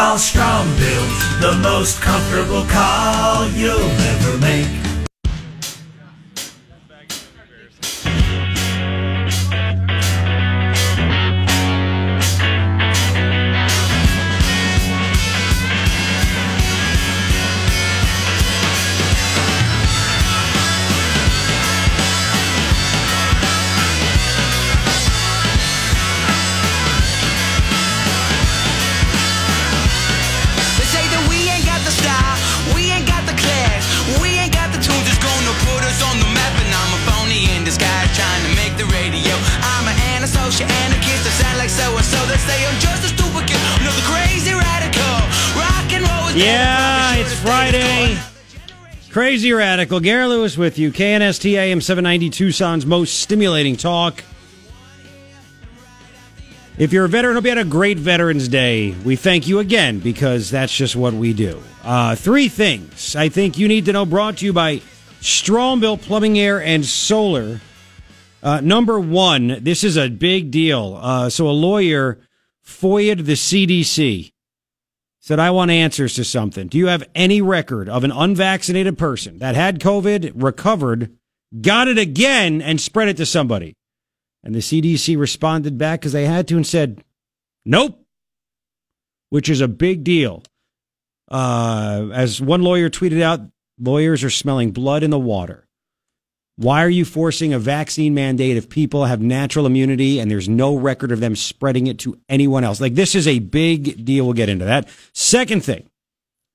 Call Strong Built, the most comfortable call you'll ever make. Yeah, it's Friday. Crazy Radical. Gary Lewis with you. KNST AM 790 Tucson's most stimulating talk. If you're a veteran, hope you had a great Veterans Day. We thank you again because that's just what we do. Uh, three things I think you need to know brought to you by Strongbuilt Plumbing, Air, and Solar. Uh, number one, this is a big deal. Uh, so a lawyer FOIA'd the CDC said, I want answers to something. Do you have any record of an unvaccinated person that had COVID, recovered, got it again, and spread it to somebody? And the CDC responded back because they had to and said, nope, which is a big deal. Uh, as one lawyer tweeted out, lawyers are smelling blood in the water. Why are you forcing a vaccine mandate if people have natural immunity and there's no record of them spreading it to anyone else? Like, this is a big deal. We'll get into that. Second thing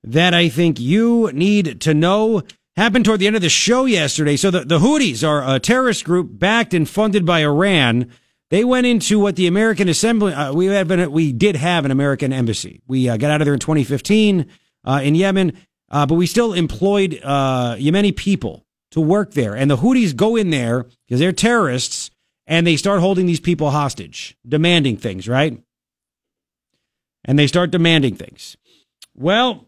that I think you need to know happened toward the end of the show yesterday. So the, the Houthis are a terrorist group backed and funded by Iran. They went into what the American Assembly, uh, we have been, we did have an American embassy. We uh, got out of there in 2015 uh, in Yemen, uh, but we still employed uh, Yemeni people to work there. And the Houthis go in there because they're terrorists and they start holding these people hostage, demanding things, right? And they start demanding things. Well,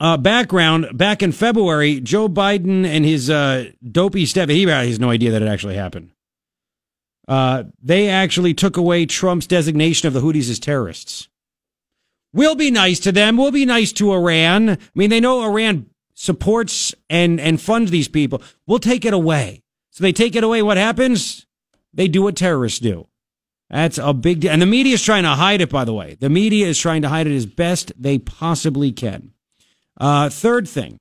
uh, background back in February, Joe Biden and his uh, dopey step, he has no idea that it actually happened. Uh, they actually took away Trump's designation of the Houthis as terrorists. We'll be nice to them. We'll be nice to Iran. I mean, they know Iran supports and, and funds these people. We'll take it away. So they take it away. What happens? They do what terrorists do. That's a big deal. And the media is trying to hide it, by the way. The media is trying to hide it as best they possibly can. Uh, third thing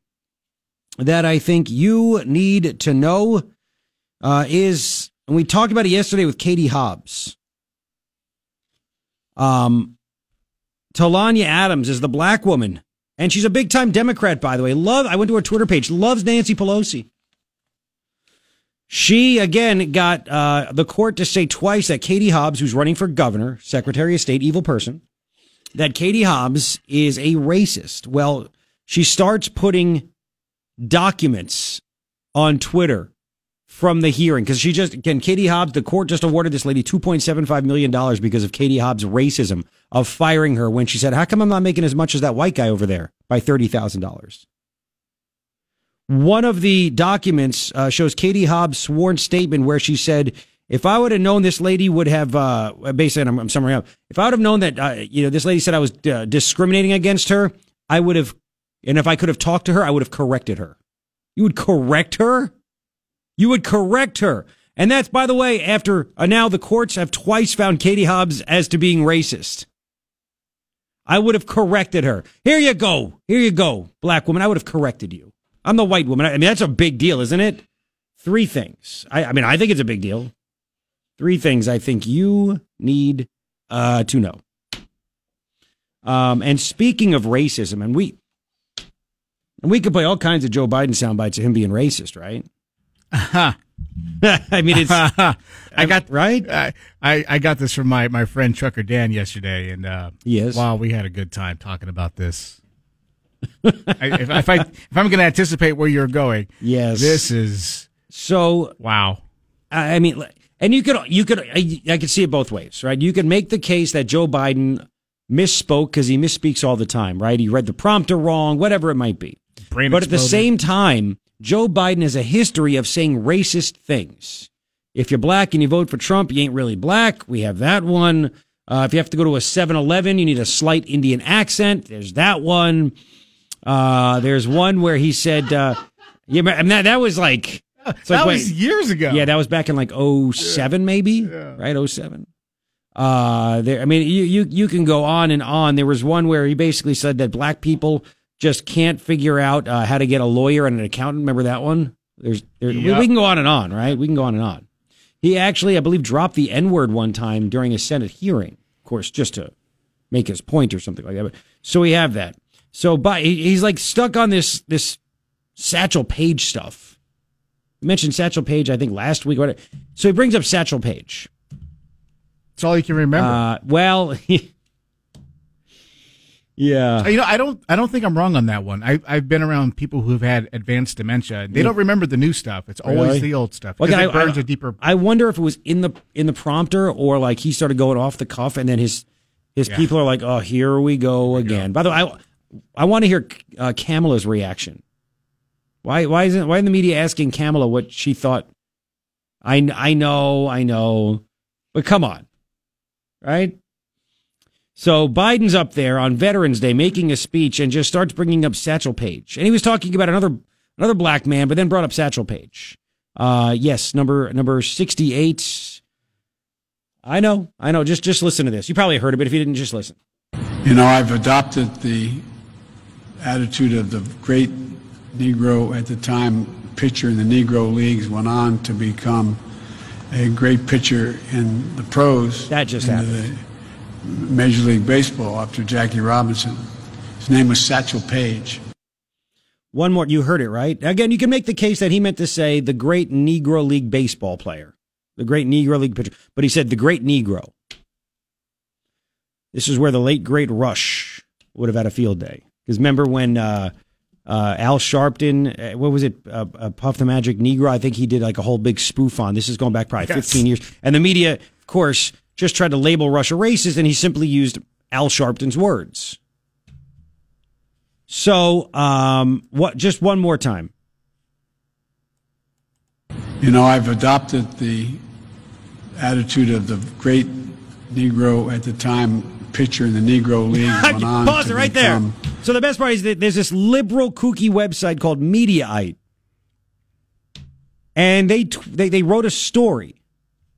that I think you need to know uh, is, and we talked about it yesterday with Katie Hobbs. Um, Talonya Adams is the black woman, and she's a big time Democrat, by the way. Love. I went to her Twitter page. Loves Nancy Pelosi. She again got uh, the court to say twice that Katie Hobbs, who's running for governor, Secretary of State, evil person, that Katie Hobbs is a racist. Well, she starts putting documents on Twitter from the hearing because she just again Katie Hobbs the court just awarded this lady 2.75 million dollars because of Katie Hobbs racism of firing her when she said how come I'm not making as much as that white guy over there by $30,000 one of the documents uh, shows Katie Hobbs' sworn statement where she said, "If I would have known this lady would have uh, basically, I'm, I'm summarizing up. If I would have known that uh, you know this lady said I was uh, discriminating against her, I would have, and if I could have talked to her, I would have corrected her. You would correct her. You would correct her." And that's, by the way, after uh, now the courts have twice found Katie Hobbs as to being racist. I would have corrected her. Here you go. Here you go, black woman. I would have corrected you. I'm the white woman. I mean, that's a big deal, isn't it? Three things. I, I mean, I think it's a big deal. Three things I think you need uh, to know. Um, and speaking of racism, and we and we could play all kinds of Joe Biden sound bites of him being racist, right? I mean, it's I got right. I, I I got this from my, my friend Trucker Dan yesterday, and uh, Yes. wow, we had a good time talking about this. I, if, if I if I'm going to anticipate where you're going, Yes. this is So wow. I I mean, and you could you could I, I could see it both ways, right? You could make the case that Joe Biden misspoke because he misspeaks all the time, right? He read the prompter wrong, whatever it might be. Brain but at the same time, Joe Biden has a history of saying racist things. If you're black and you vote for Trump, you ain't really black. We have that one. Uh, if you have to go to a 7 Eleven, you need a slight Indian accent. There's that one. Uh, there's one where he said, uh, yeah, and that, that was like, like, that was years ago. yeah, that was back in like 07 maybe, right? 07. Uh, there, I mean, you, you, you can go on and on. There was one where he basically said that black people just can't figure out uh, how to get a lawyer and an accountant. Remember that one? There's, there, we, Yep. we can go on and on, right? We can go on and on. He actually, I believe, dropped the N word one time during a Senate hearing, of course, just to make his point or something like that. But, so we have that. So, but he's like stuck on this this Satchel Paige stuff. Mentioned Satchel Paige, I think last week. So he brings up Satchel Paige. That's all you can remember. Uh, well, yeah. you know, I don't. I don't think I'm wrong on that one. I, I've been around people who've had advanced dementia. They don't remember the new stuff. It's always Really? the old stuff. Well, because again, it I- burns I- a deeper. I wonder if it was in the in the prompter or like he started going off the cuff, and then his his Yeah. people are like, "Oh, here we go again." By the way, I I want to hear uh, Kamala's reaction. Why why isn't why isn't the media asking Kamala what she thought? I I know I know, but come on, right? So Biden's up there on Veterans Day making a speech and just starts bringing up Satchel Paige, and he was talking about another another black man, but then brought up Satchel Paige. Uh, yes, number number sixty eight. I know, I know. Just just listen to this. You probably heard of it. If you didn't, just listen. You know, I've adopted the attitude of the great Negro at the time pitcher in the Negro leagues, went on to become a great pitcher in the pros. That just into happened. The Major League Baseball after Jackie Robinson. His name was Satchel Paige. One more. You heard it right. Again, you can make the case that he meant to say the great Negro League baseball player, the great Negro League pitcher, but he said the great Negro. This is where the late great Rush would have had a field day. Because remember when uh, uh, Al Sharpton, uh, what was it, uh, uh, Puff the Magic Negro? I think he did like a whole big spoof on. This is going back probably Yes. 15 years, and the media, of course, just tried to label Russia racist, and he simply used Al Sharpton's words. So, um, what? Just one more time. You know, I've adopted the attitude of the great Negro at the time pitcher in the Negro League. went on Pause it right there. So the best part is that there's this liberal kooky website called Mediaite, and they they they wrote a story.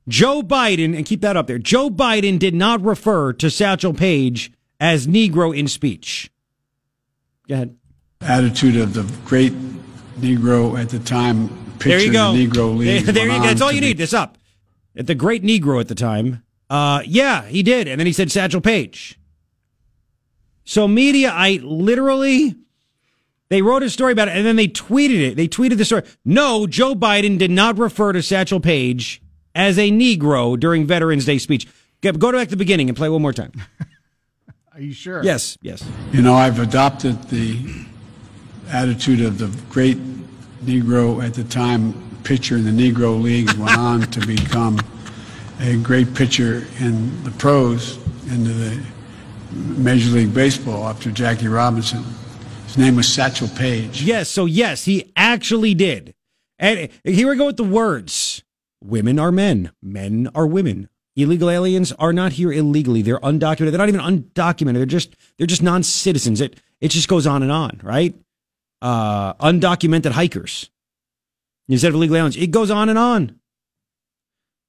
Joe Biden, and keep that up there. Joe Biden did not refer to Satchel Paige as Negro in speech. Go ahead. attitude of the great Negro at the time There you go. the Negro leagues. There, there you go. That's all you be- need. This up. At the great Negro at the time. Uh, yeah, he did. And then he said Satchel Paige. So media, I literally, they wrote a story about it and then they tweeted it. They tweeted the story. No, Joe Biden did not refer to Satchel Paige as a Negro during Veterans Day speech. Go go back to the beginning and play one more time. Are you sure? Yes, yes. You know, I've adopted the attitude of the great Negro at the time pitcher in the Negro leagues, went on to become a great pitcher in the pros, into the Major League Baseball after Jackie Robinson. His name was Satchel Paige. Yes, so yes, he actually did. And here we go with the words. Women are men. Men are women. Illegal aliens are not here illegally. They're undocumented. They're not even undocumented. They're just they're just non-citizens. It it just goes on and on, right? Uh undocumented hikers. Instead of illegal aliens. It goes on and on.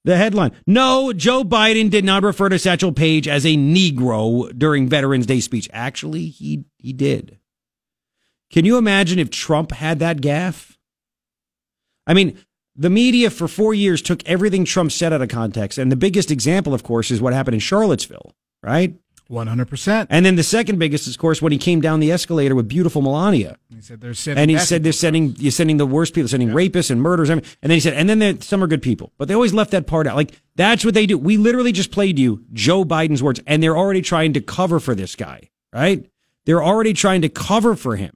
The headline. No, Joe Biden did not refer to Satchel Paige as a Negro during Veterans Day speech. Actually, he he did. Can you imagine if Trump had that gaffe? I mean, the media for four years took everything Trump said out of context. And the biggest example, of course, is what happened in Charlottesville, right? One hundred percent. And then the second biggest, is, of course, when he came down the escalator with beautiful Melania. He said they're sending. And he said they're sending, you're sending the worst people, sending rapists and murderers. And then he said, and then some are good people. But they always left that part out. Like, that's what they do. We literally just played you Joe Biden's words, and they're already trying to cover for this guy, right? They're already trying to cover for him.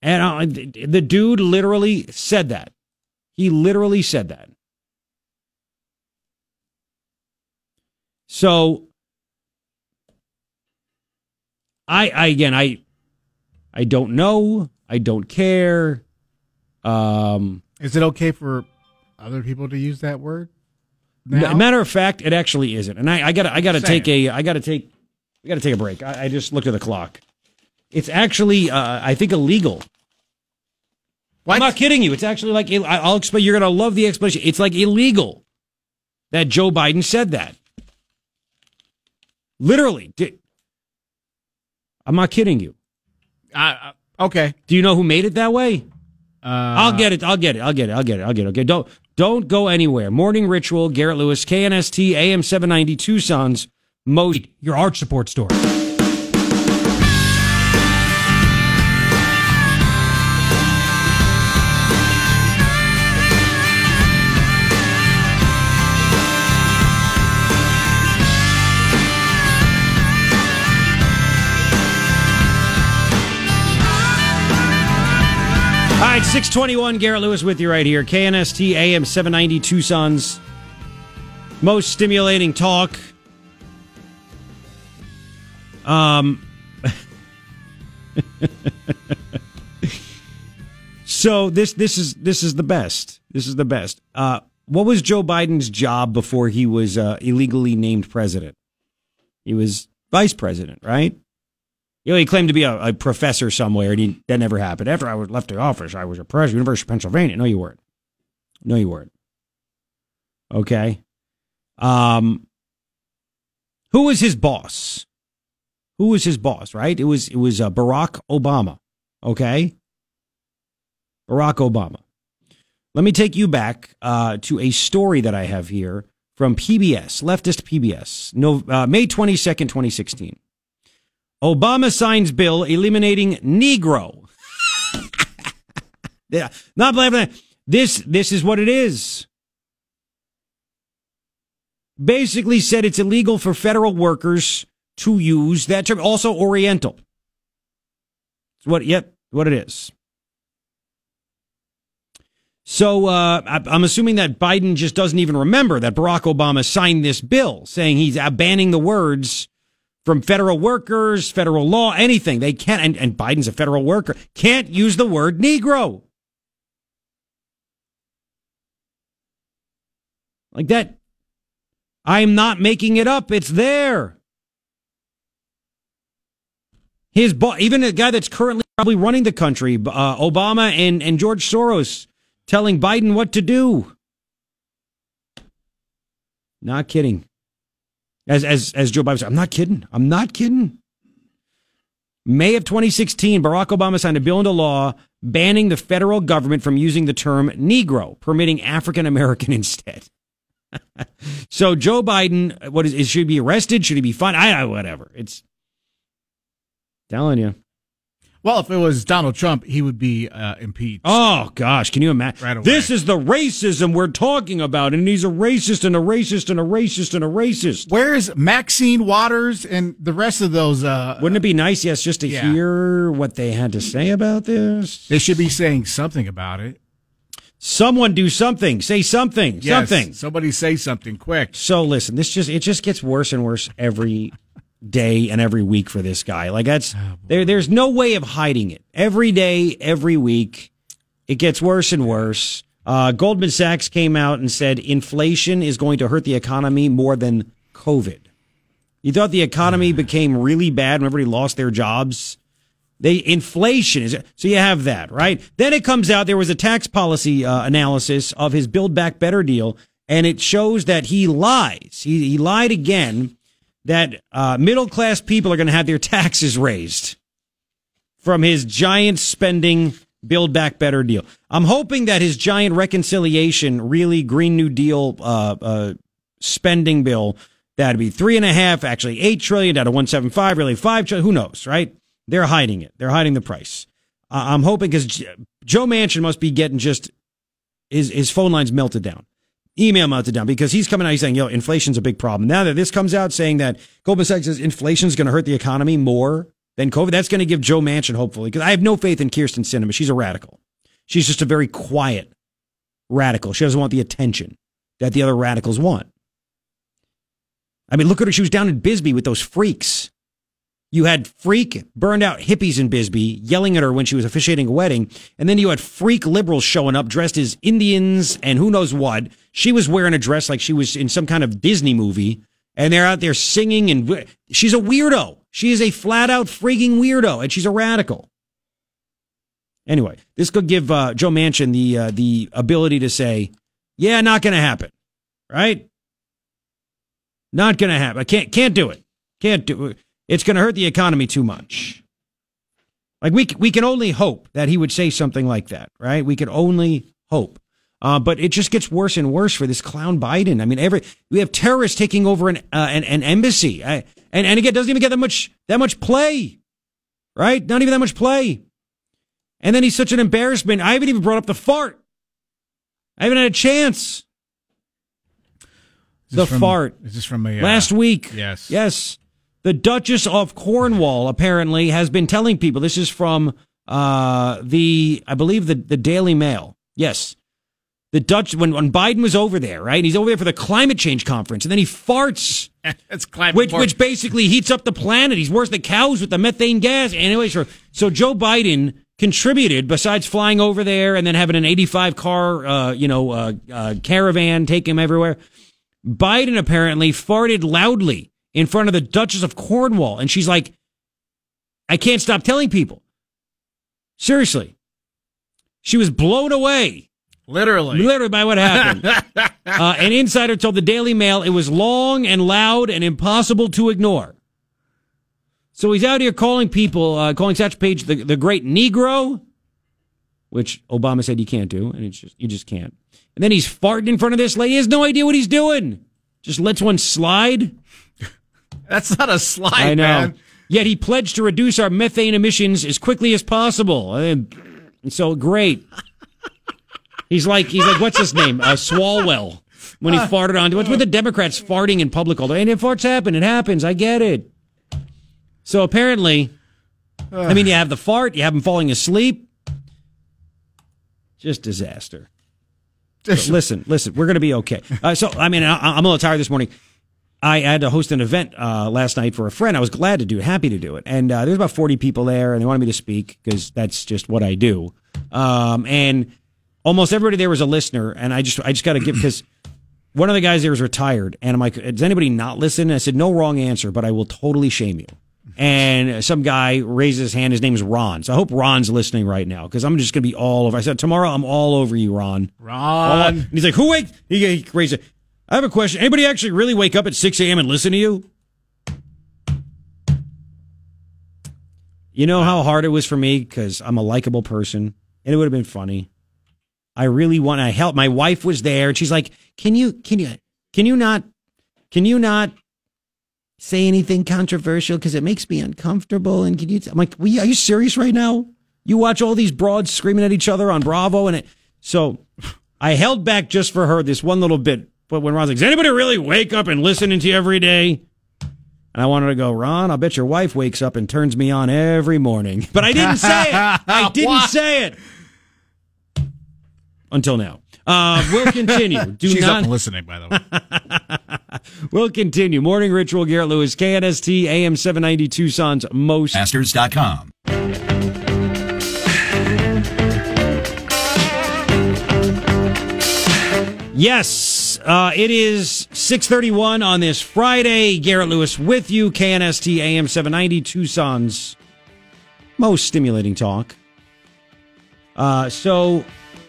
And uh, the dude literally said that. He literally said that. So I, I again I I don't know. I don't care. Um Is it okay for other people to use that word? now? Matter of fact, it actually isn't. And I, I gotta I gotta Saying. take a I gotta take I gotta take a break. I, I just looked at the clock. It's actually uh, I think illegal. I'm not kidding you. It's actually like I- I'll explain. You're gonna love the explanation. It's like illegal that Joe Biden said that. Literally, I'm not kidding you. Uh, uh, okay. Do you know who made it that way? Uh, I'll get it. I'll get it. I'll get it. I'll get it. I'll get it. Okay. Don't don't go anywhere. Morning ritual. Garrett Lewis. KNST AM 790 Tucson's. most your arch support store. 621 Garrett Lewis with you right here. KNST AM 790 Tucson's most stimulating talk. Um So this this is this is the best. This is the best. Uh what was Joe Biden's job before he was uh, illegally named president? He was vice president, right? You know, he claimed to be a, a professor somewhere, and he, that never happened. After I was left the office, I was a professor, University of Pennsylvania. No, you weren't. No, you weren't. Okay. Um, who was his boss? Who was his boss? Right? It was it was uh, Barack Obama. Okay. Barack Obama. Let me take you back uh, to a story that I have here from PBS, leftist PBS, no, uh, May twenty second, twenty sixteen. Obama signs bill eliminating Negro. yeah, not blah. This this is what it is. Basically said it's illegal for federal workers to use that term. Also Oriental. It's what yep, what it is. So uh, I'm assuming that Biden just doesn't even remember that Barack Obama signed this bill, saying he's banning the words from federal workers, federal law, anything. They can't, and, and Biden's a federal worker, can't use the word Negro. Like that. I'm not making it up. It's there. His boss, even a guy that's currently probably running the country, uh, Obama and, and George Soros telling Biden what to do. Not kidding. As as as Joe Biden said, I'm not kidding. I'm not kidding. May of 2016, Barack Obama signed a bill into law banning the federal government from using the term Negro, permitting African American instead. so Joe Biden, what is, should he be arrested? Should he be fined? I don't whatever. It's telling you. Well, if it was Donald Trump, he would be uh, impeached. Oh gosh, can you imagine? Right away. This is the racism we're talking about, and he's a racist and a racist and a racist and a racist. Where's Maxine Waters and the rest of those? Uh, Wouldn't it be nice, yes, just to Yeah. hear what they had to say about this? they should be saying something about it. Someone do something. Say something. Yes, Something. Somebody say something quick. So listen, this just it just gets worse and worse every day and every week for this guy. Like that's there there's no way of hiding it. Every day, every week, it gets worse and worse. Uh, Goldman Sachs came out and said inflation is going to hurt the economy more than COVID. You thought the economy became really bad when everybody lost their jobs? They inflation is so you have that right. Then it comes out there was a tax policy uh, analysis of his Build Back Better deal, and it shows that he lies. He, he lied again that uh, middle class people are going to have their taxes raised from his giant spending Build Back Better deal. I'm hoping that his giant reconciliation, really Green New Deal uh, uh, spending bill, that'd be three and a half, actually eight trillion down to one seven five, really five trillion. Who knows, right? They're hiding it. They're hiding the price. I'm hoping because Joe Manchin must be getting just his his phone lines melted down, email melted down because he's coming out. He's saying, "Yo, inflation's a big problem." Now that this comes out saying that Goldman Sachs says inflation's going to hurt the economy more than COVID, that's going to give Joe Manchin hopefully because I have no faith in Kyrsten Sinema. She's a radical. She's just a very quiet radical. She doesn't want the attention that the other radicals want. I mean, look at her. She was down in Bisbee with those freaks. You had freak burned out hippies in Bisbee yelling at her when she was officiating a wedding. And then you had freak liberals showing up dressed as Indians and who knows what, She was wearing a dress like she was in some kind of Disney movie, and they're out there singing, and she's a weirdo. She is a flat out freaking weirdo, and she's a radical. Anyway, this could give uh, Joe Manchin the uh, the ability to say, "Yeah, not going to happen," right? Not going to happen. I can't can't do it. Can't do it. It's going to hurt the economy too much. Like we we can only hope that he would say something like that, right? We could only hope. Uh, but it just gets worse and worse for this clown Biden. I mean, every we have terrorists taking over an uh, an, an, embassy, I, and and again, doesn't even get that much that much play, right? Not even that much play. And then he's such an embarrassment. I haven't even brought up the fart. I haven't had a chance. The from, fart. Is this from a uh, last week? Yes. Yes. The Duchess of Cornwall apparently has been telling people. This is from uh, the, I believe the the Daily Mail. Yes. The Dutch when when Biden was over there, right? And he's over there for the climate change conference, and then he farts. it's climate which fart. which basically heats up the planet. He's worse than cows with the methane gas. Anyway, so so Joe Biden contributed besides flying over there and then having an 85 car, uh, you know, uh, uh, caravan take him everywhere. Biden apparently farted loudly in front of the Duchess of Cornwall. And she's like, I can't stop telling people. Seriously. She was blown away. Literally. Literally by what happened. uh, an insider told the Daily Mail it was long and loud and impossible to ignore. So he's out here calling people, uh, calling Satch Paige the, the great Negro, which Obama said you can't do, and it's just you just can't. And then he's farting in front of this lady. He has no idea what he's doing. Just lets one slide. That's not a slide, I know. man. Yet he pledged to reduce our methane emissions as quickly as possible. And so great. He's like he's like what's his name? Uh, Swalwell. When he farted on what's with the Democrats farting in public all day. And if farts happen, it happens. I get it. So apparently, I mean, you have the fart, you have him falling asleep. Just disaster. So listen, listen, we're going to be okay. Uh, so, I mean, I, I'm a little tired this morning. I had to host an event uh, last night for a friend. I was glad to do it, happy to do it. And uh, there's about 40 people there, and they wanted me to speak because that's just what I do. Um, and almost everybody there was a listener, and I just I just got to give because one of the guys there was retired, and I'm like, does anybody not listen? And I said, no wrong answer, but I will totally shame you. And some guy raises his hand. His name is Ron. So I hope Ron's listening right now because I'm just going to be all over. I said, tomorrow I'm all over you, Ron. Ron. and he's like, who wake? He, he raised it. I have a question. Anybody actually really wake up at 6 a.m. and listen to you? You know how hard it was for me because I'm a likable person and it would have been funny. I really want to help. My wife was there and she's like, can you, can you, can you not, can you not say anything controversial because it makes me uncomfortable? And can you, I'm like, "We- are you serious right now? You watch all these broads screaming at each other on Bravo and it, so I held back just for her this one little bit. But when Ron's like, does anybody really wake up and listen to you every day? And I wanted to go, Ron, I'll bet your wife wakes up and turns me on every morning. But I didn't say it. I didn't say it. Until now. Uh, we'll continue. Do She's not up and listening, by the way. We'll continue. Morning Ritual, Garrett Lewis, KNST, AM 790 Tucson's most. Masters.com. Yes, uh, it is 631 on this Friday. Garrett Lewis with you, KNST, AM 790 Tucson's most stimulating talk. Uh, so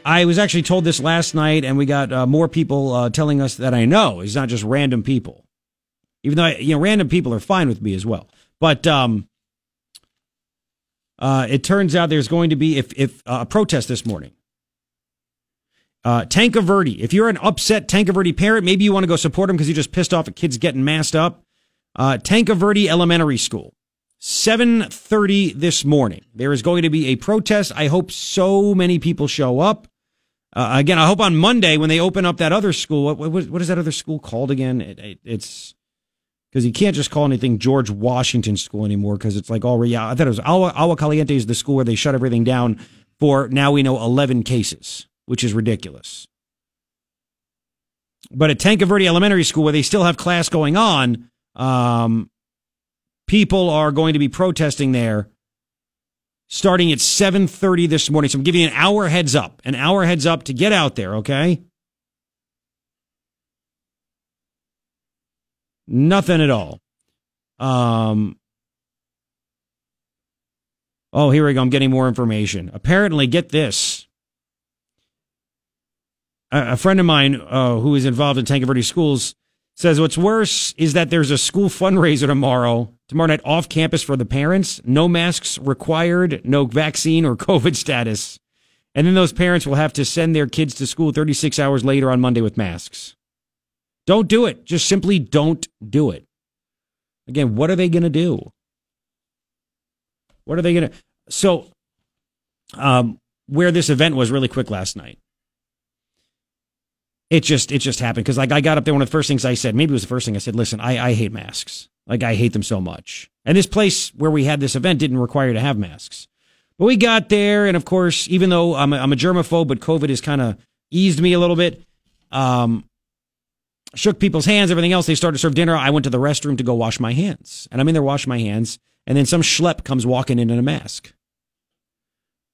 I was actually told this last night, and we got uh, more people uh, telling us that I know. It's not just random people. Even though, I, you know, random people are fine with me as well. But um, uh, it turns out there's going to be if, if uh, a protest this morning. Uh, Tanque Verde. If you're an upset Tanque Verde parent, maybe you want to go support him because you just pissed off at kids getting masked up. Uh, Tanque Verde Elementary School, 7:30 this morning. There is going to be a protest. I hope so many people show up. Uh, again, I hope on Monday when they open up that other school. What what, what is that other school called again? It, it, it's because you can't just call anything George Washington School anymore because it's like already. I thought it was Agua, Agua Caliente is the school where they shut everything down for now we know 11 cases, which is ridiculous. But at Tanque Verde Elementary School, where they still have class going on, um, people are going to be protesting there starting at 7.30 this morning. So I'm giving you an hour heads up, an hour heads up to get out there, okay? Nothing at all. Um, oh, here we go. I'm getting more information. Apparently, get this. A, friend of mine uh, who is involved in Tanque Verde schools says what's worse is that there's a school fundraiser tomorrow tomorrow night off campus for the parents. No masks required, no vaccine or COVID status. And then those parents will have to send their kids to school 36 hours later on Monday with masks. Don't do it. Just simply don't do it. Again, what are they going to do? What are they going to? So, um, where this event was really quick last night. It just it just happened because like I got up there. One of the first things I said, maybe it was the first thing I said. Listen, I I hate masks. Like I hate them so much. And this place where we had this event didn't require you to have masks. But we got there, and of course, even though I'm a, I'm a germaphobe, but COVID has kind of eased me a little bit. Um, shook people's hands, everything else. They started to serve dinner. I went to the restroom to go wash my hands, and I'm in there washing my hands, and then some schlep comes walking in in a mask.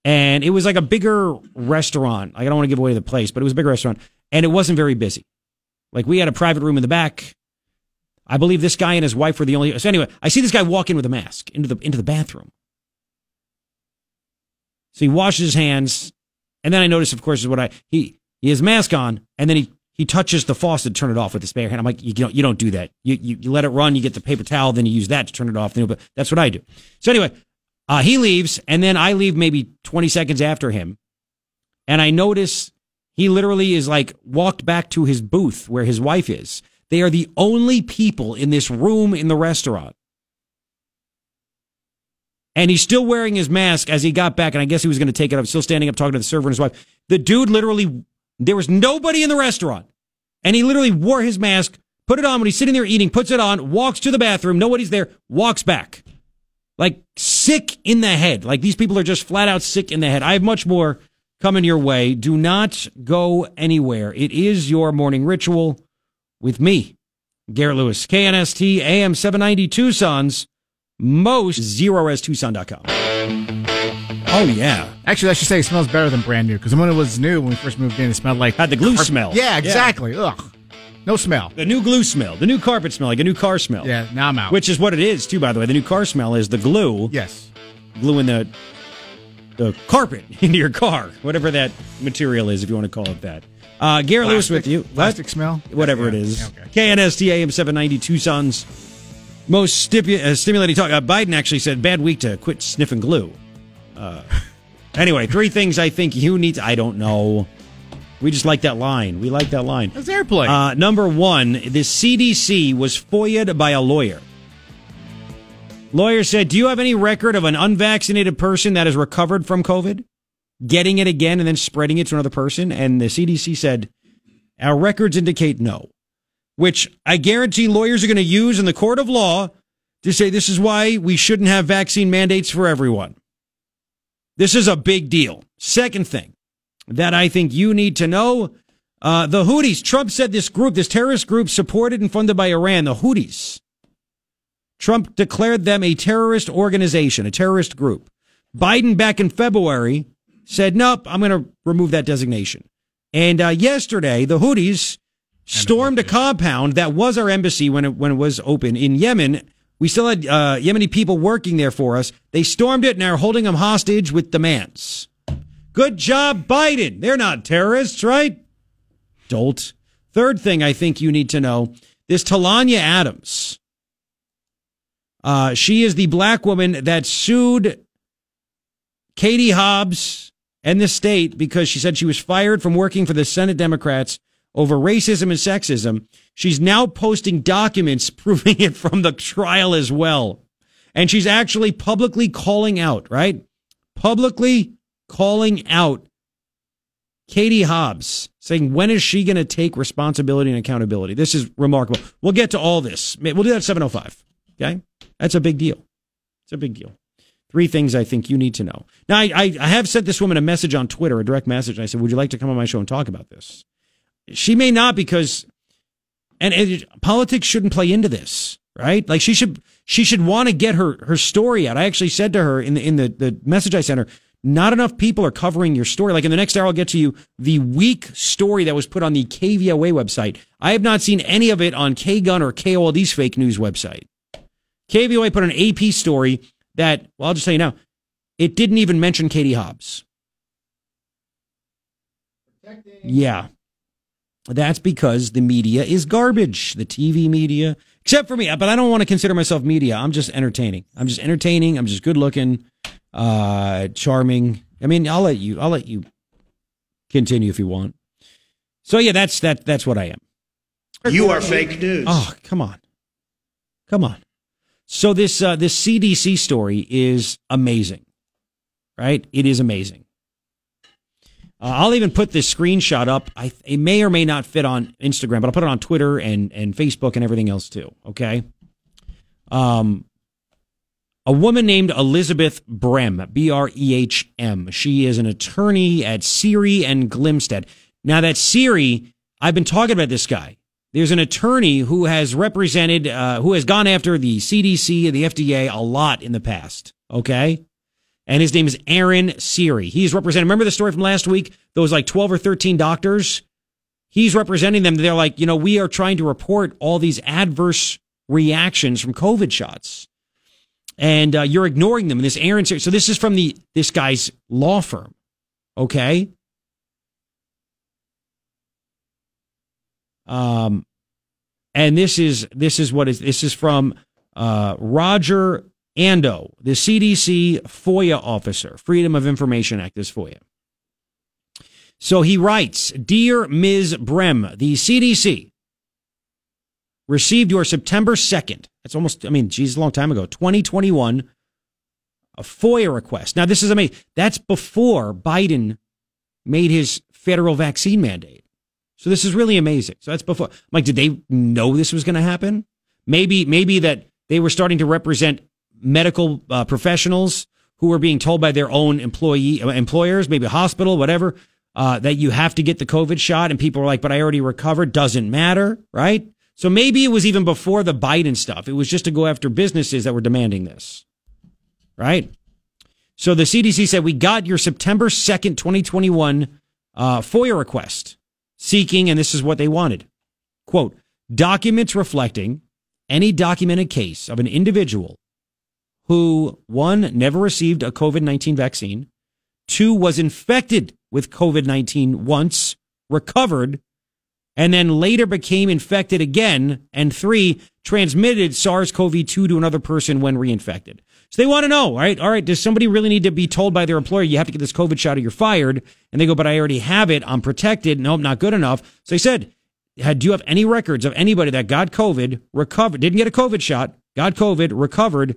And it was like a bigger restaurant. Like, I don't want to give away the place, but it was a big restaurant, and it wasn't very busy. Like we had a private room in the back. I believe this guy and his wife were the only. So anyway, I see this guy walk in with a mask into the into the bathroom. So he washes his hands, and then I notice, of course, is what I he he has mask on, and then he he touches the faucet to turn it off with his bare hand. I'm like, you don't you don't do that. You, you you let it run. You get the paper towel, then you use that to turn it off. But that's what I do. So anyway, uh, he leaves, and then I leave maybe 20 seconds after him, and I notice he literally is like walked back to his booth where his wife is. They are the only people in this room in the restaurant. And he's still wearing his mask as he got back, and I guess he was going to take it off, still standing up talking to the server and his wife. The dude literally, there was nobody in the restaurant. And he literally wore his mask, put it on when he's sitting there eating, puts it on, walks to the bathroom, nobody's there, walks back. Like sick in the head. Like these people are just flat out sick in the head. I have much more coming your way. Do not go anywhere. It is your morning ritual with me, Garrett Lewis, KNST AM 790 Tucson's most zeroreztucson.com. Oh, yeah. Actually, I should say it smells better than brand new because when it was new, when we first moved in, it smelled like Had the glue smell. Yeah, exactly. Ugh, no smell. The new glue smell, the new carpet smell, like a new car smell. Yeah, now I'm out. Which is what it is, too, by the way. The new car smell is the glue. yes, Gluing the the carpet into your car, whatever that material is, if you want to call it that. Uh, Garrett Lewis with you. What? Plastic smell? Whatever it Yeah, is. okay. KNST AM 790 Tucson's most stipu- uh, stimulating talk. Uh, Biden actually said, bad week to quit sniffing glue. Uh, anyway, three things I think you need to, I don't know. We just like that line. We like that line. That's airplane. Uh, number one, the CDC was FOIA'd by a lawyer. Lawyer said, Do you have any record of an unvaccinated person that has recovered from COVID, getting it again and then spreading it to another person? And the CDC said, Our records indicate no, which I guarantee lawyers are going to use in the court of law to say this is why we shouldn't have vaccine mandates for everyone. This is a big deal. Second thing that I think you need to know uh, the Houthis. Trump said this group, this terrorist group supported and funded by Iran, the Houthis. Trump declared them a terrorist organization, a terrorist group. Biden back in February said, nope, I'm going to remove that designation. And uh, yesterday, the Houthis stormed a compound that was our embassy when it, when it was open in Yemen. We still had uh, Yemeni people working there for us. They stormed it and are holding them hostage with demands. Good job, Biden. They're not terrorists, right? Dolt. Third thing I think you need to know this Talonya Adams. Uh, she is the black woman that sued Katie Hobbs and the state because she said she was fired from working for the Senate Democrats over racism and sexism. She's now posting documents proving it from the trial as well. And she's actually publicly calling out, right? Publicly calling out Katie Hobbs, saying, when is she going to take responsibility and accountability? This is remarkable. We'll get to all this. We'll do that at 705. Okay? That's a big deal. It's a big deal. Three things I think you need to know. Now, I, I, I have sent this woman a message on Twitter, a direct message. I said, Would you like to come on my show and talk about this? She may not because, and, and politics shouldn't play into this, right? Like she should, she should want to get her, her story out. I actually said to her in the, in the, the message I sent her, Not enough people are covering your story. Like in the next hour, I'll get to you the weak story that was put on the KVOA website. I have not seen any of it on KGUN or KOLD's fake news website. KVOA put an AP story that, well, I'll just tell you now, it didn't even mention Katie Hobbs. Yeah. That's because the media is garbage. The TV media, except for me, but I don't want to consider myself media. I'm just entertaining. I'm just entertaining. I'm just good looking, uh, charming. I mean, I'll let you, I'll let you continue if you want. So yeah, that's, that, that's what I am. You are fake news. Oh, come on. Come on. So this, uh, this CDC story is amazing, right? It is amazing. Uh, I'll even put this screenshot up. I, it may or may not fit on Instagram, but I'll put it on Twitter and, and Facebook and everything else too. Okay. Um, a woman named Elizabeth Brehm, B R E H M. She is an attorney at Siri and Glimstad. Now that Siri, I've been talking about this guy. There's an attorney who has represented, uh, who has gone after the CDC and the FDA a lot in the past. Okay and his name is Aaron Siri. He's representing, remember the story from last week? Those like 12 or 13 doctors? He's representing them. They're like, you know, we are trying to report all these adverse reactions from COVID shots. And uh, you're ignoring them. And this Aaron so this is from the this guy's law firm. Okay. Um, and this is this is what is this is from uh, Roger Andoh, the CDC FOIA officer, Freedom of Information Act is FOIA. So he writes, Dear Ms. Brehm, the CDC received your September 2nd, that's almost, I mean, geez, a long time ago, 2021, a FOIA request. Now, this is amazing. That's before Biden made his federal vaccine mandate. So this is really amazing. So that's before. Like, did they know this was going to happen? Maybe, maybe that they were starting to represent medical uh, professionals who were being told by their own employee uh, employers, maybe a hospital, whatever, uh, that you have to get the COVID shot, and people are like, "But I already recovered." Doesn't matter, right? So maybe it was even before the Biden stuff. It was just to go after businesses that were demanding this, right? So the CDC said we got your September second, twenty twenty one uh, FOIA request seeking, and this is what they wanted: quote documents reflecting any documented case of an individual who, one, never received a COVID 19 vaccine, two, was infected with COVID 19 once, recovered, and then later became infected again, and three, transmitted SARS CoV 2 to another person when reinfected. So they want to know, right, all right, does somebody really need to be told by their employer, you have to get this COVID shot or you're fired? And they go, but I already have it. I'm protected. No, I'm not good enough. So they said, do you have any records of anybody that got COVID, recovered, didn't get a COVID shot, got COVID, recovered,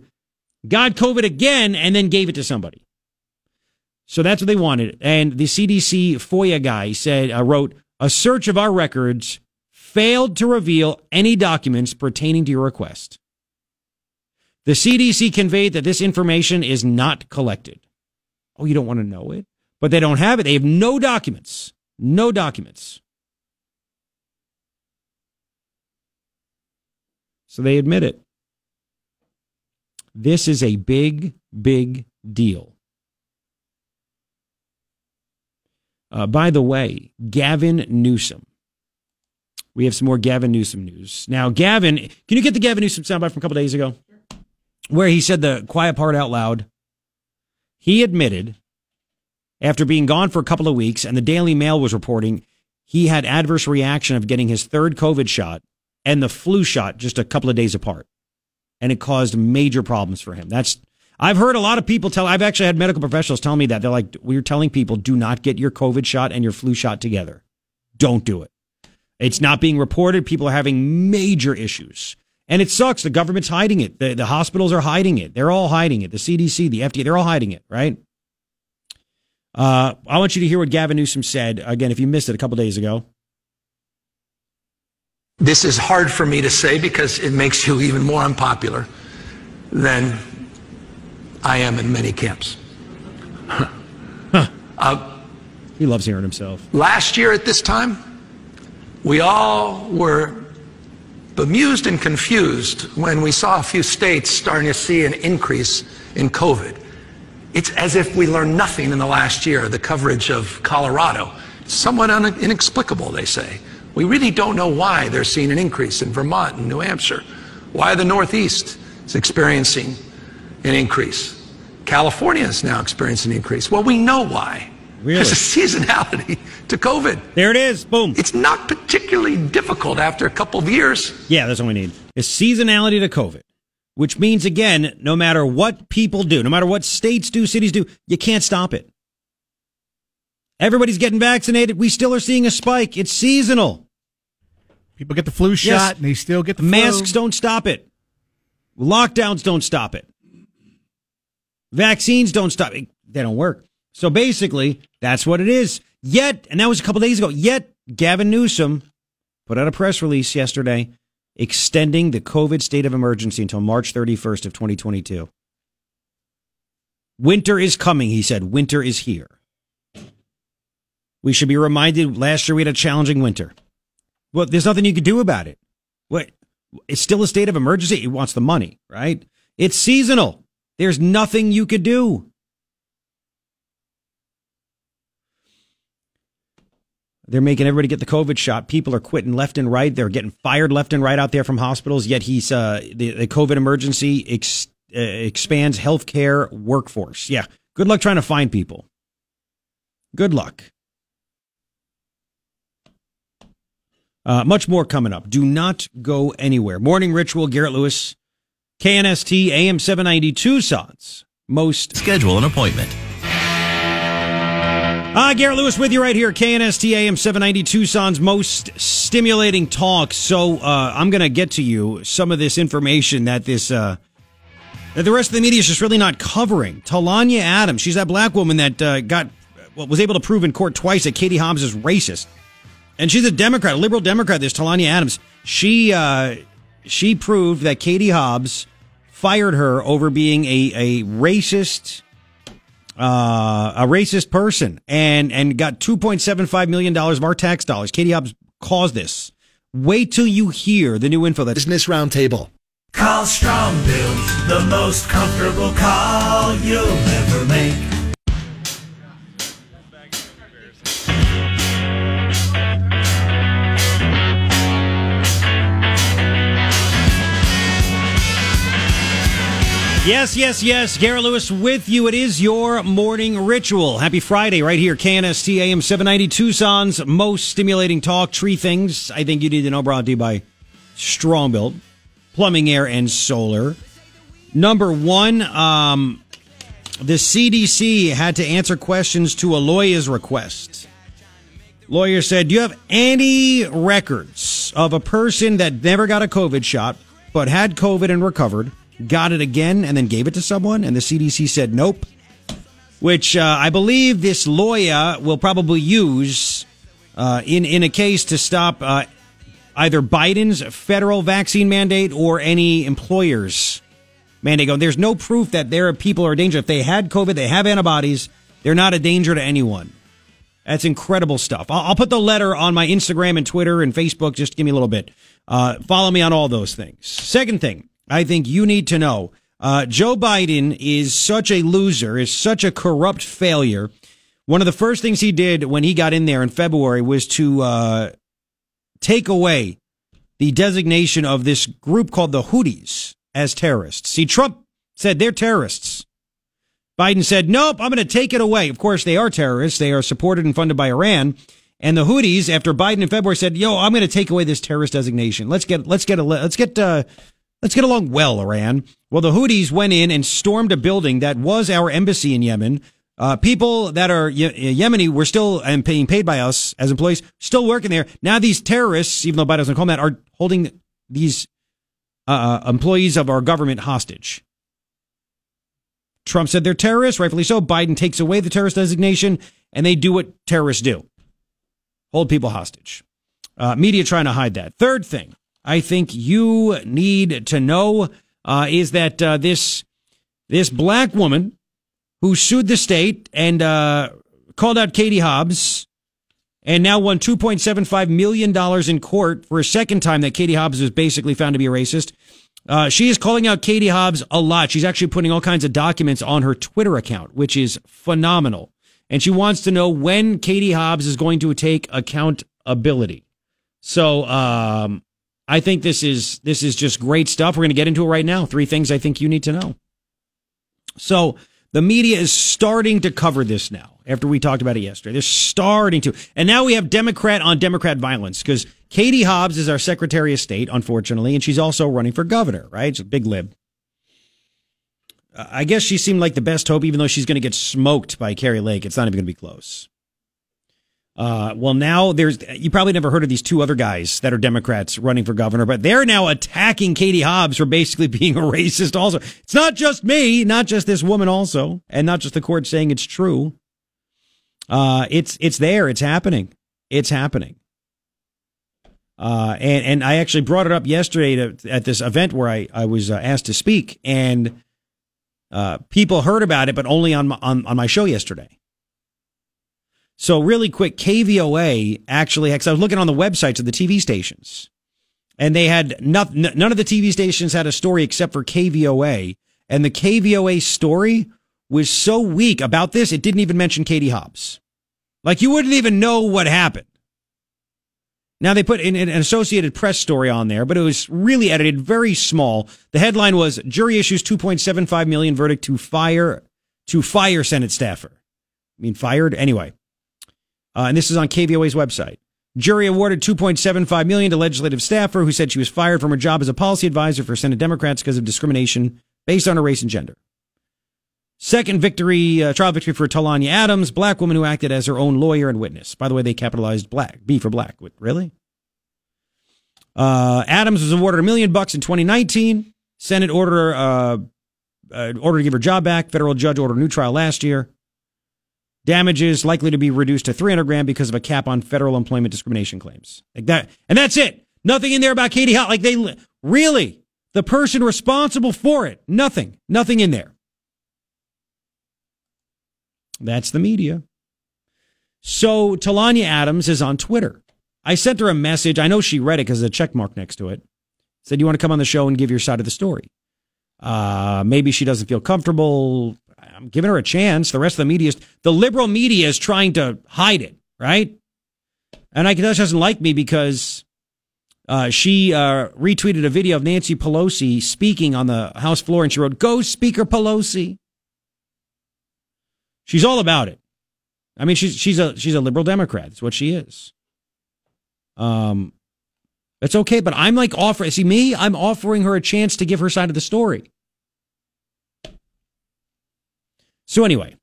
got COVID again, and then gave it to somebody. So that's what they wanted. And the CDC FOIA guy said, uh, wrote, a search of our records failed to reveal any documents pertaining to your request. The CDC conveyed that this information is not collected. Oh, you don't want to know it? But they don't have it. They have no documents. No documents. So they admit it. This is a big, big deal. Uh, by the way, Gavin Newsom. We have some more Gavin Newsom news. Now, Gavin, can you get the Gavin Newsom soundbite from a couple days ago? Where he said the quiet part out loud. He admitted, after being gone for a couple of weeks, and the Daily Mail was reporting, he had adverse reaction of getting his third COVID shot and the flu shot just a couple of days apart and it caused major problems for him. That's I've heard a lot of people tell. I've actually had medical professionals tell me that they're like, we're telling people do not get your COVID shot and your flu shot together. Don't do it. It's not being reported. People are having major issues. And it sucks. The government's hiding it. The, the hospitals are hiding it. They're all hiding it. The CDC, the FDA, they're all hiding it, right? Uh, I want you to hear what Gavin Newsom said. Again, if you missed it a couple days ago. This is hard for me to say because it makes you even more unpopular than I am in many camps. huh. uh, he loves hearing himself. Last year at this time, we all were bemused and confused when we saw a few states starting to see an increase in COVID. It's as if we learned nothing in the last year. The coverage of Colorado, somewhat un- inexplicable, they say. We really don't know why they're seeing an increase in Vermont and New Hampshire, why the Northeast is experiencing an increase. California is now experiencing an increase. Well, we know why. Really? There's a seasonality to COVID. There it is. Boom. It's not particularly difficult after a couple of years. Yeah, that's what we need. Is seasonality to COVID, which means again, no matter what people do, no matter what states do, cities do, you can't stop it. Everybody's getting vaccinated. We still are seeing a spike. It's seasonal. People get the flu shot Yes. and they still get the flu. Masks don't stop it. Lockdowns don't stop it. Vaccines don't stop it. They don't work. So basically, that's what it is. Yet, and that was a couple days ago, yet Gavin Newsom put out a press release yesterday extending the COVID state of emergency until March 31st of 2022. Winter is coming, he said. Winter is here. We should be reminded last year we had a challenging winter. Well, there's nothing you can do about it. What? It's still a state of emergency. It wants the money, right? It's seasonal. There's nothing you could do. They're making everybody get the COVID shot. People are quitting left and right. They're getting fired left and right out there from hospitals. Yet he's uh, the, the COVID emergency ex, uh, expands healthcare workforce. Yeah. Good luck trying to find people. Good luck. Uh, much more coming up. Do not go anywhere. Morning Ritual, Garrett Lewis, KNST, AM 790 Tucson's most. Schedule an appointment. Ah, Garrett Lewis with you right here, KNST, AM 790 Tucson's most stimulating talk. So uh, I'm going to get to you some of this information that this. Uh, that the rest of the media is just really not covering. Talonya Adams, she's that black woman that uh, got, well, was able to prove in court twice that Katie Hobbs is racist. And she's a Democrat, a liberal Democrat. This Talonya Adams. She uh, she proved that Katie Hobbs fired her over being a a racist uh, a racist person and and got two point seven five million dollars of our tax dollars. Katie Hobbs caused this. Wait till you hear the new info that Business Roundtable. Call Strong Build, the most comfortable call you'll ever make. Yes, yes, yes. Garrett Lewis with you. It is your morning ritual. Happy Friday right here. KNST AM 790 Tucson's most stimulating talk. Tree things I think you need to know brought to you by Strongbuilt, Plumbing, Air, and Solar. Number one, um, the CDC had to answer questions to a lawyer's request. Lawyer said, Do you have any records of a person that never got a COVID shot, but had COVID and recovered, got it again, and then gave it to someone? And the CDC said, Nope. Which uh, I believe this lawyer will probably use uh, in, in a case to stop uh, either Biden's federal vaccine mandate or any employer's mandate. Going, There's no proof that there are people are a danger. If they had COVID, they have antibodies, they're not a danger to anyone. That's incredible stuff. I'll, I'll put the letter on my Instagram and Twitter and Facebook. Just give me a little bit. Uh, follow me on all those things. Second thing, I think you need to know. Uh, Joe Biden is such a loser, is such a corrupt failure. One of the first things he did when he got in there in February was to uh, take away the designation of this group called the Houthis as terrorists. See, Trump said they're terrorists. Biden said, nope, I'm going to take it away. Of course, they are terrorists. They are supported and funded by Iran. And the Houthis, after Biden in February said, yo, I'm going to take away this terrorist designation. Let's get, let's get a, let's get, uh, let's get along well, Iran. Well, the Houthis went in and stormed a building that was our embassy in Yemen. Uh, people that are Ye- Yemeni were still and being paid by us as employees, still working there. Now these terrorists, even though Biden doesn't call them that, are holding these uh, employees of our government hostage. Trump said they're terrorists, rightfully so. Biden takes away the terrorist designation, and they do what terrorists do hold people hostage. Uh, media trying to hide that. Third thing I think you need to know uh, is that uh, this this black woman who sued the state and uh, called out Katie Hobbs and now won $2.75 million in court for a second time that Katie Hobbs was basically found to be a racist Uh, she is calling out Katie Hobbs a lot. She's actually putting all kinds of documents on her Twitter account, which is phenomenal. And she wants to know when Katie Hobbs is going to take accountability. So um, I think this is this is just great stuff. We're going to get into it right now. Three things I think you need to know. So the media is starting to cover this now. After we talked about it yesterday, they're starting to, and now we have Democrat on Democrat violence because Katie Hobbs is our Secretary of State, unfortunately, and she's also running for governor. Right, she's a big lib. I guess she seemed like the best hope, even though she's going to get smoked by Kari Lake. It's not even going to be close. Uh, well, now there's, you probably never heard of these two other guys that are Democrats running for governor, but they're now attacking Katie Hobbs for basically being a racist also. It's not just me, not just this woman also, and not just the court saying it's true. Uh, it's, it's there. It's happening. It's happening. Uh, and, and I actually brought it up yesterday to, at this event where I, I was uh, asked to speak and, uh, people heard about it, but only on, my, on, on my show yesterday. So really quick, KVOA actually, because I was looking on the websites of the TV stations, and they had not, none of the TV stations had a story except for KVOA, and the KVOA story was so weak about this it didn't even mention Katie Hobbs. Like you wouldn't even know what happened. Now they put an Associated Press story on there, but it was really edited, very small. The headline was "Jury issues 2.75 million verdict to fire to fire Senate staffer." I mean, fired anyway. Uh, and this is on KVOA's website. Jury awarded 2.75 million to legislative staffer who said she was fired from her job as a policy advisor for Senate Democrats because of discrimination based on her race and gender. Second victory, uh, trial victory for Talonya Adams, black woman who acted as her own lawyer and witness. By the way, they capitalized black, B for black. Really? Uh, Adams was awarded a million bucks in 2019. Senate order, uh, uh, order to give her job back. Federal judge ordered a new trial last year. Damages likely to be reduced to 300 grand because of a cap on federal employment discrimination claims. Like that. And that's it. Nothing in there about Katie Hot. Like they really, the person responsible for it. Nothing. Nothing in there. That's the media. So Talonya Adams is on Twitter. I sent her a message. I know she read it because there's a check mark next to it. Said, you want to come on the show and give your side of the story? Uh, maybe she doesn't feel comfortable. I'm giving her a chance. The rest of the media is, the liberal media is trying to hide it, right? And I tell she doesn't like me because uh, she uh, retweeted a video of Nancy Pelosi speaking on the House floor and she wrote, Go Speaker Pelosi. She's all about it. I mean, she's, she's a, she's a liberal Democrat. That's what she is. Um, it's okay, but I'm like offering, see me, I'm offering her a chance to give her side of the story. So anyway,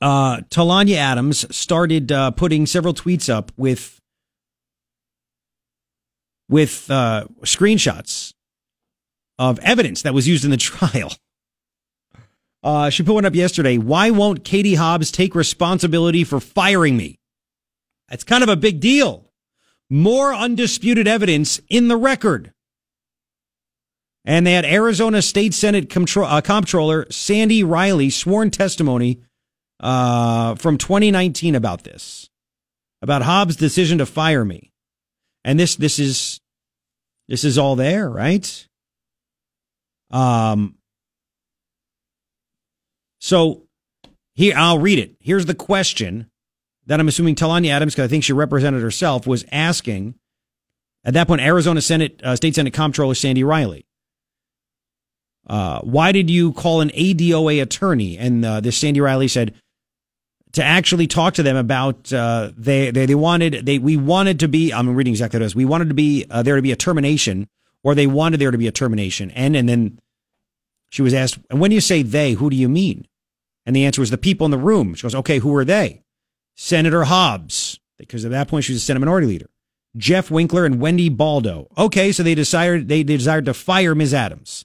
uh, Talonya Adams started uh, putting several tweets up with with uh, screenshots of evidence that was used in the trial. Uh, she put one up yesterday. Why won't Katie Hobbs take responsibility for firing me? That's kind of a big deal. More undisputed evidence in the record. And they had Arizona State Senate Comptro- uh, Comptroller Sandy Riley sworn testimony uh, from 2019 about this, about Hobbs' decision to fire me. And this this is this is all there, right? Um. So here I'll read it. Here's the question that I'm assuming Talonya Adams, because I think she represented herself, was asking. At that point, Arizona Senate uh, State Senate Comptroller Sandy Riley. Uh, why did you call an ADOA attorney? And uh, this Sandy Riley said to actually talk to them about uh, they, they they wanted they we wanted to be I'm reading exactly what. We wanted to be uh, there to be a termination, or they wanted there to be a termination. And and then she was asked, and when you say they, who do you mean? And the answer was the people in the room. She goes, okay, who are they? Senator Hobbs, because at that point she was a Senate Minority Leader. Jeff Winkler and Wendy Baldo. Okay, so they they, they desired to fire Ms. Adams.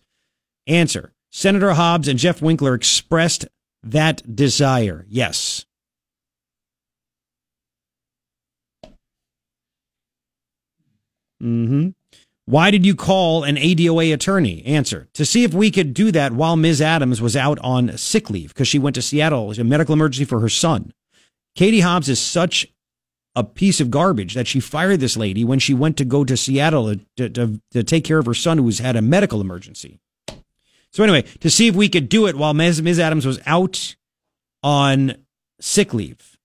Answer Senator Hobbs and Jeff Winkler expressed that desire. Yes. Mm-hmm. Why did you call an ADOA attorney? Answer To see if we could do that while Ms. Adams was out on sick leave because she went to Seattle, a medical emergency for her son. Katie Hobbs is such a piece of garbage that she fired this lady when she went to go to Seattle to, to, to take care of her son who was had a medical emergency. So anyway, to see if we could do it while Ms. Ms. Adams was out on sick leave.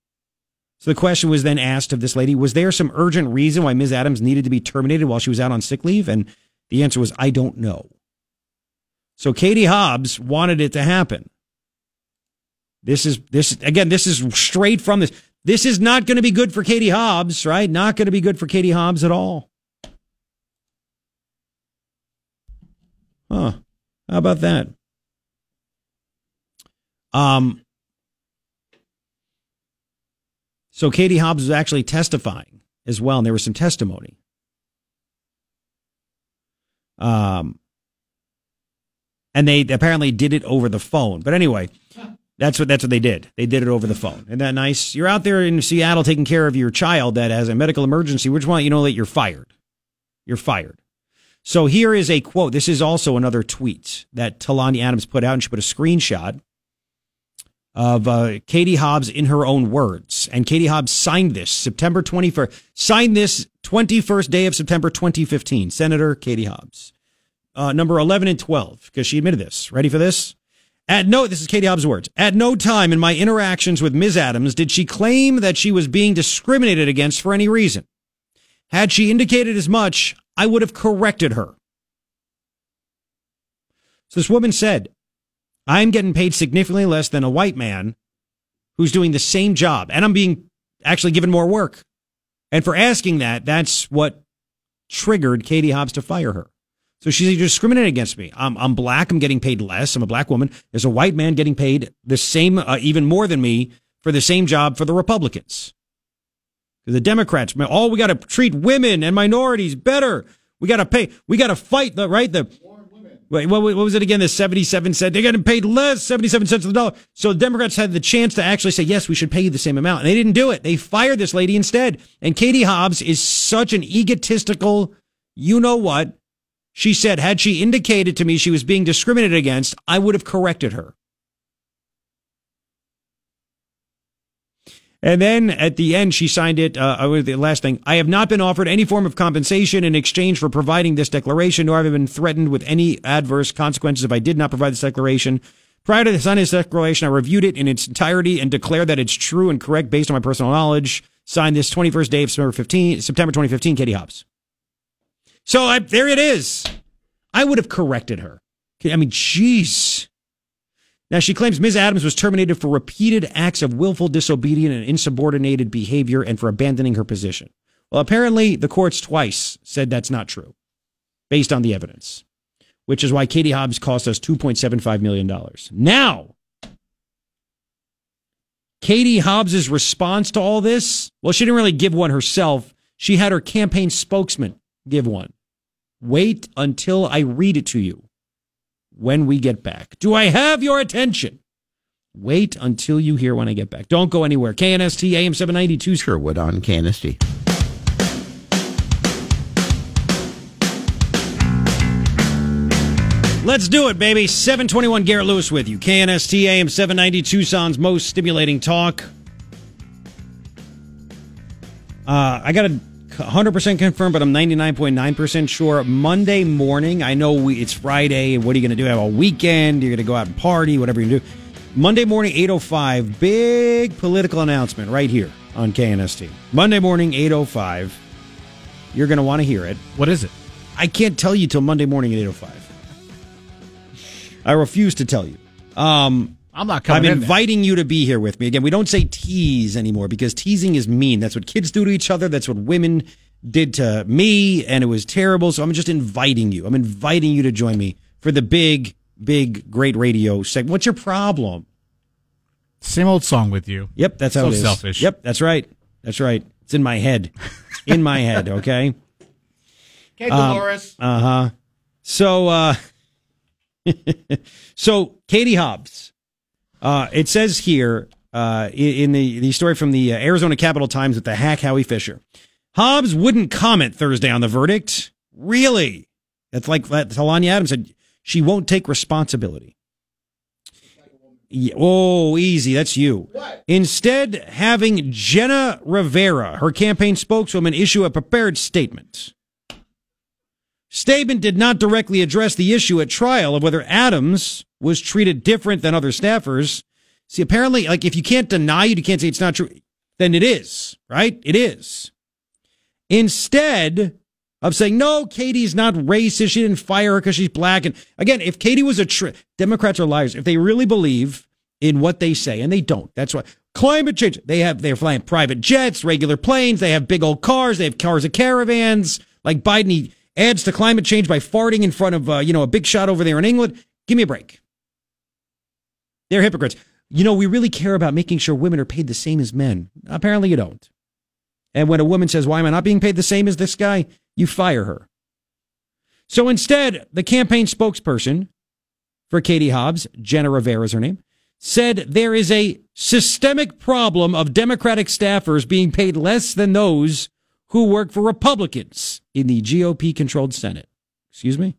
So the question was then asked of this lady, was there some urgent reason why Ms. Adams needed to be terminated while she was out on sick leave? And the answer was, I don't know. So Katie Hobbs wanted it to happen. This is this again, this is straight from this. This is not going to be good for Katie Hobbs, right? Not going to be good for Katie Hobbs at all. Huh. How about that? Um so Katie Hobbs was actually testifying as well, and there was some testimony. Um and they apparently did it over the phone. But anyway, that's what that's what they did. They did it over the phone. Isn't that nice? You're out there in Seattle taking care of your child that has a medical emergency. Which one you know that you're fired? You're fired. So here is a quote. This is also another tweet that Talonya Adams put out, and she put a screenshot of uh, Katie Hobbs in her own words. And Katie Hobbs signed this September 21st, signed this 21st day of September 2015. Senator Katie Hobbs. Uh, number 11 and 12, because she admitted this. Ready for this? At no, this is Katie Hobbs' words. At no time in my interactions with Ms. Adams did she claim that she was being discriminated against for any reason. Had she indicated as much, I would have corrected her. So this woman said, I'm getting paid significantly less than a white man who's doing the same job, and I'm being actually given more work. And for asking that, that's what triggered Katie Hobbs to fire her. So she's discriminating against me. I'm, I'm black. I'm getting paid less. I'm a black woman. There's a white man getting paid the same, uh, even more than me for the same job for the Republicans. The Democrats, oh, we got to treat women and minorities better. We got to pay. We got to fight the right. The wait, what, what was it again? The seventy-seven cent. They're getting paid less, seventy-seven cents of the dollar. So the Democrats had the chance to actually say yes, we should pay you the same amount, and they didn't do it. They fired this lady instead. And Katie Hobbs is such an egotistical, you know what? She said, had she indicated to me she was being discriminated against, I would have corrected her. And then at the end, she signed it. Uh, the last thing, I have not been offered any form of compensation in exchange for providing this declaration, nor have I been threatened with any adverse consequences if I did not provide this declaration. Prior to signing this declaration, I reviewed it in its entirety and declare that it's true and correct based on my personal knowledge. Signed this 21st day of September 15, September 2015, Katie Hobbs. So I, there it is. I would have corrected her. I mean, jeez. Now, she claims Ms. Adams was terminated for repeated acts of willful disobedience and insubordinated behavior and for abandoning her position. Well, apparently, the courts twice said that's not true, based on the evidence, which is why Katie Hobbs cost us $2.75 million. Now, Katie Hobbs's response to all this, well, she didn't really give one herself. She had her campaign spokesman give one. Wait until I read it to you when we get back. Do I have your attention? Wait until you hear when I get back. Don't go anywhere. KNST AM 792. Sherwood on KNST. Let's do it, baby. 721 Garrett Lewis with you. KNST AM 790 Tucson's most stimulating talk. Uh, I got to 100% confirmed, but I'm 99.9% sure. Monday morning, I know we, it's Friday. What are you going to do? Have a weekend? You're going to go out and party, whatever you do. Monday morning, 8.05, big political announcement right here on KNST. Monday morning, 8.05. You're going to want to hear it. What is it? I can't tell you till Monday morning at 8.05. I refuse to tell you. Um, I'm not coming. I'm in inviting you to be here with me again. We don't say tease anymore because teasing is mean. That's what kids do to each other. That's what women did to me, and it was terrible. So I'm just inviting you. I'm inviting you to join me for the big, big, great radio segment. What's your problem? Same old song with you. Yep, that's how So it is. selfish. Yep, that's right. That's right. It's in my head. in my head. Okay. Okay, Dolores. Uh huh. So, uh, so Katie Hobbs. Uh, it says here uh, in, the the story from the uh, Arizona Capital Times with the hack Howie Fischer, Hobbs wouldn't comment Thursday on the verdict. Really? That's like that Talonya Adams said. She won't take responsibility. Oh, easy. That's you. Instead, having Jenna Rivera, her campaign spokeswoman, issue a prepared statement. Statement did not directly address the issue at trial of whether Adams was treated different than other staffers. See, apparently, like if you can't deny it, you can't say it's not true, then it is, right? It is. Instead of saying, no, Katie's not racist. She didn't fire her because she's black. And again, if Katie was a tr- Democrats are liars. If they really believe in what they say, and they don't, that's why climate change, they have, they're flying private jets, regular planes. They have big old cars. They have cars of caravans. Like Biden, he adds to climate change by farting in front of, uh, you know, a big shot over there in England. Give me a break. They're hypocrites. You know, we really care about making sure women are paid the same as men. Apparently you don't. And when a woman says, why am I not being paid the same as this guy? You fire her. So instead, the campaign spokesperson for Katie Hobbs, Jenna Rivera is her name, said there is a systemic problem of Democratic staffers being paid less than those who work for Republicans in the GOP controlled Senate. Excuse me?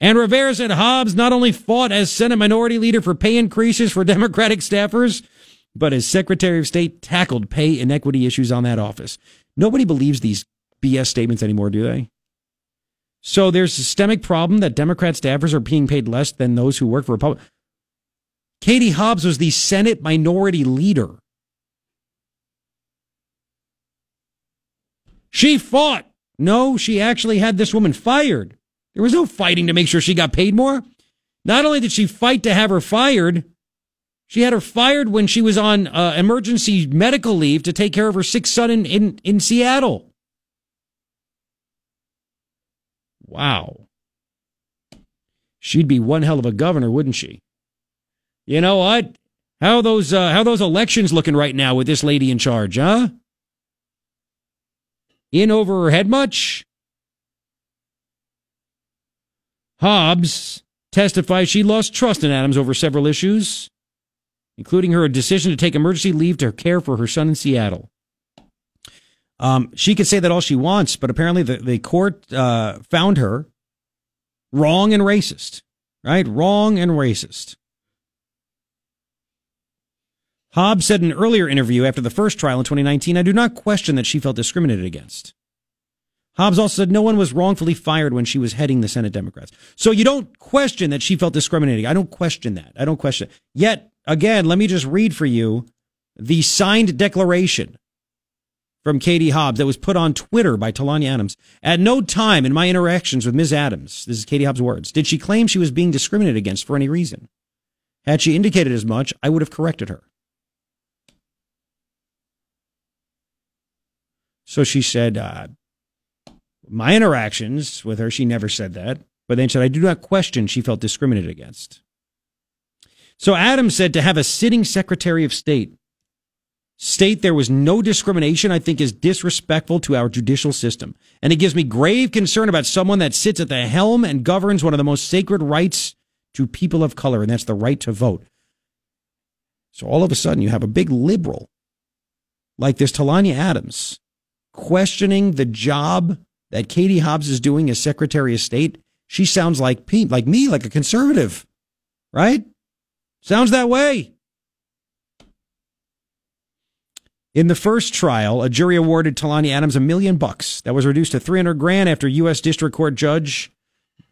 And Rivera said Hobbs not only fought as Senate Minority Leader for pay increases for Democratic staffers, but as Secretary of State tackled pay inequity issues on that office. Nobody believes these BS statements anymore, do they? So there's a systemic problem that Democrat staffers are being paid less than those who work for Republicans. Katie Hobbs was the Senate Minority Leader. She fought. No, she actually had this woman fired. There was no fighting to make sure she got paid more. Not only did she fight to have her fired, she had her fired when she was on uh, emergency medical leave to take care of her sick son in, in, in Seattle. Wow. She'd be one hell of a governor, wouldn't she? You know what? How those uh, how those elections looking right now with this lady in charge, huh? In over her head much? Hobbs testifies she lost trust in Adams over several issues, including her decision to take emergency leave to care for her son in Seattle. Um, she could say that all she wants, but apparently the, the court uh, found her wrong and racist, right? Wrong and racist. Hobbs said in an earlier interview after the first trial in 2019, I do not question that she felt discriminated against. Hobbs also said no one was wrongfully fired when she was heading the Senate Democrats. So you don't question that she felt discriminated. I don't question that. I don't question it. Yet, again, let me just read for you the signed declaration from Katie Hobbs that was put on Twitter by Talonya Adams. At no time in my interactions with Ms. Adams, this is Katie Hobbs' words, did she claim she was being discriminated against for any reason. Had she indicated as much, I would have corrected her. So she said, uh, my interactions with her, she never said that, but then said, I do not question she felt discriminated against. So Adams said to have a sitting Secretary of State state there was no discrimination, I think is disrespectful to our judicial system. And it gives me grave concern about someone that sits at the helm and governs one of the most sacred rights to people of color, and that's the right to vote. So all of a sudden you have a big liberal like this Talonya Adams questioning the job that Katie Hobbs is doing as Secretary of State. She sounds like Pete, like me, like a conservative, right? Sounds that way. In the first trial, a jury awarded Talonya Adams a million bucks. That was reduced to 300 grand after U.S. District Court Judge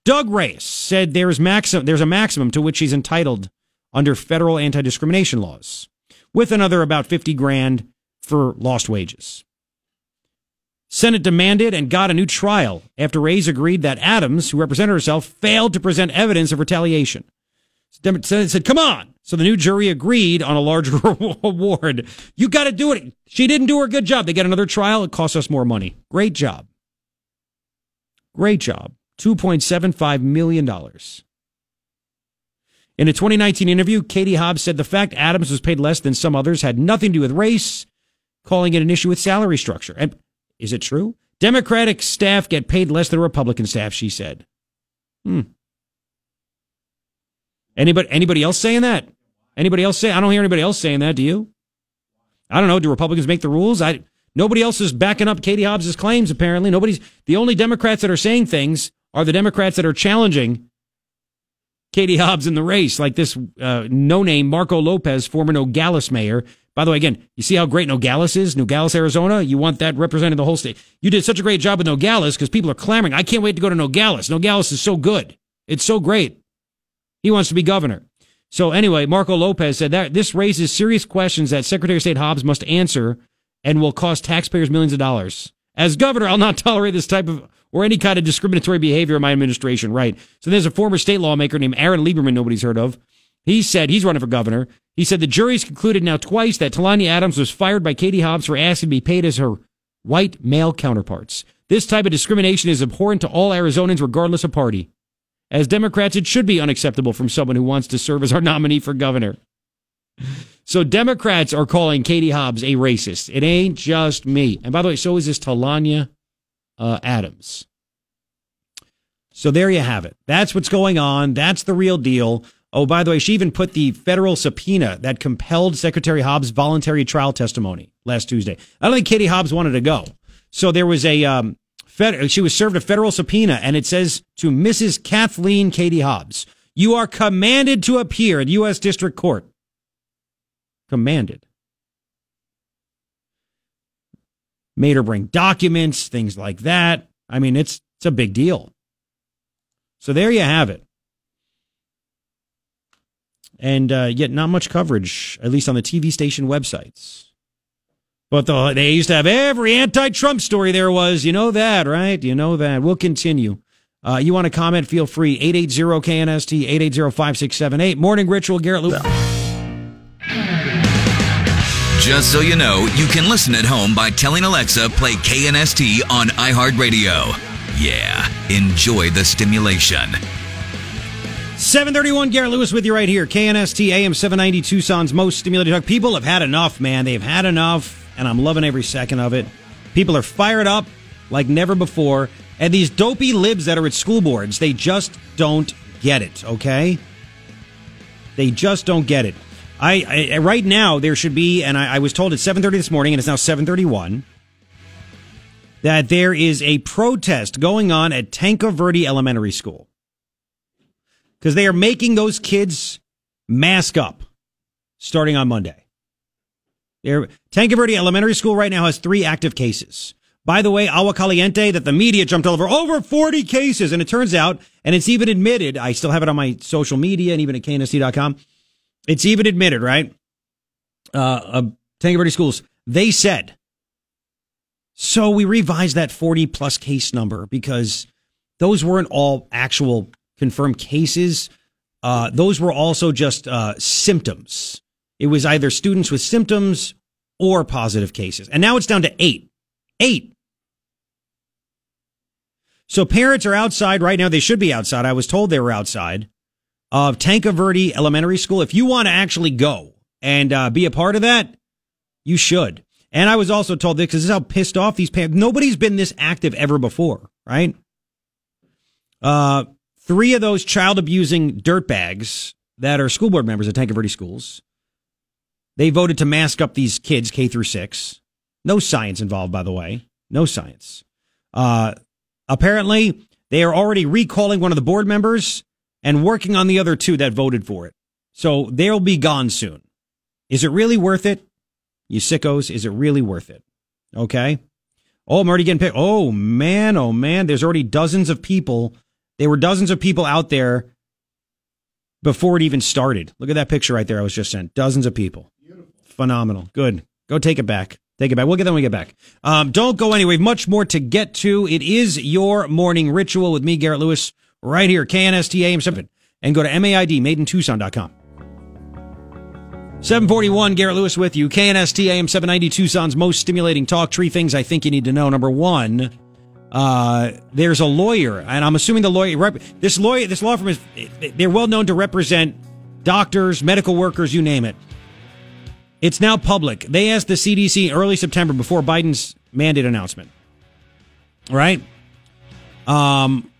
Doug Rayes said there's, maximum, there's a maximum to which she's entitled under federal anti-discrimination laws, with another about 50 grand for lost wages. Senate demanded and got a new trial after Rayes agreed that Adams, who represented herself, failed to present evidence of retaliation. Senate said, come on. So the new jury agreed on a larger award. You got to do it. She didn't do her good job. They get another trial. It costs us more money. Great job. Great job. $2.75 million. In a 2019 interview, Katie Hobbs said the fact Adams was paid less than some others had nothing to do with race, calling it an issue with salary structure. And is it true? Democratic staff get paid less than Republican staff, she said. Hmm. Anybody anybody else saying that? Anybody else say I don't hear anybody else saying that, do you? I don't know. Do Republicans make the rules? I nobody else is backing up Katie Hobbs' claims, apparently. Nobody's the only Democrats that are saying things are the Democrats that are challenging Katie Hobbs in the race, like this uh, no name Marco Lopez, former Nogales mayor. By the way, again, you see how great Nogales is? Nogales, Arizona? You want that representing the whole state. You did such a great job with Nogales because people are clamoring. I can't wait to go to Nogales. Nogales is so good. It's so great. He wants to be governor. So anyway, Marco Lopez said that this raises serious questions that Secretary of State Hobbs must answer and will cost taxpayers millions of dollars. As governor, I'll not tolerate this type of or any kind of discriminatory behavior in my administration. Right. So there's a former state lawmaker named Aaron Lieberman, nobody's heard of. He said he's running for governor. He said the jury's concluded now twice that Talonya Adams was fired by Katie Hobbs for asking to be paid as her white male counterparts. This type of discrimination is abhorrent to all Arizonans, regardless of party. As Democrats, it should be unacceptable from someone who wants to serve as our nominee for governor. So Democrats are calling Katie Hobbs a racist. It ain't just me. And by the way, so is this Talonya uh, Adams. So there you have it. That's what's going on. That's the real deal. Oh, by the way, she even put the federal subpoena that compelled Secretary Hobbs' voluntary trial testimony last Tuesday. I don't think Katie Hobbs wanted to go. So there was a, um, fed- she was served a federal subpoena and it says to Mrs. Kathleen Katie Hobbs, you are commanded to appear at U.S. District Court. Commanded. Made her bring documents, things like that. I mean, it's, it's a big deal. So there you have it. And uh, yet, not much coverage, at least on the TV station websites. But the, they used to have every anti Trump story there was. You know that, right? You know that. We'll continue. Uh, you want to comment? Feel free. 880 KNST, 880 5678. Morning Ritual, Garrett Lewis. Just so you know, you can listen at home by telling Alexa play KNST on iHeartRadio. Yeah, enjoy the stimulation. 731 Garrett Lewis with you right here. KNST AM 790 Tucson's most stimulating talk. People have had enough, man. They've had enough, and I'm loving every second of it. People are fired up like never before. And these dopey libs that are at school boards, they just don't get it, okay? They just don't get it. I, I right now there should be, and I, I was told at 7:30 this morning, and it's now 7:31, that there is a protest going on at Tanque Verde Elementary School because they are making those kids mask up starting on Monday. Tanque Verde Elementary School right now has three active cases. By the way, Agua Caliente, that the media jumped all over, over 40 cases. And it turns out, and it's even admitted, I still have it on my social media and even at KNST.com. It's even admitted, right? Uh, uh Schools, they said, so we revised that 40 plus case number because those weren't all actual confirmed cases. Uh, those were also just uh, symptoms. It was either students with symptoms or positive cases. And now it's down to eight. Eight. So parents are outside right now. They should be outside. I was told they were outside of Tanque Verde Elementary School. If you want to actually go and uh, be a part of that, you should. And I was also told this because this is how pissed off these parents. Nobody's been this active ever before, right? Uh, three of those child abusing dirtbags that are school board members at Verde schools, they voted to mask up these kids K through six. No science involved, by the way. No science. Uh, apparently, they are already recalling one of the board members and working on the other two that voted for it. So they'll be gone soon. Is it really worth it? You sickos, is it really worth it? Okay. Oh, I'm already getting picked. Oh man, oh man, there's already dozens of people. There were dozens of people out there before it even started. Look at that picture right there I was just sent. Dozens of people. Beautiful. Phenomenal. Good. Go take it back. Take it back. We'll get them when we get back. Um, don't go anywhere. Much more to get to. It is your morning ritual with me, Garrett Lewis, right here, KNST AM 7. And go to MAID, madeintucson.com. 741, Garrett Lewis with you. KNST AM 790 Tucson's most stimulating talk. Three things I think you need to know. Number one, uh, there's a lawyer, and I'm assuming the lawyer, this lawyer, this law firm is, they're well known to represent doctors, medical workers, you name it. It's now public. They asked the CDC early September before Biden's mandate announcement. Right? Um,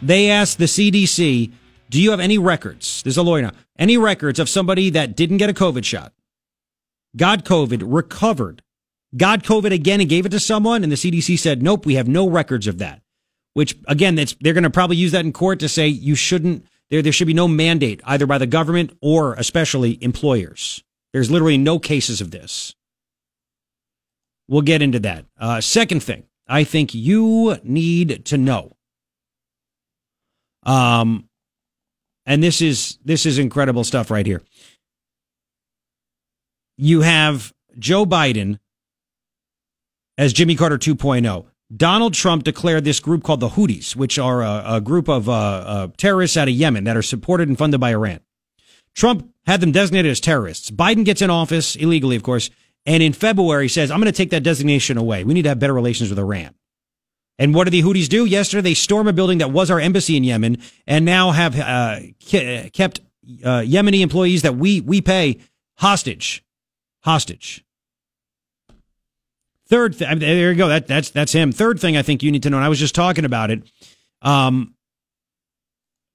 they asked the CDC, do you have any records? There's a lawyer now. Any records of somebody that didn't get a COVID shot, got COVID, recovered, got COVID again and gave it to someone? And the CDC said, nope, we have no records of that. Which again, that's, they're going to probably use that in court to say you shouldn't, there there should be no mandate either by the government or especially employers. There's literally no cases of this. We'll get into that. Uh, second thing, I think you need to know. Um, and this is this is incredible stuff right here. You have Joe Biden as Jimmy Carter 2.0. Donald Trump declared this group called the Houthis, which are a, a group of uh, uh, terrorists out of Yemen that are supported and funded by Iran. Trump had them designated as terrorists. Biden gets in office illegally, of course, and in February says, "I'm going to take that designation away. We need to have better relations with Iran." And what do the Houthis do? Yesterday, they storm a building that was our embassy in Yemen, and now have uh, kept uh, Yemeni employees that we we pay hostage, hostage. Third, th- there you go. That that's that's him. Third thing I think you need to know. And I was just talking about it. Um,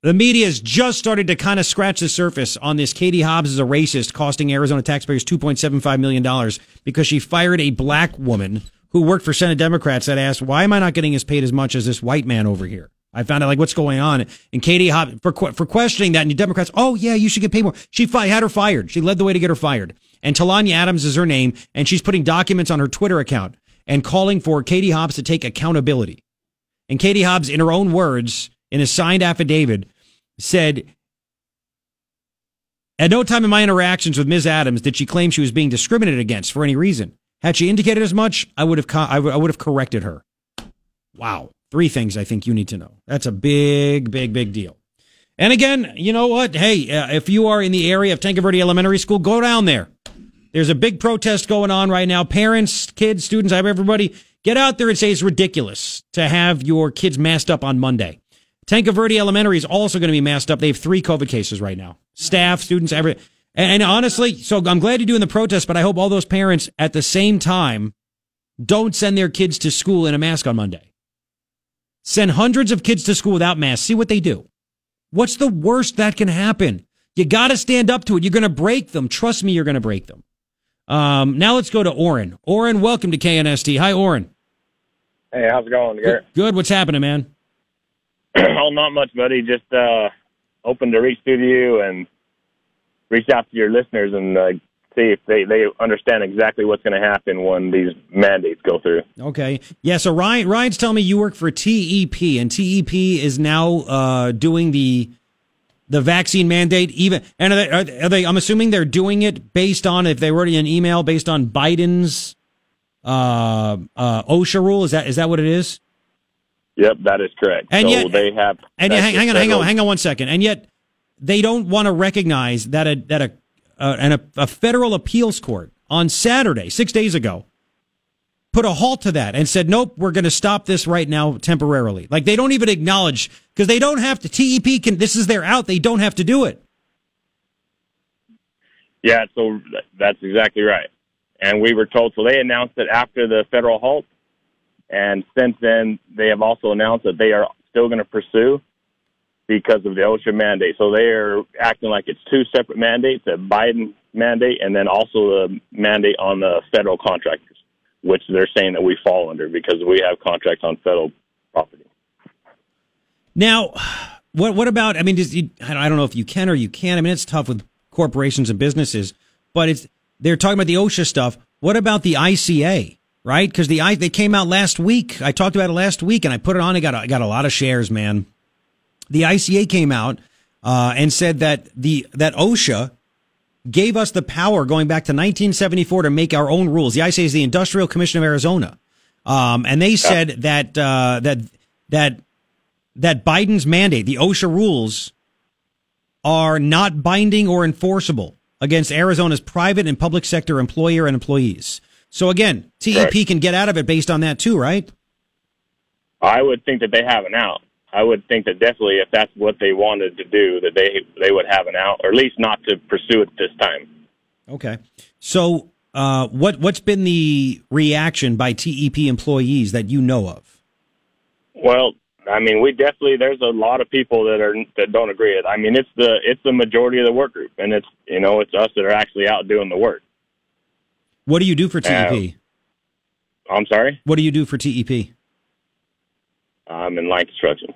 the media has just started to kind of scratch the surface on this. Katie Hobbs is a racist, costing Arizona taxpayers two point seven five million dollars because she fired a black woman who worked for Senate Democrats that asked, "Why am I not getting as paid as much as this white man over here?" I found out like what's going on, and Katie Hobbs for for questioning that, and the Democrats, oh yeah, you should get paid more. She fi- had her fired. She led the way to get her fired. And Talonya Adams is her name, and she's putting documents on her Twitter account and calling for Katie Hobbs to take accountability. And Katie Hobbs, in her own words, in a signed affidavit, said, At no time in my interactions with Ms. Adams did she claim she was being discriminated against for any reason. Had she indicated as much, I would have co- I would I would have corrected her. Wow. Three things I think you need to know. That's a big, big, big deal. And again, you know what? Hey, uh, if you are in the area of Tanque Verde Elementary School, go down there. There's a big protest going on right now. Parents, kids, students, I have everybody, get out there and say it's ridiculous to have your kids masked up on Monday. Tanque Verde Elementary is also going to be masked up. They have three COVID cases right now. Staff, students, every. And honestly, so I'm glad you're doing the protest, but I hope all those parents at the same time don't send their kids to school in a mask on Monday. Send hundreds of kids to school without masks. See what they do. What's the worst that can happen? You got to stand up to it. You're going to break them. Trust me, you're going to break them. Um, now let's go to Oren. Oren, welcome to KNST. Hi, Oren. Hey, how's it going, Garrett? Good. What's happening, man? oh, not much, buddy. Just uh, hoping to reach through to you and reach out to your listeners and uh, if they, they understand exactly what's going to happen when these mandates go through. Okay. Yeah. So Ryan, Ryan's telling me you work for TEP, and TEP is now uh, doing the the vaccine mandate. Even and are they, are, are they? I'm assuming they're doing it based on if they wrote an email based on Biden's uh, uh, OSHA rule. Is that is that what it is? Yep, that is correct. And so yet- they have. And that's hang, hang on, hang on, hang on one second. And yet, they don't want to recognize that a that a uh, and a, a federal appeals court on Saturday, six days ago, put a halt to that and said, "Nope, we're going to stop this right now temporarily." Like they don't even acknowledge because they don't have to. TEP can. This is their out. They don't have to do it. Yeah, so that's exactly right. And we were told, so they announced it after the federal halt. And since then, they have also announced that they are still going to pursue because of the OSHA mandate. So they are acting like it's two separate mandates, the Biden mandate and then also the mandate on the federal contractors, which they're saying that we fall under because we have contracts on federal property. Now, what what about? I mean, does, I don't know if you can or you can't. I mean, it's tough with corporations and businesses, but it's they're talking about the OSHA stuff. What about the ICA? Right? Because the I they came out last week. I talked about it last week, and I put it on. I got I got a lot of shares, man. The ICA came out uh, and said that the that OSHA gave us the power going back to 1974 to make our own rules. The ICA is the Industrial Commission of Arizona, um, and they said that uh, that that that Biden's mandate, the OSHA rules, are not binding or enforceable against Arizona's private and public sector employer and employees. So again, TEP Right. can get out of it based on that too, right? I would think that they have an out. I would think that definitely if that's what they wanted to do, that they they would have an out, or at least not to pursue it this time. Okay. So uh, what what's been the reaction by TEP employees that you know of? Well, I mean, we definitely there's a lot of people that are that don't agree. It. I mean, it's the it's the majority of the work group, and it's you know it's us that are actually out doing the work. What do you do for TEP? I'm sorry, what do you do for TEP? I'm in line construction.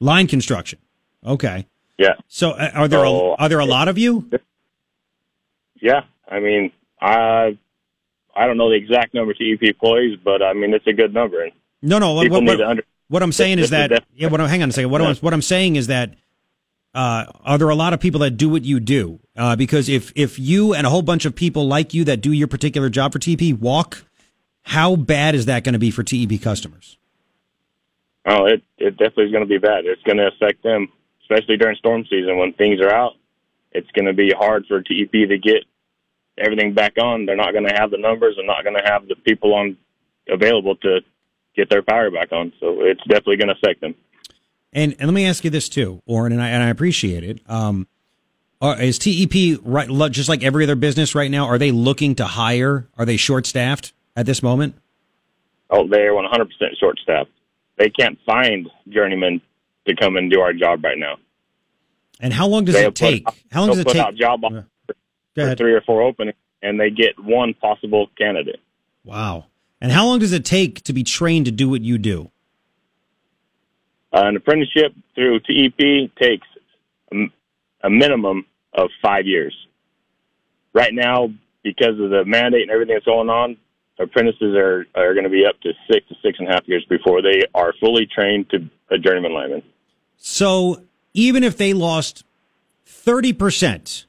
Line construction. Okay. Yeah, So uh, are there a, are there a lot of you? yeah. I mean, I I don't know the exact number of TEP employees, but I mean it's a good number. And No, no. What, what, under. what I'm saying is that yeah. What I'm, hang on a second. What I'm what I'm saying is that uh, are there a lot of people that do what you do? Uh, because if if you and a whole bunch of people like you that do your particular job for TP walk, how bad is that going to be for TEP customers? Oh, it it definitely is going to be bad. It's going to affect them, especially during storm season when things are out. It's going to be hard for TEP to get everything back on. They're not going to have the numbers. They're not going to have the people on available to get their power back on. So it's definitely going to affect them. And and let me ask you this too, Orrin, and I and I appreciate it. Um, are, is TEP right just like every other business right now? Are they looking to hire? Are they short staffed at this moment? Oh, they're 100% short staffed. They can't find journeymen to come and do our job right now. And how long does They'll it take? Put, how long does it put take? out job offers for three or four openings, and they get one possible candidate. Wow. And how long does it take to be trained to do what you do? Uh, an apprenticeship through TEP takes a, a minimum of five years. Right now, because of the mandate and everything that's going on, apprentices are, are going to be up to six to six and a half years before they are fully trained to a journeyman lineman. So even if they lost thirty percent,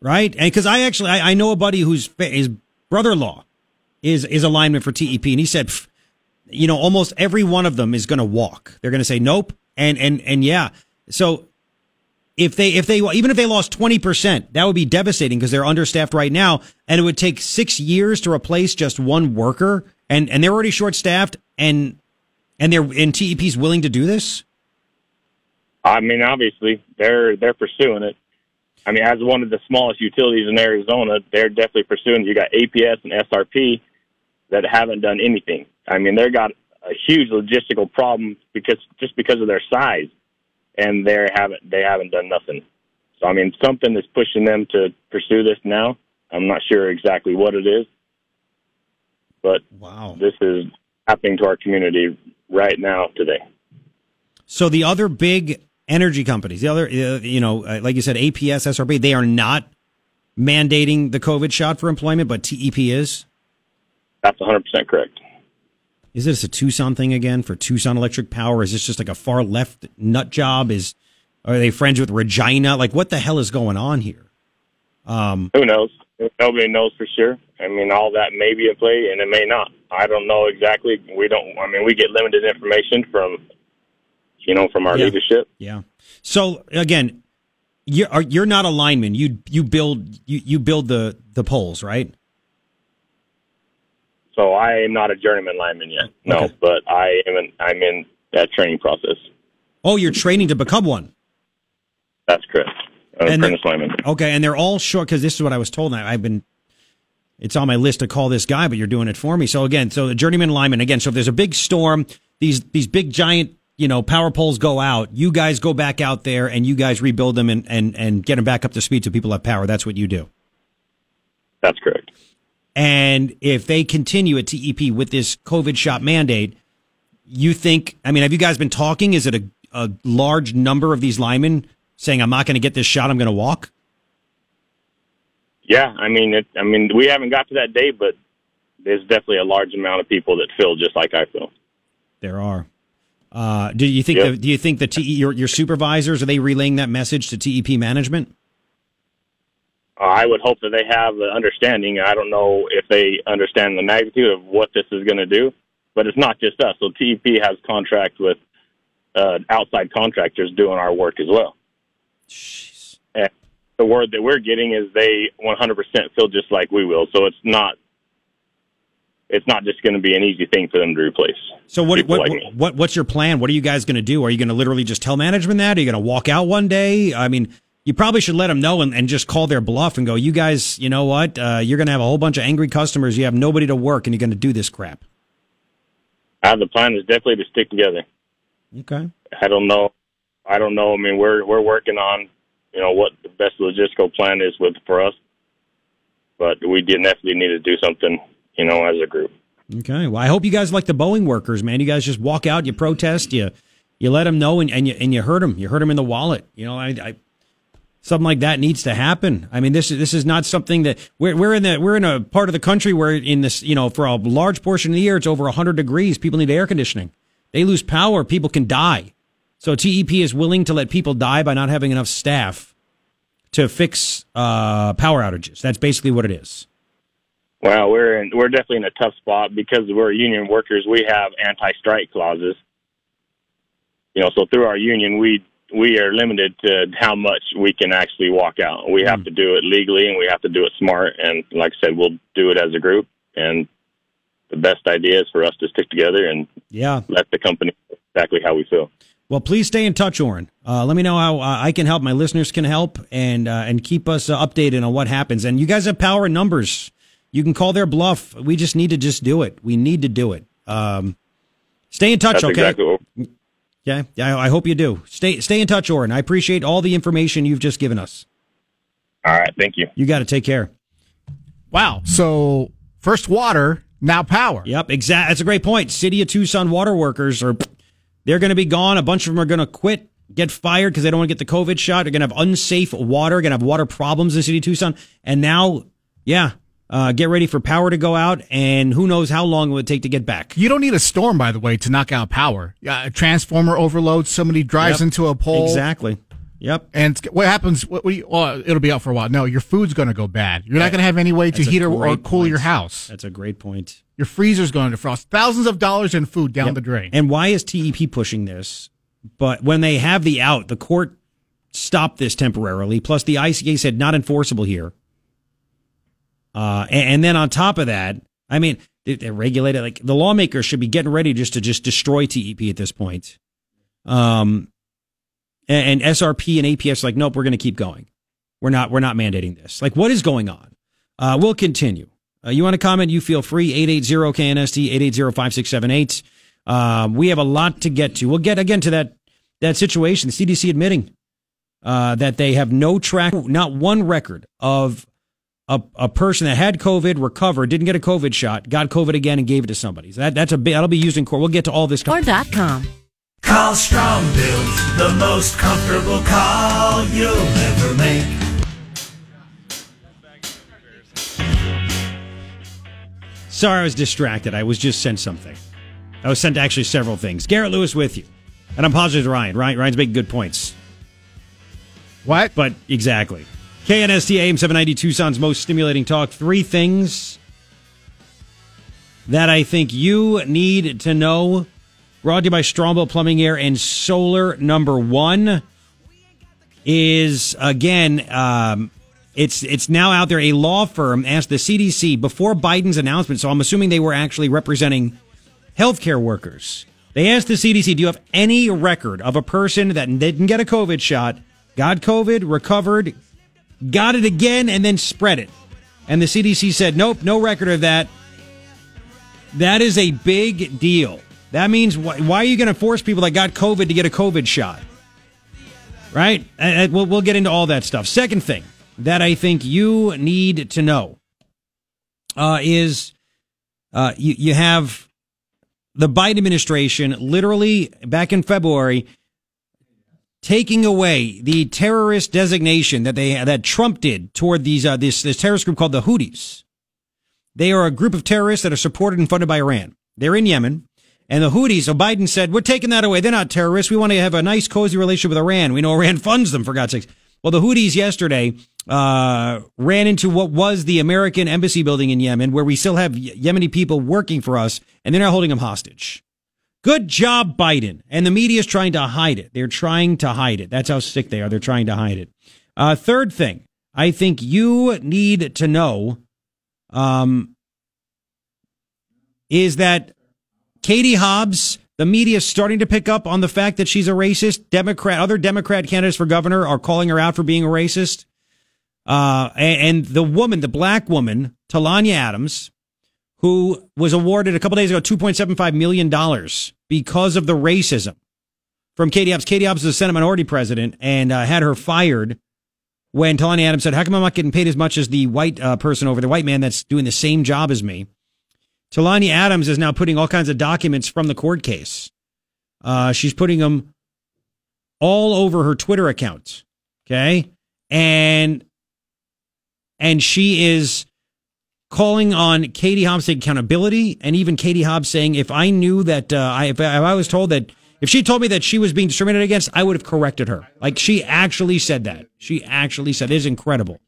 right? And because I actually I, I know a buddy whose his brother-in-law is is a lineman for TEP, and he said, you know, almost every one of them is going to walk. They're going to say nope, and and and yeah. So if they if they even if they lost 20% that would be devastating because they're understaffed right now and it would take 6 years to replace just one worker and and they're already short staffed and and they're and TEP's willing to do this I mean, obviously, they're they're pursuing it. I mean, as one of the smallest utilities in Arizona, they're definitely pursuing. it. You got APS and SRP that haven't done anything. I mean, they've got a huge logistical problem because just because of their size, and they haven't they haven't done nothing. So I mean, something is pushing them to pursue this now. I'm not sure exactly what it is, but wow this is happening to our community right now today. so the other big energy companies the other uh, you know uh, like you said APS SRP, they are not mandating the covid shot for employment but TEP is That's 100 percent correct. Is this a Tucson thing again for Tucson Electric Power? Is this just like a far left nut job? Is are they friends with Regina? Like what the hell is going on here? Um, Who knows? Nobody knows for sure. I mean, all that may be at play, and it may not. I don't know exactly. We don't. I mean, we get limited information from, you know, from our Yeah. leadership. yeah. So again, you're are- you're not a lineman. You you build you, you build the the poles, right? So I am not a journeyman lineman yet. No, Okay. but I am. In, I'm in that training process. Oh, you're training to become one. That's correct. An And apprentice lineman. Okay, and they're all short because this is what I was told. I- I've been. It's on my list to call this guy, but you're doing it for me. So again, so the journeyman lineman again. So if there's a big storm, these these big giant you know power poles go out. You guys go back out there and you guys rebuild them and and and get them back up to speed so people have power. That's what you do. That's correct. And if they continue at TEP with this COVID shot mandate, you think? I mean, have you guys been talking? Is it a a large number of these linemen saying, "I'm not going to get this shot. I'm going to walk"? Yeah, I mean, it, I mean, we haven't got to that day, but there's definitely a large amount of people that feel just like I feel. There are. Uh, do you think? Yep. The, do you think the TE, your your supervisors are they relaying that message to TEP management? Uh, I would hope that they have the understanding. I don't know if they understand the magnitude of what this is going to do, but it's not just us. So TEP has contract with uh, outside contractors doing our work as well. Jeez. And the word that we're getting is they 100% feel just like we will. So it's not. It's not just going to be an easy thing for them to replace. So what what, like what what's your plan? What are you guys going to do? Are you going to literally just tell management that? Are you going to walk out one day? I mean, you probably should let them know and, and just call their bluff and go, you guys, you know what? Uh, you're going to have a whole bunch of angry customers. You have nobody to work, and you're going to do this crap. Uh, the plan is definitely to stick together. Okay. I don't know. I don't know. I mean, we're we're working on, you know, what the best logistical plan is with for us. But we definitely need to do something, you know, as a group. Okay. Well, I hope you guys like the Boeing workers, man. You guys just walk out, you protest, you You let them know, and, and you and you hurt them. You hurt them in the wallet. You know, I, I something like that needs to happen. I mean, this is this is not something that we're we're in the we're in a part of the country where in this you know for a large portion of the year it's over hundred degrees. People need air conditioning. They lose power. People can die. So TEP is willing to let people die by not having enough staff to fix uh, power outages. That's basically what it is. Well, we're in, we're definitely in a tough spot because we're union workers. We have anti-strike clauses. You know, so through our union, we we are limited to how much we can actually walk out. We have to do it legally and we have to do it smart. And like I said, we'll do it as a group. And the best idea is for us to stick together and Yeah. let the company know exactly how we feel. Well, please stay in touch, Oren. Uh, let me know how uh, I can help. My listeners can help, and uh, and keep us uh, updated on what happens. And you guys have power in numbers. You can call their bluff. We just need to just do it. We need to do it. Um, stay in touch, That's okay? exactly Yeah, yeah. I hope you do. Stay stay in touch, Oren. I appreciate all the information you've just given us. All right, thank you. You got to take care. Wow. So first water, now power. Yep, exact. That's a great point. City of Tucson water workers are they're going to be gone. A bunch of them are going to quit, get fired because they don't want to get the COVID shot. They're going to have unsafe water. Going to have water problems in the city of Tucson. And now, yeah, uh, get ready for power to go out, and who knows how long it would take to get back. You don't need a storm, by the way, to knock out power. Yeah, a transformer overload. Somebody drives Yep. into a pole. Exactly. Yep. And what happens? What we, well, it'll be out for a while. No, your food's going to go bad. You're not going to have any way to That's heat or, or cool point. your house. That's a great point. Your freezer's going to defrost. Thousands of dollars in food down Yep. the drain. And why is TEP pushing this? But when they have the out, the court stopped this temporarily. Plus, the ICA said not enforceable here. Uh, and, and then on top of that, I mean, they, they regulate it. Like the lawmakers should be getting ready just to just destroy TEP at this point. Um, and, and SRP and APS are like, nope, we're going to keep going. We're not. We're not mandating this. Like, what is going on? Uh, we'll continue. Uh, you want to comment? You feel free. 880 KNST 880 5678. Um, we have a lot to get to. We'll get again to that that situation. The CDC admitting uh, that they have no track, not one record of a, a person that had COVID, recovered, didn't get a COVID shot, got COVID again, and gave it to somebody. So that, that's a big, that'll be used in court. We'll get to all this. Or.com. Call Strong Builds, the most comfortable call you'll ever make. Sorry, I was distracted. I was just sent something. I was sent actually several things. Garret Lewis with you, and I'm positive Ryan. Ryan Ryan's making good points. What? But exactly. KNST AM 790 Tucson's most stimulating talk. Three things that I think you need to know. Brought to you by Strongbuilt Plumbing Air and Solar. Number one is again, um, it's it's now out there. A law firm asked the CDC before Biden's announcement. So I'm assuming they were actually representing healthcare workers. They asked the CDC, "Do you have any record of a person that didn't get a COVID shot, got COVID, recovered, got it again, and then spread it?" And the CDC said, "Nope, no record of that." That is a big deal. That means why, why are you going to force people that got COVID to get a COVID shot? Right? And- we'll, we'll get into all that stuff. Second thing that I think you need to know uh, is uh, you, you have the Biden administration literally back in February taking away the terrorist designation that they that Trump did toward these uh, this this terrorist group called the Houthis. They are a group of terrorists that are supported and funded by Iran. They're in Yemen. And the Houthis, so Biden said, we're taking that away. They're not terrorists. We want to have a nice, cozy relationship with Iran. We know Iran funds them, for God's sakes. Well, the Houthis yesterday uh, ran into what was the American embassy building in Yemen, where we still have Yemeni people working for us, and they're now holding them hostage. Good job, Biden. And the media is trying to hide it. They're trying to hide it. That's how sick they are. They're trying to hide it. Uh, third thing, I think you need to know um, is that Katie Hobbs, the media is starting to pick up on the fact that she's a racist. Democrat, other Democrat candidates for governor are calling her out for being a racist. Uh, and, and the woman, the black woman, Talonya Adams, who was awarded a couple days ago $2.75 million because of the racism from Katie Hobbs. Katie Hobbs is the Senate minority president and uh, had her fired when Talonya Adams said, How come I'm not getting paid as much as the white uh, person over the white man that's doing the same job as me? Talonya Adams is now putting all kinds of documents from the court case Uh, she's putting them all over her Twitter account. Okay. And, and she is calling on Katie Hobbs accountability. And even Katie Hobbs saying, if I knew that, uh, I, if, I- was told that, if she told me that she was being discriminated against, I would have corrected her. Like she actually said that. She actually said it is incredible.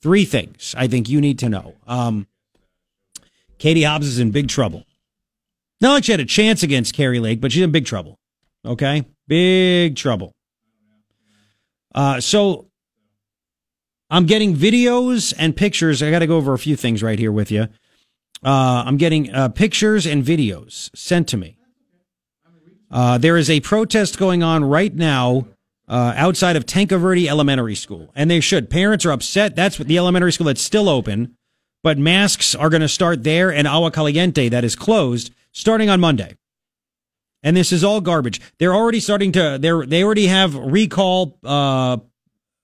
Three things I think you need to know. Um, Katie Hobbs is in big trouble. Not like she had a chance against Kari Lake, but she's in big trouble. Okay? Big trouble. Uh, so I'm getting videos and pictures. I got to go over a few things right here with you. Uh, I'm getting uh, pictures and videos sent to me. Uh, there is a protest going on right now uh, outside of Tanque Verde Elementary School, and they should. Parents are upset. That's what the elementary school that's still open, but masks are going to start there and Agua Caliente that is closed starting on Monday. And this is all garbage. They're already starting to. They they already have recall uh,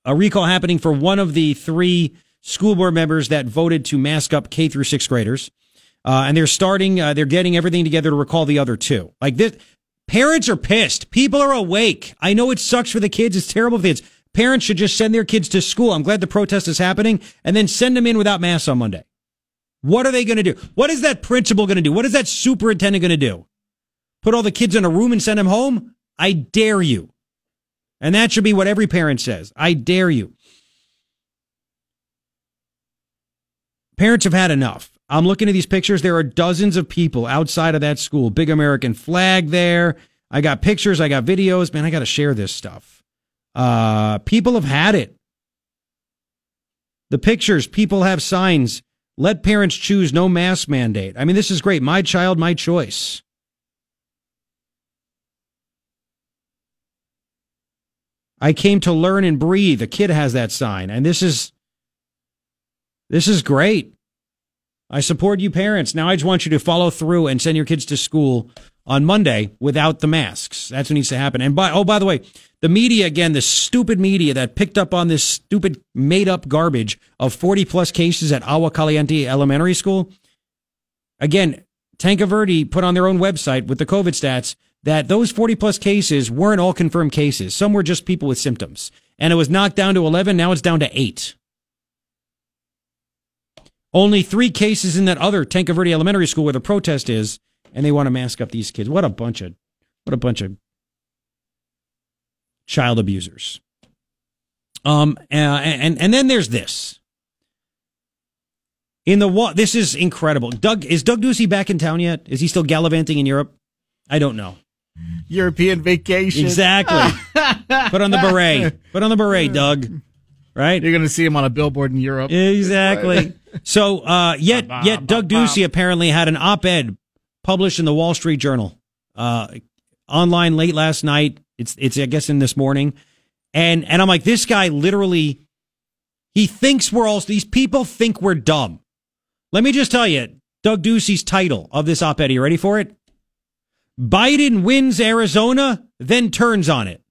a recall happening for one of the three school board members that voted to mask up K through sixth graders. Uh, and they're starting, uh, they're getting everything together to recall the other two. Like this, parents are pissed. People are awake. I know it sucks for the kids. It's terrible for the kids. Parents should just send their kids to school. I'm glad the protest is happening and then send them in without masks on Monday. What are they going to do? What is that principal going to do? What is that superintendent going to do? Put all the kids in a room and send them home? I dare you. And that should be what every parent says. I dare you. Parents have had enough. I'm looking at these pictures. There are dozens of people outside of that school. Big American flag there. I got pictures. I got videos. Man, I got to share this stuff. Uh, people have had it. The pictures, people have signs. Let parents choose no mask mandate. I mean, this is great. My child, my choice. I came to learn and breathe. A kid has that sign, and this is this is great. I support you parents. Now I just want you to follow through and send your kids to school on Monday without the masks. That's what needs to happen. And by oh by the way, the media again, the stupid media that picked up on this stupid made up garbage of 40 plus cases at Agua Caliente Elementary School. Again, Tanque Verde put on their own website with the COVID stats that those 40 plus cases weren't all confirmed cases. Some were just people with symptoms. And it was knocked down to 11. Now it's down to eight. Only three cases in that other Tanque Verde Elementary School where the protest is, and they want to mask up these kids. What a bunch of, what a bunch of child abusers. Um, uh, and and then there's this. In the this is incredible. Doug is Doug Ducey back in town yet? Is he still gallivanting in Europe? I don't know. European vacation. Exactly. Put on the beret. Put on the beret, Doug. Right? You're going to see him on a billboard in Europe. Exactly. So, uh, yet, yet Doug Ducey apparently had an op-ed published in the Wall Street Journal, uh, online late last night. It's, it's, I guess in this morning. And, and I'm like, this guy literally, he thinks we're all, these people think we're dumb. Let me just tell you, Doug Ducey's title of this op-ed. Are you ready for it? Biden wins Arizona, then turns on it.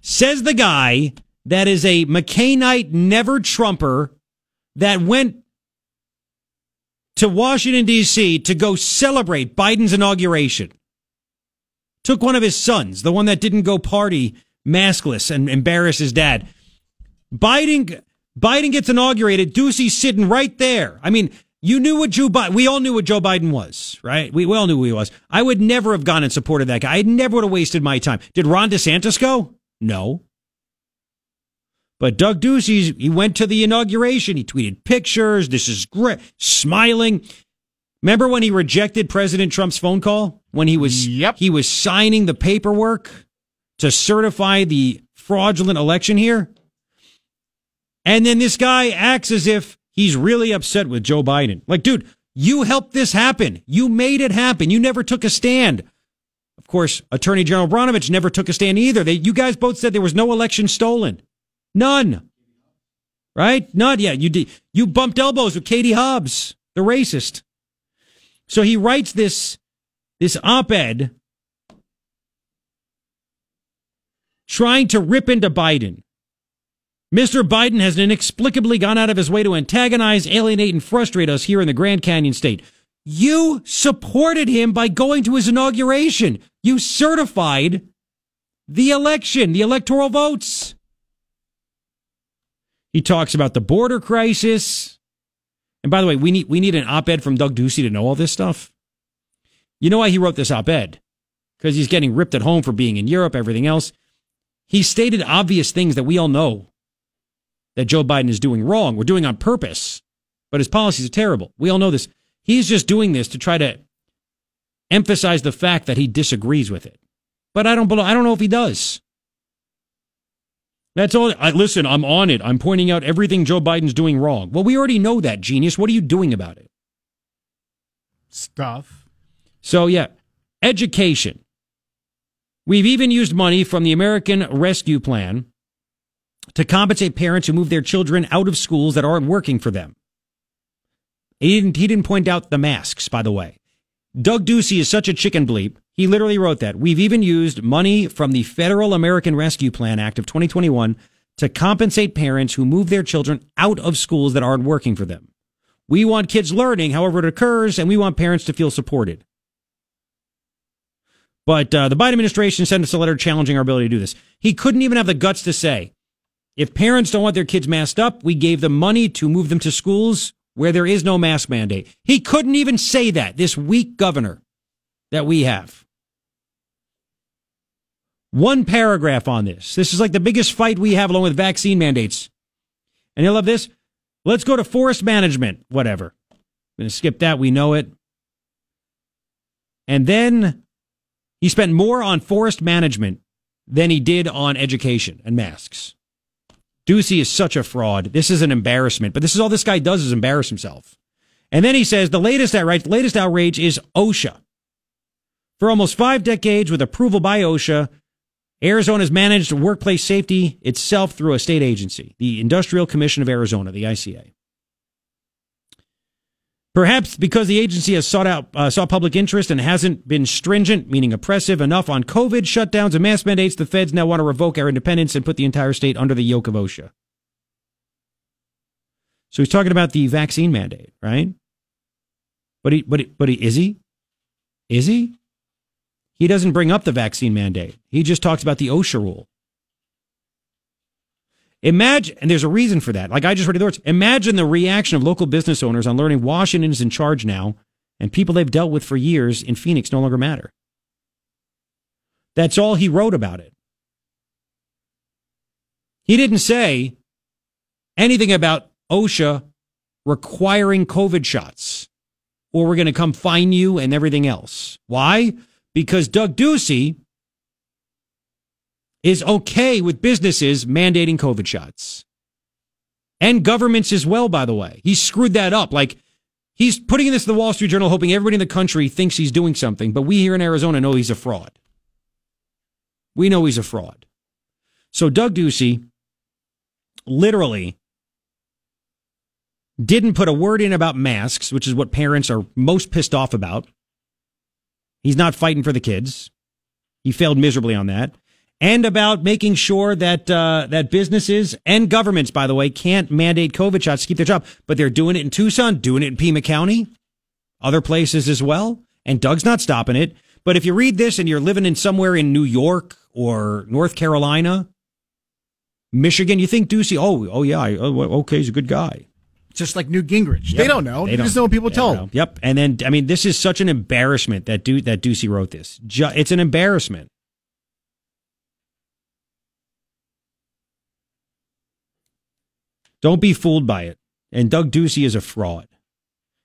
Says the guy that is a McCainite never Trumper that went to Washington, D.C. to go celebrate Biden's inauguration. Took one of his sons, the one that didn't go party maskless and embarrass his dad. Biden, Biden gets inaugurated. Ducey's sitting right there. I mean, you knew what Joe Biden, we all knew what Joe Biden was, right? We, we all knew who he was. I would never have gone and supported that guy. I never would have wasted my time. Did Ron DeSantis go? No. But Doug Ducey, he went to the inauguration. He tweeted pictures. This is great. Smiling. Remember when he rejected President Trump's phone call? When he was, Yep. he was signing the paperwork to certify the fraudulent election here? And then this guy acts as if he's really upset with Joe Biden. Like, dude, you helped this happen. You made it happen. You never took a stand. Of course, Attorney General Brnovich never took a stand either. They, you guys both said there was no election stolen. None. Right? None. Yeah, you. You bumped elbows with Katie Hobbs, the racist. So he writes this, this op-ed trying to rip into Biden. Mr. Biden has inexplicably gone out of his way to antagonize, alienate, and frustrate us here in the Grand Canyon state. You supported him by going to his inauguration. You certified the election, the electoral votes. He talks about the border crisis. And by the way, we need we need an op-ed from Doug Ducey to know all this stuff. You know why he wrote this op-ed? Because he's getting ripped at home for being in Europe, everything else. He stated obvious things that we all know that Joe Biden is doing wrong. We're doing on purpose, but his policies are terrible. We all know this. He's just doing this to try to emphasize the fact that he disagrees with it. But I don't I don't know if he does. That's all. I, listen, I'm on it. I'm pointing out everything Joe Biden's doing wrong. Well, we already know that, genius. What are you doing about it? Stuff. So, yeah, education. We've even used money from the American Rescue Plan to compensate parents who move their children out of schools that aren't working for them. He didn't, he didn't point out the masks, by the way. Doug Ducey is such a chicken bleep. He literally wrote that. We've even used money from the Federal American Rescue Plan Act of 2021 to compensate parents who move their children out of schools that aren't working for them. We want kids learning, however it occurs, and we want parents to feel supported. But uh, the Biden administration sent us a letter challenging our ability to do this. He couldn't even have the guts to say, if parents don't want their kids masked up, we gave them money to move them to schools where there is no mask mandate. He couldn't even say that, this weak governor that we have. One paragraph on this. This is like the biggest fight we have along with vaccine mandates. And you'll love this. Let's go to forest management, whatever. I'm going to skip that. We know it. And then he spent more on forest management than he did on education and masks. Ducey is such a fraud. This is an embarrassment. But this is all this guy does is embarrass himself. And then he says the latest outrage, the latest outrage is OSHA. For almost five decades, with approval by OSHA, Arizona has managed workplace safety itself through a state agency, the Industrial Commission of Arizona, the ICA. Perhaps because the agency has sought out uh, saw public interest and hasn't been stringent, meaning oppressive enough on COVID shutdowns and mask mandates, the feds now want to revoke our independence and put the entire state under the yoke of OSHA. So he's talking about the vaccine mandate, right? But he, but he, but he, is he? Is he? He doesn't bring up the vaccine mandate. He just talks about the OSHA rule. Imagine, and there's a reason for that. Like I just read the words. Imagine the reaction of local business owners on learning Washington is in charge now and people they've dealt with for years in Phoenix no longer matter. That's all he wrote about it. He didn't say anything about OSHA requiring COVID shots or we're going to come fine you and everything else. Why? Because Doug Ducey is okay with businesses mandating COVID shots. And governments as well, by the way. He screwed that up. Like, he's putting this in the Wall Street Journal, hoping everybody in the country thinks he's doing something, but we here in Arizona know he's a fraud. We know he's a fraud. So Doug Ducey literally didn't put a word in about masks, which is what parents are most pissed off about. He's not fighting for the kids. He failed miserably on that and about making sure that uh, that businesses and governments, by the way, can't mandate COVID shots to keep their job. But they're doing it in Tucson, doing it in Pima County, other places as well. And Doug's not stopping it. But if you read this and you're living in somewhere in New York or North Carolina, Michigan, you think Ducey, oh, oh yeah, oh, okay, he's a good guy. Just like Newt Gingrich. Yep. They don't know. They, don't. just know what people tell them. Yep. And then, I mean, this is such an embarrassment that du- that Ducey wrote this. Ju- it's an embarrassment. Don't be fooled by it. And Doug Ducey is a fraud.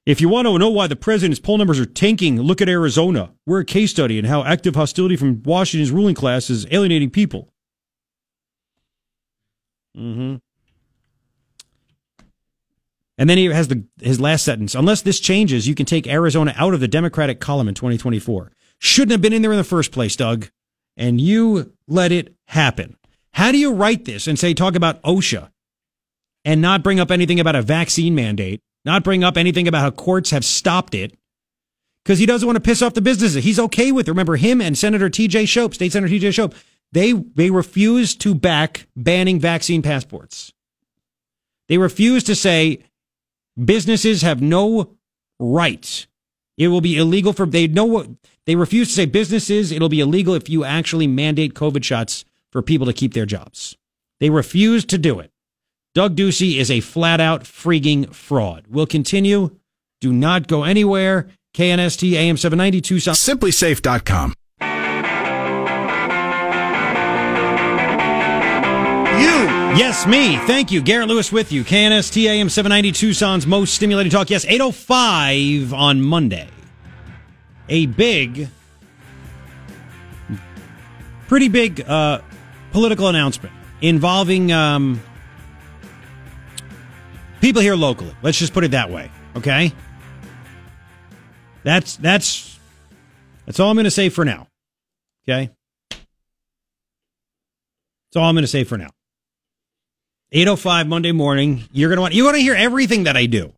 If you want to know why the president's poll numbers are tanking, look at Arizona. We're a case study in how active hostility from Washington's ruling class is alienating people. Mm-hmm. And then he has the his last sentence. Unless this changes, you can take Arizona out of the Democratic column in 2024. Shouldn't have been in there in the first place, Doug. And you let it happen. How do you write this and say talk about OSHA and not bring up anything about a vaccine mandate, not bring up anything about how courts have stopped it? Because he doesn't want to piss off the businesses. He's okay with. it. Remember him and Senator T.J. Shope, State Senator T.J. Shope. They they refused to back banning vaccine passports. They refuse to say businesses have no right It will be illegal for they know what they refuse to say businesses. It'll be illegal if you actually mandate COVID shots for people to keep their jobs. They refuse to do it. Doug Ducey is a flat out freaking fraud. We'll continue. Do not go anywhere. KNST AM 792. SimpliSafe.com. You. Yes, me. Thank you. Garret Lewis with you. KNST AM 790 Tucson's most stimulating talk. Yes, 805 on Monday. A big, pretty big uh, political announcement involving um, people here locally. Let's just put it that way. Okay? That's that's that's all I'm going to say for now. Okay? That's all I'm going to say for now. 805 Monday morning. You're going to want, you want to hear everything that I do.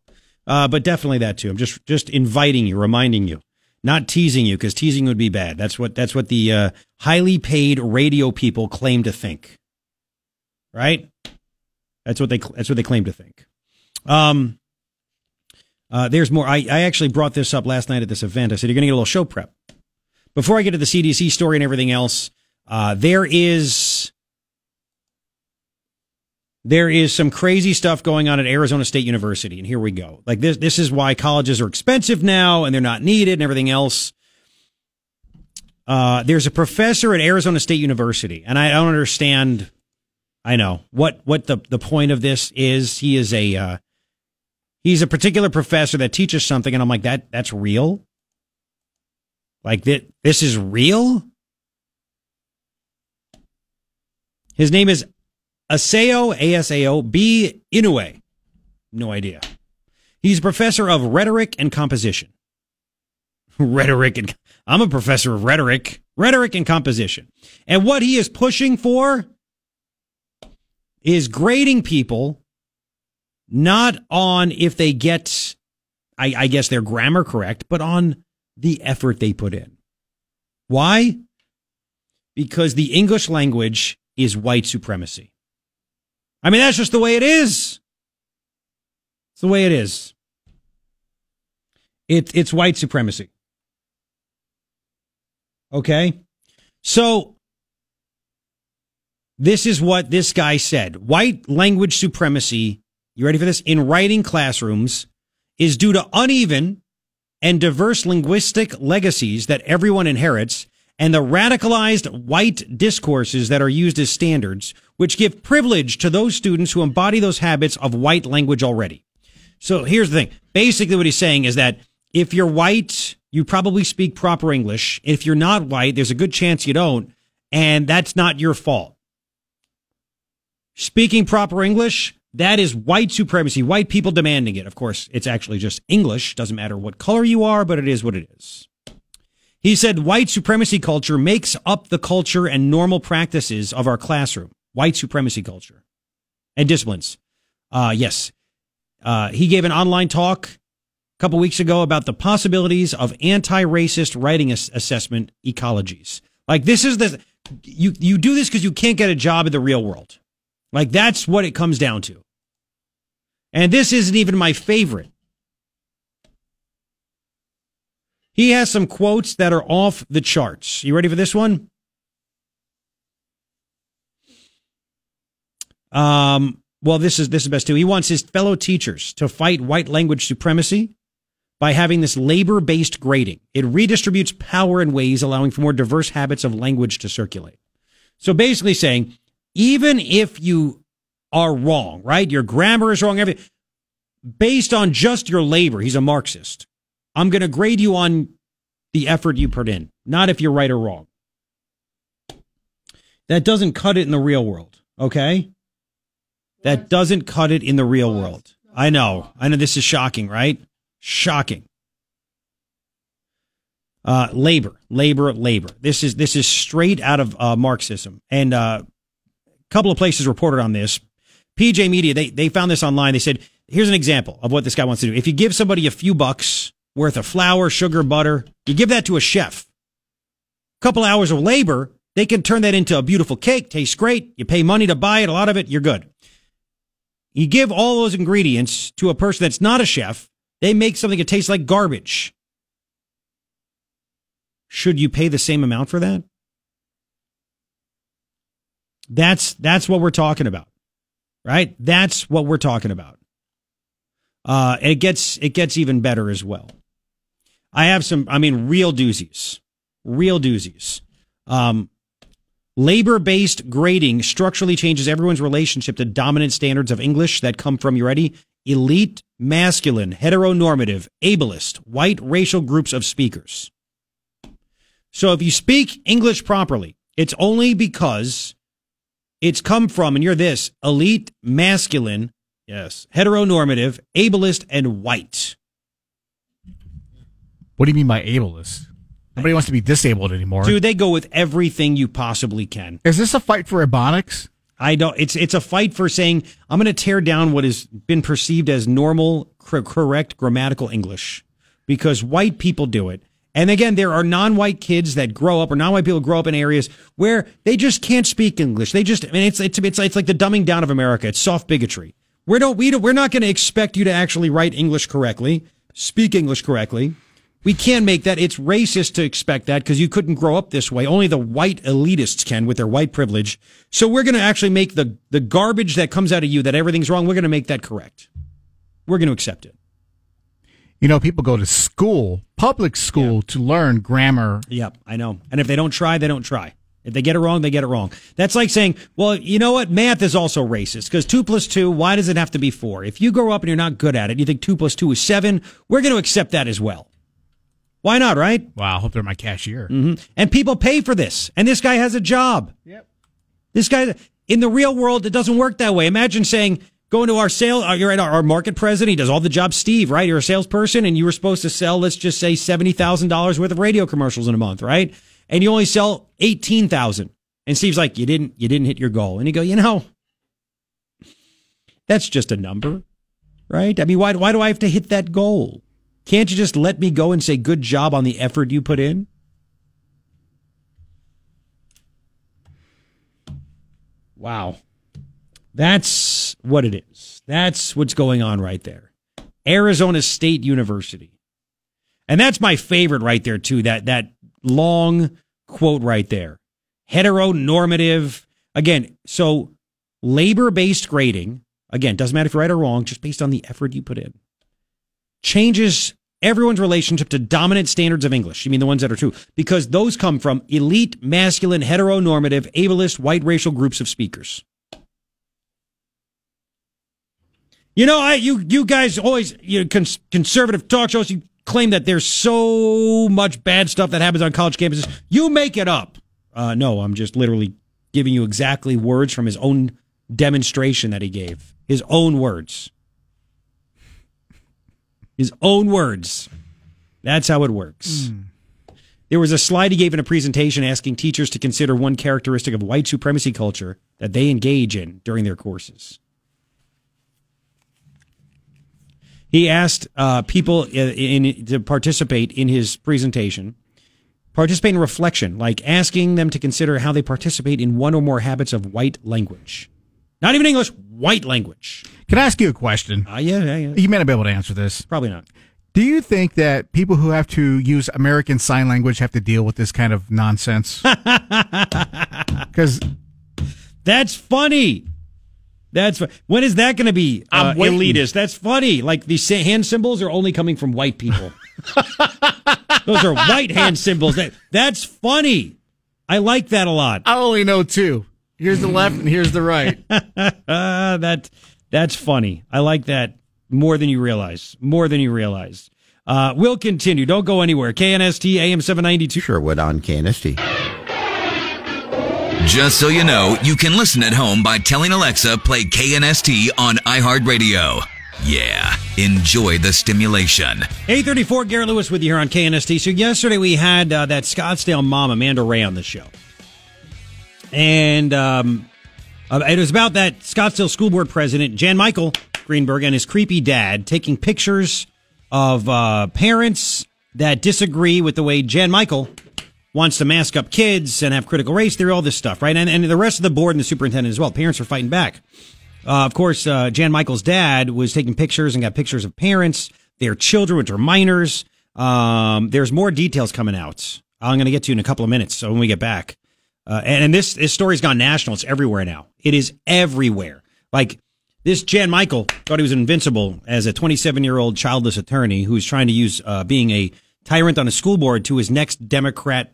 Uh, but definitely that too. I'm just, just inviting you, reminding you, not teasing you because teasing would be bad. That's what, that's what the, uh, highly paid radio people claim to think. Right? That's what they, that's what they claim to think. Um, uh, there's more. I, I actually brought this up last night at this event. I said, you're going to get a little show prep. Before I get to the CDC story and everything else, uh, there is, there is some crazy stuff going on at Arizona State University, and here we go. Like this, this is why colleges are expensive now, and they're not needed, and everything else. Uh, there's a professor at Arizona State University, and I don't understand. I know what what the the point of this is. He is a uh, he's a particular professor that teaches something, and I'm like that that's real. Like that, this is real. His name is Asao, Asao B Inoue. No idea. He's a professor of rhetoric and composition. rhetoric and, I'm a professor of rhetoric, rhetoric and composition. And what he is pushing for is grading people not on if they get, I, I guess their grammar correct, but on the effort they put in. Why? Because the English language is white supremacy. I mean, that's just the way it is. It's the way it is. It, it's white supremacy. Okay? So, this is what this guy said. White language supremacy, you ready for this? In writing classrooms is due to uneven and diverse linguistic legacies that everyone inherits and the radicalized white discourses that are used as standards, which give privilege to those students who embody those habits of white language already. So here's the thing. Basically what he's saying is that if you're white, you probably speak proper English. If you're not white, there's a good chance you don't, and that's not your fault. Speaking proper English, that is white supremacy, white people demanding it. Of course, it's actually just English. Doesn't matter what color you are, but it is what it is. He said white supremacy culture makes up the culture and normal practices of our classroom. White supremacy culture and disciplines. Uh, yes. Uh, he gave an online talk a couple weeks ago about the possibilities of anti-racist writing ass- assessment ecologies. Like this is the, you, you do this because you can't get a job in the real world. Like that's what it comes down to. And this isn't even my favorite. He has some quotes that are off the charts. You ready for this one? Um, well, this is this is best too. He wants his fellow teachers to fight white language supremacy by having this labor-based grading. It redistributes power in ways allowing for more diverse habits of language to circulate. So basically saying, even if you are wrong, right? Your grammar is wrong, everything based on just your labor. He's a Marxist. I'm going to grade you on the effort you put in, not if you're right or wrong. That doesn't cut it in the real world, okay? That doesn't cut it in the real world. I know. I know this is shocking, right? Shocking. Uh, labor, labor, labor. This is this is straight out of uh, Marxism, and uh, couple of places reported on this. PJ Media they they found this online. They said, "Here's an example of what this guy wants to do. If you give somebody a few bucks worth of flour, sugar, butter, you give that to a chef. A couple hours of labor, they can turn that into a beautiful cake. Tastes great. You pay money to buy it. A lot of it, you're good. You give all those ingredients to a person that's not a chef, they make something that tastes like garbage. should you pay the same amount for that? That's that's what we're talking about. Right? That's what we're talking about. Uh it gets it gets even better as well. I have some I mean real doozies. Real doozies. Um labor based grading structurally changes everyone's relationship to dominant standards of English that come from you ready? Elite, masculine, heteronormative, ableist, white racial groups of speakers. So if you speak English properly, it's only because it's come from, and you're this elite, masculine, yes, heteronormative, ableist, and white. What do you mean by ableist? Nobody wants to be disabled anymore. Dude, they go with everything you possibly can. Is this a fight for ebonics? I don't. It's it's a fight for saying I'm going to tear down what has been perceived as normal, cor- correct grammatical English because white people do it. And again, there are non-white kids that grow up, or non-white people grow up in areas where they just can't speak English. They just, I mean, it's it's it's, it's like the dumbing down of America. It's soft bigotry. We don't we don't, we're not going to expect you to actually write English correctly, speak English correctly. We can't make that. It's racist to expect that because you couldn't grow up this way. Only the white elitists can with their white privilege. So we're going to actually make the, the garbage that comes out of you that everything's wrong. We're going to make that correct. We're going to accept it. You know, people go to school, public school, to learn grammar. Yep, I know. And if they don't try, they don't try. If they get it wrong, they get it wrong. That's like saying, well, you know what? Math is also racist because two plus two, why does it have to be four? If you grow up and you're not good at it, you think two plus two is seven, we're going to accept that as well. Why not, right? Wow, I hope they're my cashier. Mm-hmm. And people pay for this. And this guy has a job. Yep. This guy, in the real world, it doesn't work that way. Imagine saying, going to our sale, uh, you're at our market president, he does all the jobs, Steve, right? You're a salesperson and you were supposed to sell, let's just say $70,000 worth of radio commercials in a month, right? And you only sell 18,000. And Steve's like, you didn't, you didn't hit your goal. And you go, you know, that's just a number, right? I mean, why, why do I have to hit that goal? Can't you just let me go and say good job on the effort you put in? Wow. That's what it is. That's what's going on right there. Arizona State University. And that's my favorite right there too. That that long quote right there. Heteronormative. Again, so labor-based grading, again, doesn't matter if you're right or wrong, just based on the effort you put in. Changes everyone's relationship to dominant standards of English. You mean the ones that are true? Because those come from elite, masculine, heteronormative, ableist, white racial groups of speakers. You know, I you you guys always you know, cons- conservative talk shows you claim that there's so much bad stuff that happens on college campuses. You make it up. Uh, no, I'm just literally giving you exactly words from his own demonstration that he gave. His own words. His own words. That's how it works. There was a slide he gave in a presentation asking teachers to consider one characteristic of white supremacy culture that they engage in during their courses. He asked uh, people in, in, to participate in his presentation, participate in reflection, like asking them to consider how they participate in one or more habits of white language. Not even English, white language. Can I ask you a question? Uh, yeah, yeah, yeah. You may not be able to answer this. Probably not. Do you think that people who have to use American Sign Language have to deal with this kind of nonsense? Because That's funny. That's when is that going to be uh, I'm waiting. elitist? That's funny. Like these hand symbols are only coming from white people. Those are white hand symbols. That that's funny. I like that a lot. I only know two. Here's the left and here's the right. Uh, that that's funny. I like that more than you realize. More than you realize. Uh, we'll continue. Don't go anywhere. KNST AM seven ninety two. Sherwood on KNST. Just so you know, you can listen at home by telling Alexa play KNST on iHeartRadio. Yeah, enjoy the stimulation. 834 Garret Lewis with you here on KNST. So yesterday we had uh, that Scottsdale mom, Amanda Wray, on the show. And um, uh, it was about that Scottsdale School Board president, Jann-Michael Greenberg, and his creepy dad taking pictures of uh, parents that disagree with the way Jann-Michael wants to mask up kids and have critical race theory, all this stuff, right? And, and the rest of the board and the superintendent as well. Parents are fighting back. Uh, of course, uh, Jann-Michael's dad was taking pictures and got pictures of parents, their children, which are minors. Um, there's more details coming out I'm going to get to in a couple of minutes. So when we get back, uh, and, and this this story's gone national. It's everywhere now. It is everywhere. Like this Jann-Michael thought he was invincible as a 27 year old childless attorney who's trying to use uh, being a tyrant on a school board to his next Democrat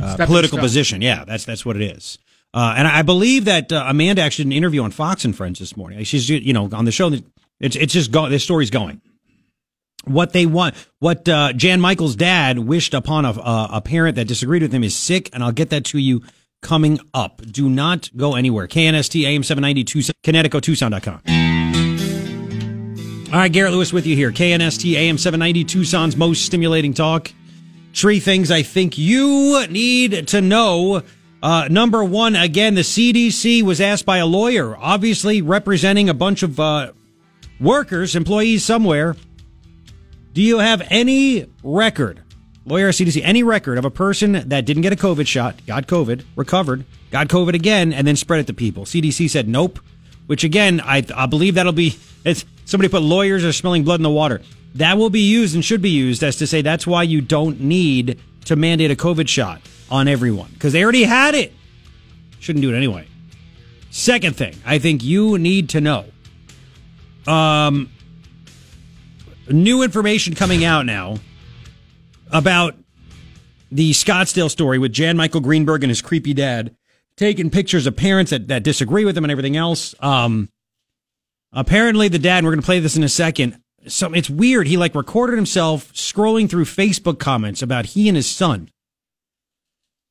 uh, political position. Yeah, that's that's what it is. Uh, and I believe that uh, Amanda actually did an interview on Fox and Friends this morning. She's you know on the show. It's it's just going. This story's going. What they want, what uh, Jann-Michael's dad wished upon a, a a parent that disagreed with him is sick, and I'll get that to you coming up. Do not go anywhere. KNST AM seven ninety two Connecticut Tucson.com. All right, Garret Lewis with you here. KNST AM 790 Tucson's most stimulating talk. Three things I think you need to know. Uh, number one, again, the CDC was asked by a lawyer, obviously representing a bunch of uh, workers, employees somewhere. Do you have any record, lawyer CDC, any record of a person that didn't get a COVID shot, got COVID, recovered, got COVID again, and then spread it to people? CDC said nope. Which again, I, I believe that'll be. Somebody put lawyers are smelling blood in the water. That will be used and should be used as to say that's why you don't need to mandate a COVID shot on everyone because they already had it. Shouldn't do it anyway. Second thing, I think you need to know. Um, new information coming out now about the Scottsdale story with Jann-Michael Greenberg and his creepy dad taking pictures of parents that, that disagree with him and everything else. Um, apparently the dad, and we're going to play this in a second. So it's weird. He like recorded himself scrolling through Facebook comments about he and his son.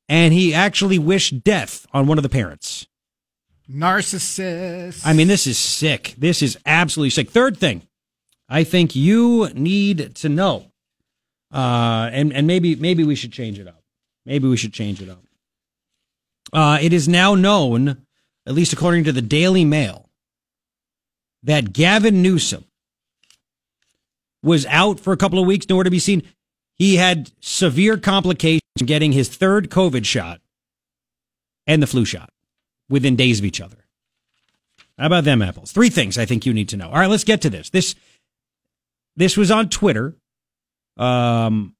And he actually wished death on one of the parents. Narcissist. I mean, this is sick. This is absolutely sick. Third thing, I think you need to know, uh, and and maybe maybe we should change it up. Maybe we should change it up. Uh, it is now known, at least according to the Daily Mail, that Gavin Newsom was out for a couple of weeks, nowhere to be seen. He had severe complications getting his third COVID shot and the flu shot within days of each other. How about them apples? Three things I think you need to know. All right, let's get to this. This this was on Twitter. Um,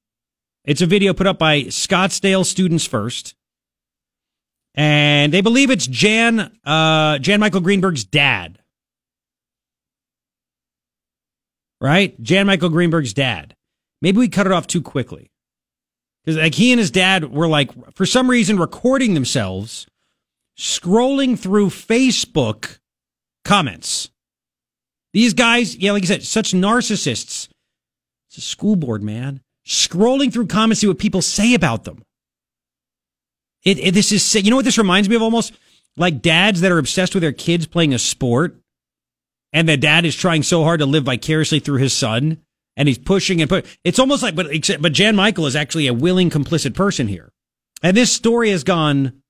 it's a video put up by Scottsdale Students First, and they believe it's Jann uh, Jann-Michael Greenberg's dad. Right, Jann-Michael Greenberg's dad. Maybe we cut it off too quickly because like he and his dad were like for some reason recording themselves scrolling through Facebook comments. These guys, yeah, like I said, such narcissists. It's a school board, man. Scrolling through comments, see what people say about them. It, it this is. You know what this reminds me of almost? Like dads that are obsessed with their kids playing a sport, and the dad is trying so hard to live vicariously through his son, and he's pushing and put. It's almost like, but except, but Jann-Michael is actually a willing complicit person here, and this story has gone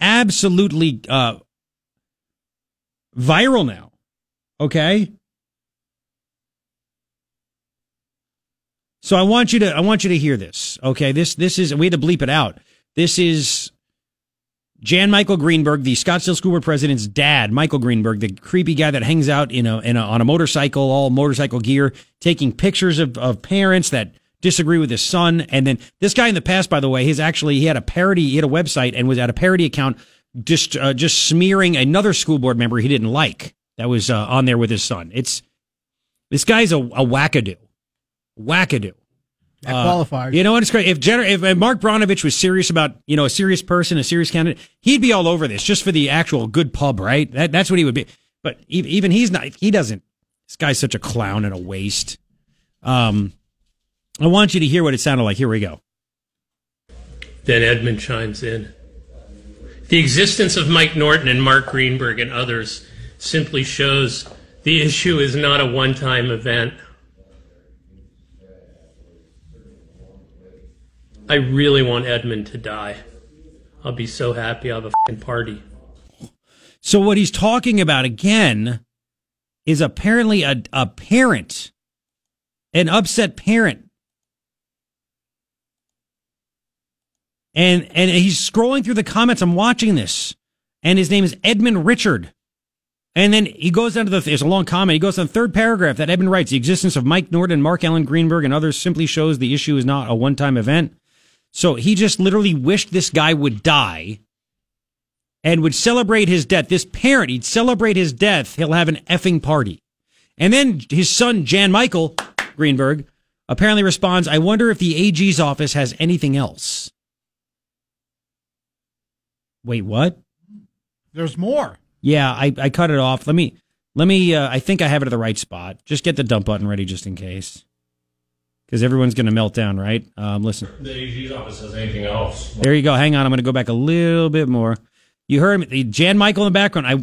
absolutely uh, viral now. Okay. So I want you to I want you to hear this. Okay, this this is we had to bleep it out. This is Jann-Michael Greenberg, the Scottsdale School Board president's dad, Michael Greenberg, the creepy guy that hangs out in a, in a on a motorcycle, all motorcycle gear, taking pictures of, of parents that disagree with his son. And then this guy in the past, by the way, he's actually he had a parody, he had a website and was at a parody account just uh, just smearing another school board member he didn't like that was uh, on there with his son. It's this guy's a, a wackadoo, wackadoo. That qualifies. You know what? It's great. If, Jenner, if if Mark Brnovich was serious about, you know, a serious person, a serious candidate, he'd be all over this just for the actual good pub, right? That, that's what he would be. But even he's not, he doesn't. This guy's such a clown and a waste. Um, I want you to hear what it sounded like. Here we go. Then Edmund chimes in. The existence of Mike Norton and Mark Greenberg and others simply shows the issue is not a one time event. I really want Edmund to die. I'll be so happy I'll have a party. So what he's talking about again is apparently a, a parent, an upset parent. And and he's scrolling through the comments. I'm watching this. And his name is Edmund Richard. And then he goes down to the, there's a long comment. He goes to the third paragraph that Edmund writes, the existence of Mike Norton, Mark Allen Greenberg, and others simply shows the issue is not a one-time event. So he just literally wished this guy would die and would celebrate his death. This parent, he'd celebrate his death. He'll have an effing party. And then his son, Jann-Michael Greenberg, apparently responds, I wonder if the AG's office has anything else. Wait, what? There's more. Yeah, I, I cut it off. Let me, let me, uh, I think I have it at the right spot. Just get the dump button ready just in case. Because everyone's going to melt down, right? Um, listen. The AG's office has anything else. There you go. Hang on. I'm going to go back a little bit more. You heard him, Jann-Michael in the background. I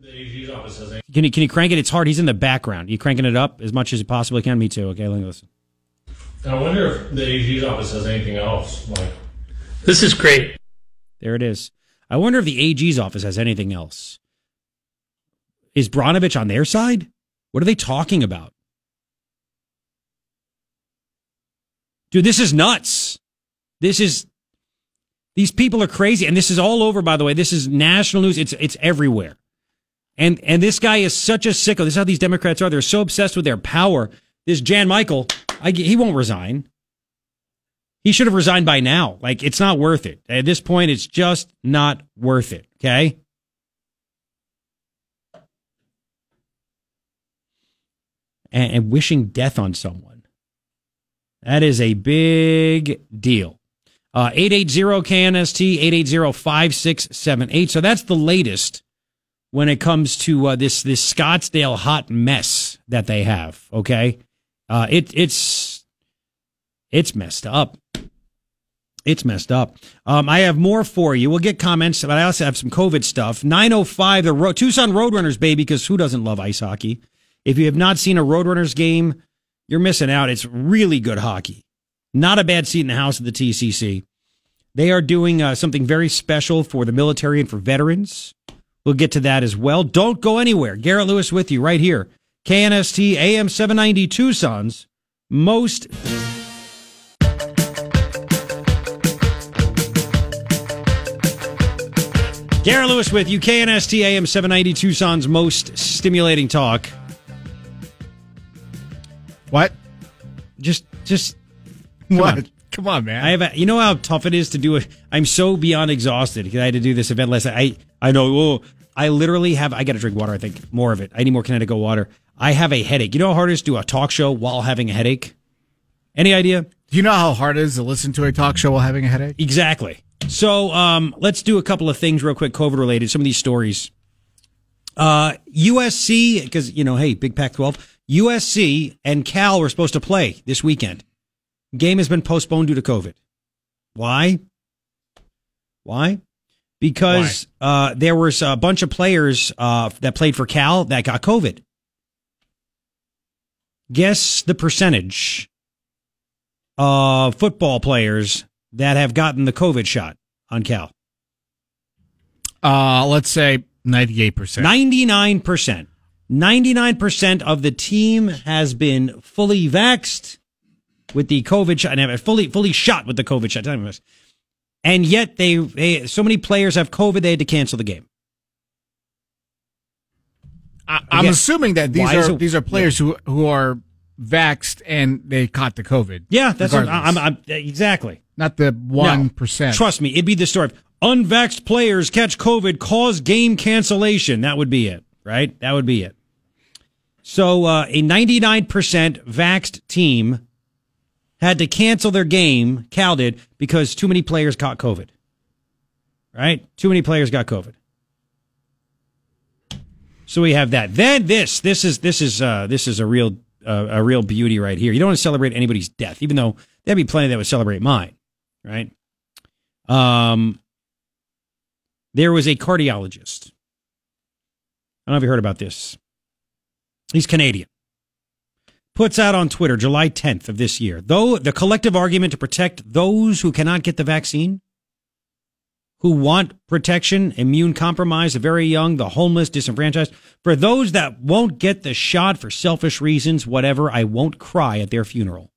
The AG's office has anything can you can you crank it? It's hard. He's in the background. You cranking it up as much as you possibly can. Me too. Okay, let me listen. I wonder if the AG's office has anything else. Like, this is great. There it is. I wonder if the AG's office has anything else. Is Brnovich on their side? What are they talking about? Dude, this is nuts. This is these people are crazy and this is all over by the way. This is national news. It's it's everywhere. And and this guy is such a sicko. This is how these Democrats are. They're so obsessed with their power. This Jann-Michael, I, he won't resign. He should have resigned by now. Like it's not worth it. At this point, it's just not worth it. Okay. And, and wishing death on someone. That is a big deal. Uh, 880-KNST, 880-5678. So that's the latest when it comes to uh, this this Scottsdale hot mess that they have. Okay, uh, it it's it's messed up. It's messed up. Um, I have more for you. We'll get comments, but I also have some COVID stuff. 905, the Ro- Tucson Roadrunners, baby, because who doesn't love ice hockey? If you have not seen a Roadrunners game, you're missing out. It's really good hockey. Not a bad seat in the house at the TCC. They are doing uh, something very special for the military and for veterans. We'll get to that as well. Don't go anywhere. Garret Lewis with you right here. KNST AM 790 Tucson's most. Garret Lewis with you. KNST AM 790 Tucson's most stimulating talk. What? Just, just. come what? on. Come on, man. I have, a, you know how tough it is to do it. I'm so beyond exhausted because I had to do this event last night. I, I know. Oh, I literally have. I got to drink water. I think more of it. I need more Connecticut water. I have a headache. You know how hard it is to do a talk show while having a headache? Any idea? Do you know how hard it is to listen to a talk show while having a headache? Exactly. So um, let's do a couple of things real quick, COVID related. Some of these stories. Uh, USC, because you know, hey, Big Pac-12. USC and Cal were supposed to play this weekend. Game has been postponed due to COVID. Why? Why? Because Uh, there was a bunch of players uh, that played for Cal that got COVID. Guess the percentage of football players that have gotten the COVID shot on Cal. Uh, let's say 98%. 99%. 99% of the team has been fully vaxxed with the COVID shot and fully, fully shot with the COVID shot. And yet they, they, so many players have COVID, they had to cancel the game. I, I'm Again, assuming that these are it- these are players who who are vaxxed and they caught the COVID. Yeah, that's what. I'm, I'm, exactly. not the one percent. Trust me, it'd be the story. of Unvaxxed players catch COVID, cause game cancellation. That would be it, right? That would be it. So uh, a 99% vaxxed team had to cancel their game, Cal did, because too many players caught COVID. Right? Too many players got COVID. So we have that. Then this, this is this is uh, this is a real uh, a real beauty right here. You don't want to celebrate anybody's death, even though there'd be plenty that would celebrate mine, right? Um, there was a cardiologist. I don't know if you heard about this. He's Canadian. Puts out on Twitter July 10th of this year. Though the collective argument to protect those who cannot get the vaccine, who want protection, immune compromised, the very young, the homeless, disenfranchised, for those that won't get the shot for selfish reasons, whatever, I won't cry at their funeral.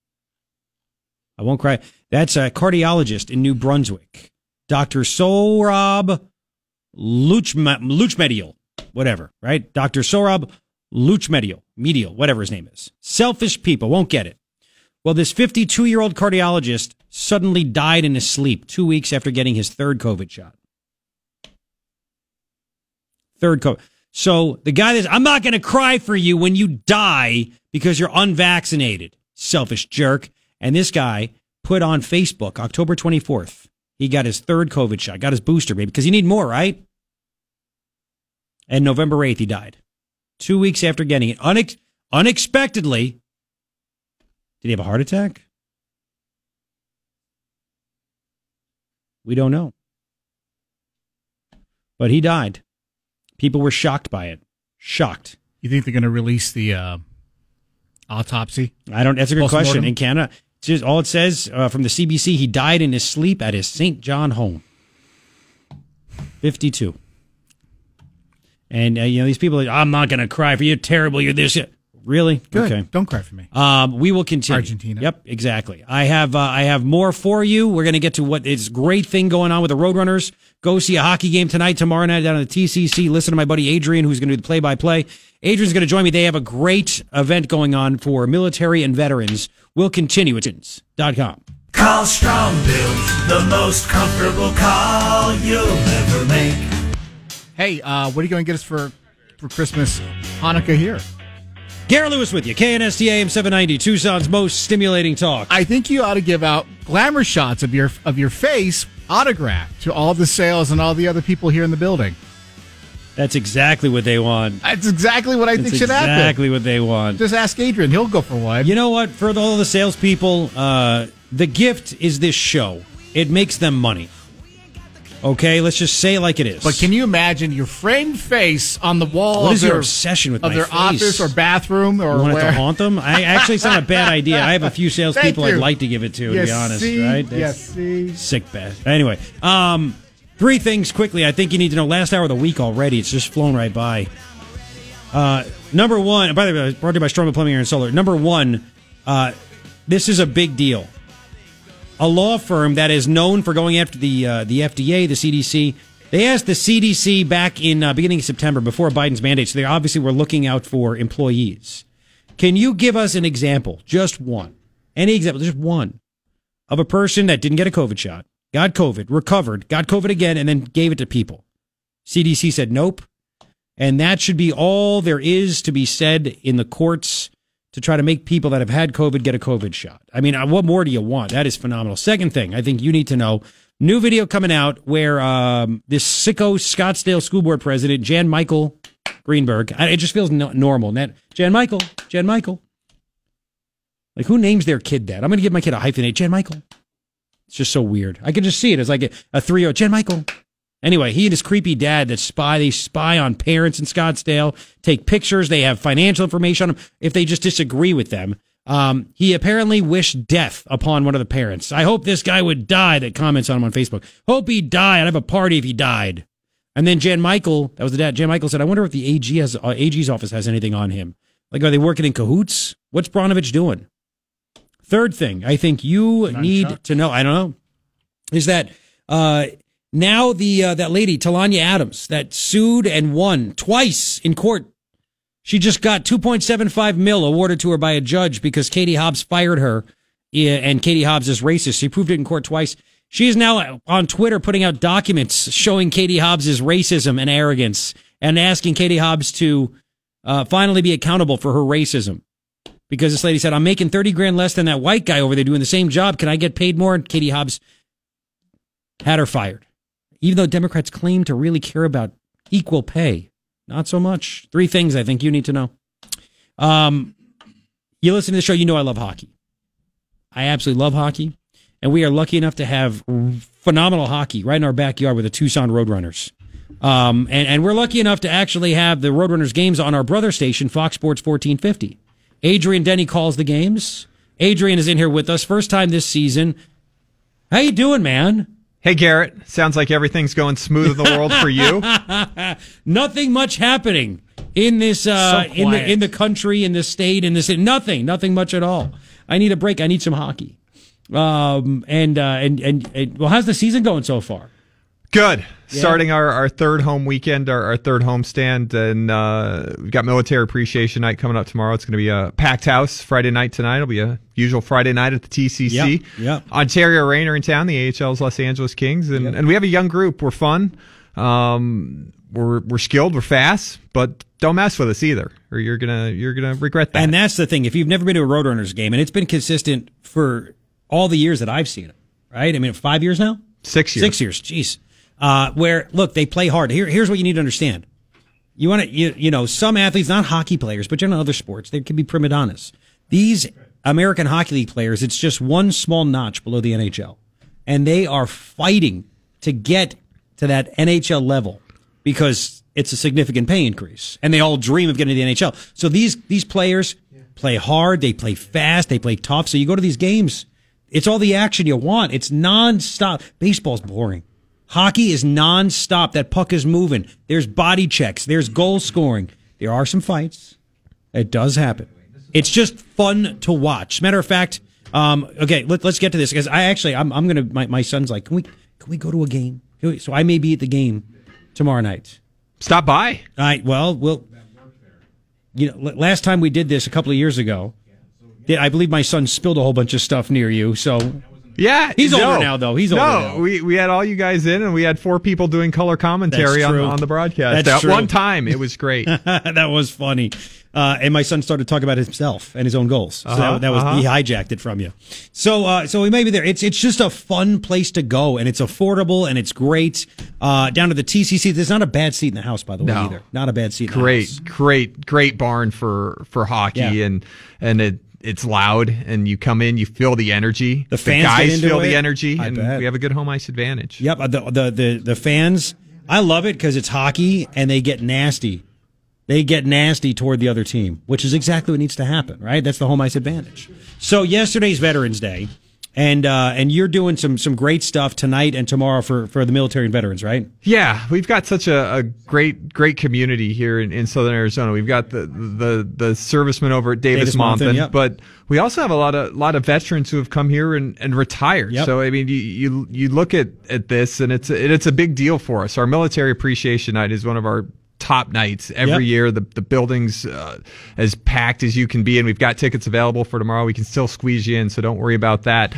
I won't cry. That's a cardiologist in New Brunswick, Dr. Sohrab Luchme- Lutchmedial, whatever, right? Dr. Sohrab Lutchmedial, medial, whatever his name is. Selfish people won't get it. Well, this 52 year old cardiologist suddenly died in his sleep two weeks after getting his third COVID shot. Third COVID. So the guy that's, I'm not going to cry for you when you die because you're unvaccinated, selfish jerk. And this guy put on Facebook October 24th. He got his third COVID shot, got his booster, baby, because you need more, right? And November 8th, he died. Two weeks after getting it. Unex- unexpectedly. Did he have a heart attack? We don't know. But he died. People were shocked by it. Shocked. You think they're going to release the uh, autopsy? I don't. That's a good Postmortem? question. In Canada, it's just, all it says uh, from the CBC, he died in his sleep at his St. John home. Fifty-two. And uh, you know these people. Are, I'm not going to cry for you. Terrible. You're this. Really? Good. Okay. Don't cry for me. Um, we will continue. Argentina. Yep, exactly. I have uh, I have more for you. We're going to get to what is great thing going on with the Roadrunners. Go see a hockey game tonight, tomorrow night down at the TCC. Listen to my buddy Adrian, who's going to do the play by play. Adrian's going to join me. They have a great event going on for military and veterans. We'll continue at com. Call Strong Built, the most comfortable call you'll ever make. Hey, uh, what are you going to get us for for Christmas, Hanukkah here? Garret Lewis with you. KNST AM 790, Tucson's most stimulating talk. I think you ought to give out glamour shots of your of your face autographed to all the sales and all the other people here in the building. That's exactly what they want. That's exactly what I That's think should happen. exactly what they want. Just ask Adrian; he'll go for one. You know what? For all the salespeople, uh, the gift is this show. It makes them money. Okay, let's just say it like it is. But can you imagine your framed face on the wall What of is their, your obsession with of my their face? office or bathroom or You want it to haunt them? I actually, it's not a bad idea. I have a few salespeople I'd like to give it to, to be honest. see? Right? Yes, see? Sick bastard. Anyway, um, three things quickly. I think you need to know. Last hour of the week already. It's just flown right by. Uh, number one. By the way, brought to you by Strongman Plumbing and Solar. Number one. Uh, this is a big deal. A law firm that is known for going after the uh, the FDA, the CDC. They asked the CDC back in uh, beginning of September before Biden's mandate. So they obviously were looking out for employees. Can you give us an example, just one, any example, just one, of a person that didn't get a COVID shot, got COVID, recovered, got COVID again, and then gave it to people? CDC said nope. And that should be all there is to be said in the courts to try to make people that have had COVID get a COVID shot. I mean, uh, what more do you want? That is phenomenal. Second thing, I think you need to know new video coming out where um, this sicko Scottsdale School Board president, Jann-Michael Greenberg, it just feels no- normal. Jann-Michael, Jan Michael. Like, who names their kid that? I'm going to give my kid a hyphenate, Jann-Michael. It's just so weird. I can just see it as like a, a three Jann-Michael. Anyway, he and his creepy dad that spy, they spy on parents in Scottsdale, take pictures, they have financial information on them if they just disagree with them. Um, he apparently wished death upon one of the parents. I hope this guy would die that comments on him on Facebook. Hope he died. I'd have a party if he died. And then Jann-Michael, that was the dad, Jann-Michael said, I wonder if the AG has, uh, AG's office has anything on him. Like, are they working in cahoots? What's Brnovich doing? Third thing I think you need to know, I don't know, is that uh, now the uh, that lady Talonya Adams that sued and won twice in court. She just got 2.75 mil awarded to her by a judge because Katie Hobbs fired her, and Katie Hobbs is racist. She proved it in court twice. She is now on Twitter putting out documents showing Katie Hobbs' racism and arrogance, and asking Katie Hobbs to uh, finally be accountable for her racism because this lady said, I'm making 30 grand less than that white guy over there doing the same job. Can I get paid more? And Katie Hobbs had her fired. Even though Democrats claim to really care about equal pay, not so much. Three things I think you need to know. Um, you listen to the show, you know I love hockey. I absolutely love hockey. And we are lucky enough to have phenomenal hockey right in our backyard with the Tucson Roadrunners. Um, and, and we're lucky enough to actually have the Roadrunners games on our brother station, Fox Sports 1450. Adrian Denny calls the games. Adrian is in here with us, first time this season. How you doing, man? Hey Garret, sounds like everything's going smooth in the world for you. Nothing much happening in this uh, So in the in the country, in the state, in this nothing, nothing much at all. I need a break. I need some hockey. Um, and, uh, and and and well, how's the season going so far? Good. Yeah. Starting our, our third home weekend, our, our third home stand, and uh, we've got Military Appreciation Night coming up tomorrow. It's going to be a packed house Friday night tonight. It'll be a usual Friday night at the TCC. Yep, yep. Ontario Reign are in town, the AHL's Los Angeles Kings, and, and we have a young group. We're fun. Um, we're we're skilled. We're fast, but don't mess with us either, or you're gonna you're gonna regret that. And that's the thing. If you've never been to a Roadrunners game, and it's been consistent for all the years that I've seen it, right? I mean, five years now? Six years. Six years. Jeez. Uh, where, look, they play hard. Here, here's what you need to understand. You want to, you, you know, some athletes, not hockey players, but generally other sports, they can be prima donnas. These American Hockey League players, it's just one small notch below the NHL. And they are fighting to get to that NHL level because it's a significant pay increase. And they all dream of getting to the NHL. So these, these players play hard, they play fast, they play tough. So you go to these games, it's all the action you want. It's nonstop. Baseball's boring. Hockey is nonstop. That puck is moving. There's body checks. There's goal scoring. There are some fights. It does happen. It's just fun to watch. Matter of fact, um, okay, let, us get to this because I actually, I'm, I'm gonna. My, my son's like, can we, can we go to a game? We- So I may be at the game tomorrow night. Stop by. All right. Well, we'll. You know, last time we did this a couple of years ago, I believe my son spilled a whole bunch of stuff near you. So Yeah, He's no. older now, though. He's older no. now. We we had all you guys in, and we had four people doing color commentary on, on the broadcast That's at true. one time. It was great. that was funny. Uh, and my son started talking about himself and his own goals. So Uh-huh, that, that was uh-huh. he hijacked it from you. So uh, so we may be there. It's it's just a fun place to go, and it's affordable and it's great. Uh, down to the TCC. There's not a bad seat in the house, by the way, No. either. Not a bad seat. In the great, house. great, great barn for for hockey, Yeah. and and it it's loud, and you come in, you feel the energy. The fans get guys feel it. the energy, I and bet. we have a good home ice advantage. Yep. uh, The the the, the fans. I love it because it's hockey and they get nasty. They get nasty toward the other team, which is exactly what needs to happen, right? That's the home ice advantage. So yesterday's Veterans Day, and uh, and you're doing some some great stuff tonight and tomorrow for for the military and veterans, right? Yeah, we've got such a, a great, great community here in, in Southern Arizona. We've got the the the servicemen over at Davis, Davis Monthan, yep. but we also have a lot of a lot of veterans who have come here and, and retired. Yep. So I mean, you, you you look at at this, and it's a, it's a big deal for us. Our military appreciation night is one of our top nights every Yep. year. The the building's uh, as packed as you can be, and we've got tickets available for tomorrow. We can still squeeze you in, so don't worry about that.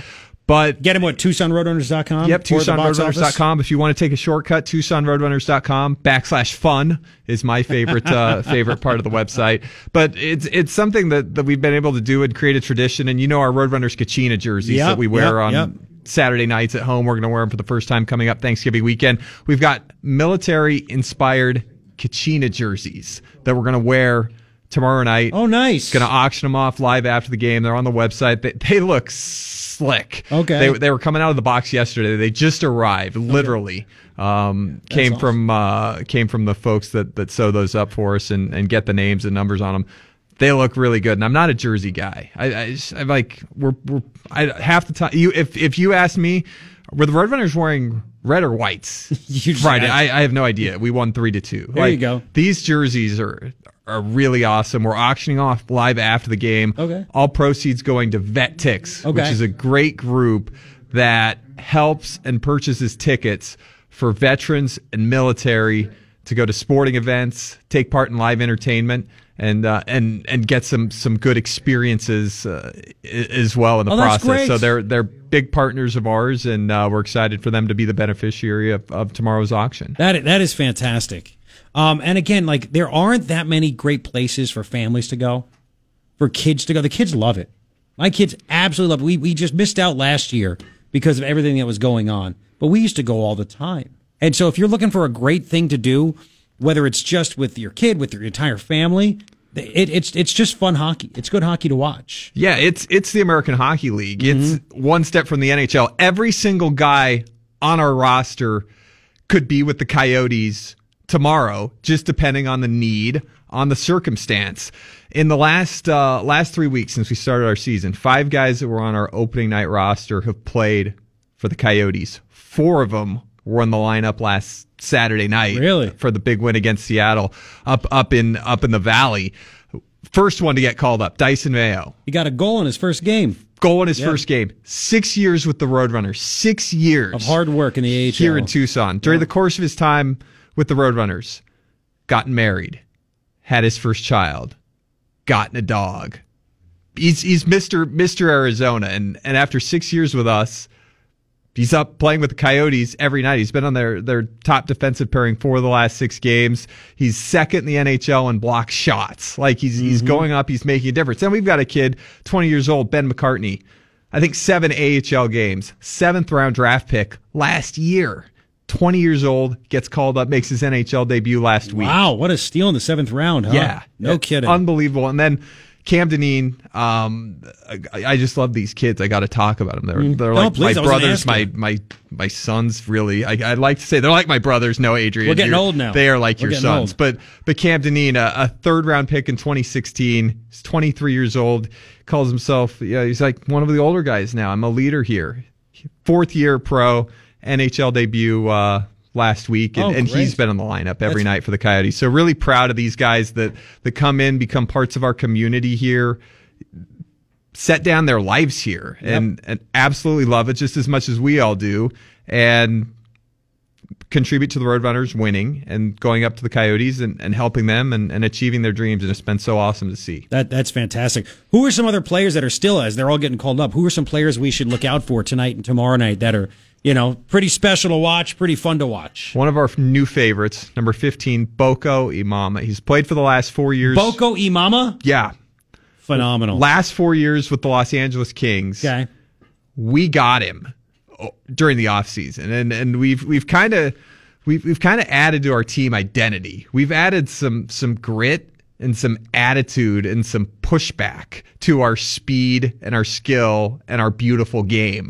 But Get them at TucsonRoadrunners.com. Yep, or the box office? TucsonRoadrunners.com. If you want to take a shortcut, TucsonRoadrunners.com backslash fun is my favorite uh, favorite part of the website. But it's it's something that, that we've been able to do and create a tradition. And you know our Roadrunners Kachina jerseys Yep, that we wear yep, on. Saturday nights at home. We're going to wear them for the first time coming up Thanksgiving weekend. We've got military inspired Kachina jerseys that we're going to wear tomorrow night. Oh, nice. Going to auction them off live after the game. They're on the website. They, they look slick. Okay. They, they were coming out of the box yesterday. They just arrived, literally. Um, came awesome. from uh, came from the folks that that sew those up for us and, and get the names and numbers on them. They look really good, and I'm not a jersey guy. I, I just, I'm like we're, we're I, half the time. You if if you ask me, were the Roadrunners wearing red or whites Friday? I- I, have no idea. We won three to two. There you go. These jerseys are are really awesome. We're auctioning off live after the game. Okay. All proceeds going to Vet Tix, which is a great group that helps and purchases tickets for veterans and military to go to sporting events, take part in live entertainment, and uh, and and get some some good experiences uh, as well in the Oh, process. So they're they're big partners of ours, and uh, we're excited for them to be the beneficiary of, of tomorrow's auction. That that is fantastic. Um, and again, like there aren't that many great places for families to go, for kids to go. The kids love it. My kids absolutely love it. We we just missed out last year because of everything that was going on, but we used to go all the time. And so, if you're looking for a great thing to do, whether it's just with your kid, with your entire family, it, it's it's just fun hockey. It's good hockey to watch. Yeah, it's it's the American Hockey League. It's Mm-hmm. one step from the NHL. Every single guy on our roster could be with the Coyotes tomorrow, just depending on the need, on the circumstance. In the last uh, last three weeks since we started our season, five guys that were on our opening night roster have played for the Coyotes. Four of them were in the lineup last Saturday night, Really? for the big win against Seattle up up in up in the Valley. First one to get called up, Dysin Mayo. He got a goal in his first game. Goal in his Yeah. first game. Six years with the Roadrunners. Six years Of hard work in the AHL. here in Tucson. During the course of his time with the Roadrunners, gotten married, had his first child, gotten a dog. He's he's Mr. Mr. Arizona, and and after six years with us, he's up playing with the Coyotes every night. He's been on their their top defensive pairing for the last six games. He's second in the NHL in block shots. Like he's he's mm-hmm. going up. He's making a difference. And we've got a kid, 20 years old, Ben McCartney. I think seven AHL games, seventh round draft pick last year. 20 years old, gets called up, makes his NHL debut last week. Wow, what a steal in the seventh round, huh? Yeah, No kidding. unbelievable. And then Cam Dineen, um, I, I just love these kids. I got to talk about them. They're they're No, like please, my brothers, my my my sons. Really, I, I'd like to say they're like my brothers. No, Adrian, We're getting You're- old now. They are like We're your sons. old. But but Cam Dineen, a, a third round pick in 2016. He's 23 years old. Calls himself. Yeah, he's like one of the older guys now. I'm a leader here. Fourth year pro, NHL debut. Uh, Last week, and, Oh, and he's been on the lineup every That's- night for the Coyotes. So really proud of these guys that that come in, become parts of our community here, set down their lives here, and and absolutely love it just as much as we all do, and contribute to the Roadrunners winning and going up to the Coyotes and, and helping them and, and achieving their dreams. And it's been so awesome to see. That that's fantastic. Who are some other players that are still as they're all getting called up? Who are some players we should look out for tonight and tomorrow night that are you know pretty special to watch, pretty fun to watch? One of our new favorites, number 15, Boko Imama. He's played for the last four years. Boko Imama, Yeah. phenomenal. Last four years with the Los Angeles Kings. okay, we got him oh, during the offseason and and we've we've kind of we've we've kind of added to our team identity. We've added some some grit and some attitude and some pushback to our speed and our skill and our beautiful game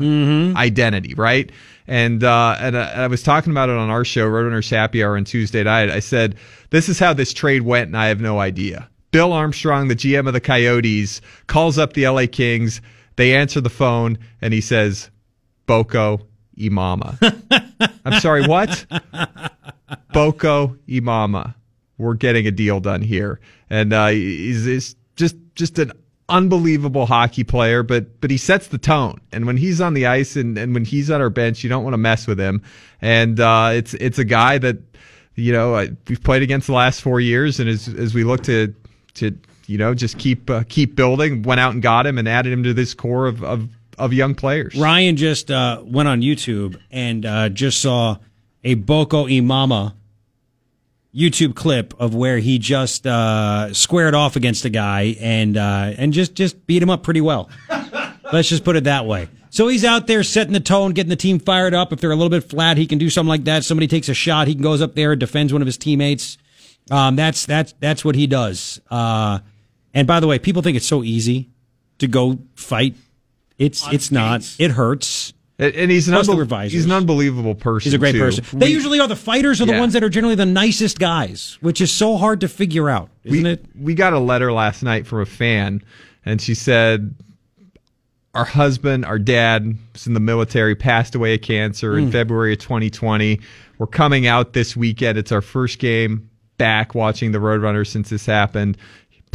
identity, right? And uh, and uh, I was talking about it on our show, Roadrunners Happy Hour on Tuesday night. I said, "This is how this trade went, and I have no idea." Bill Armstrong, the GM of the Coyotes, calls up the LA Kings. They answer the phone, and he says, "Boko Imama." I'm sorry, what? Boko Imama. We're getting a deal done here, and uh, he's, he's just just an unbelievable hockey player. But but he sets the tone, and when he's on the ice and, and when he's on our bench, you don't want to mess with him. And uh, it's it's a guy that you know we've played against the last four years, and as as we look to to you know just keep uh, keep building, went out and got him and added him to this core of of, of young players. Ryan just uh, went on YouTube and uh, just saw a Boko Imama YouTube clip of where he just uh, squared off against a guy and uh, and just just beat him up pretty well. Let's just put it that way. So he's out there setting the tone, getting the team fired up. If they're a little bit flat, he can do something like that. Somebody takes a shot, he goes up there and defends one of his teammates. Um, that's that's that's what he does. Uh, and by the way, people think it's so easy to go fight. It's it's not. It hurts. And, he's an the he's an unbelievable person. He's a great too. person. They We- usually are the fighters are the Yeah. ones that are generally the nicest guys, which is so hard to figure out, isn't we, it? we got a letter last night from a fan, and she said, Our husband, our dad, was in the military, passed away of cancer Hmm. in February of 2020. We're coming out this weekend. It's our first game back watching the Roadrunners since this happened.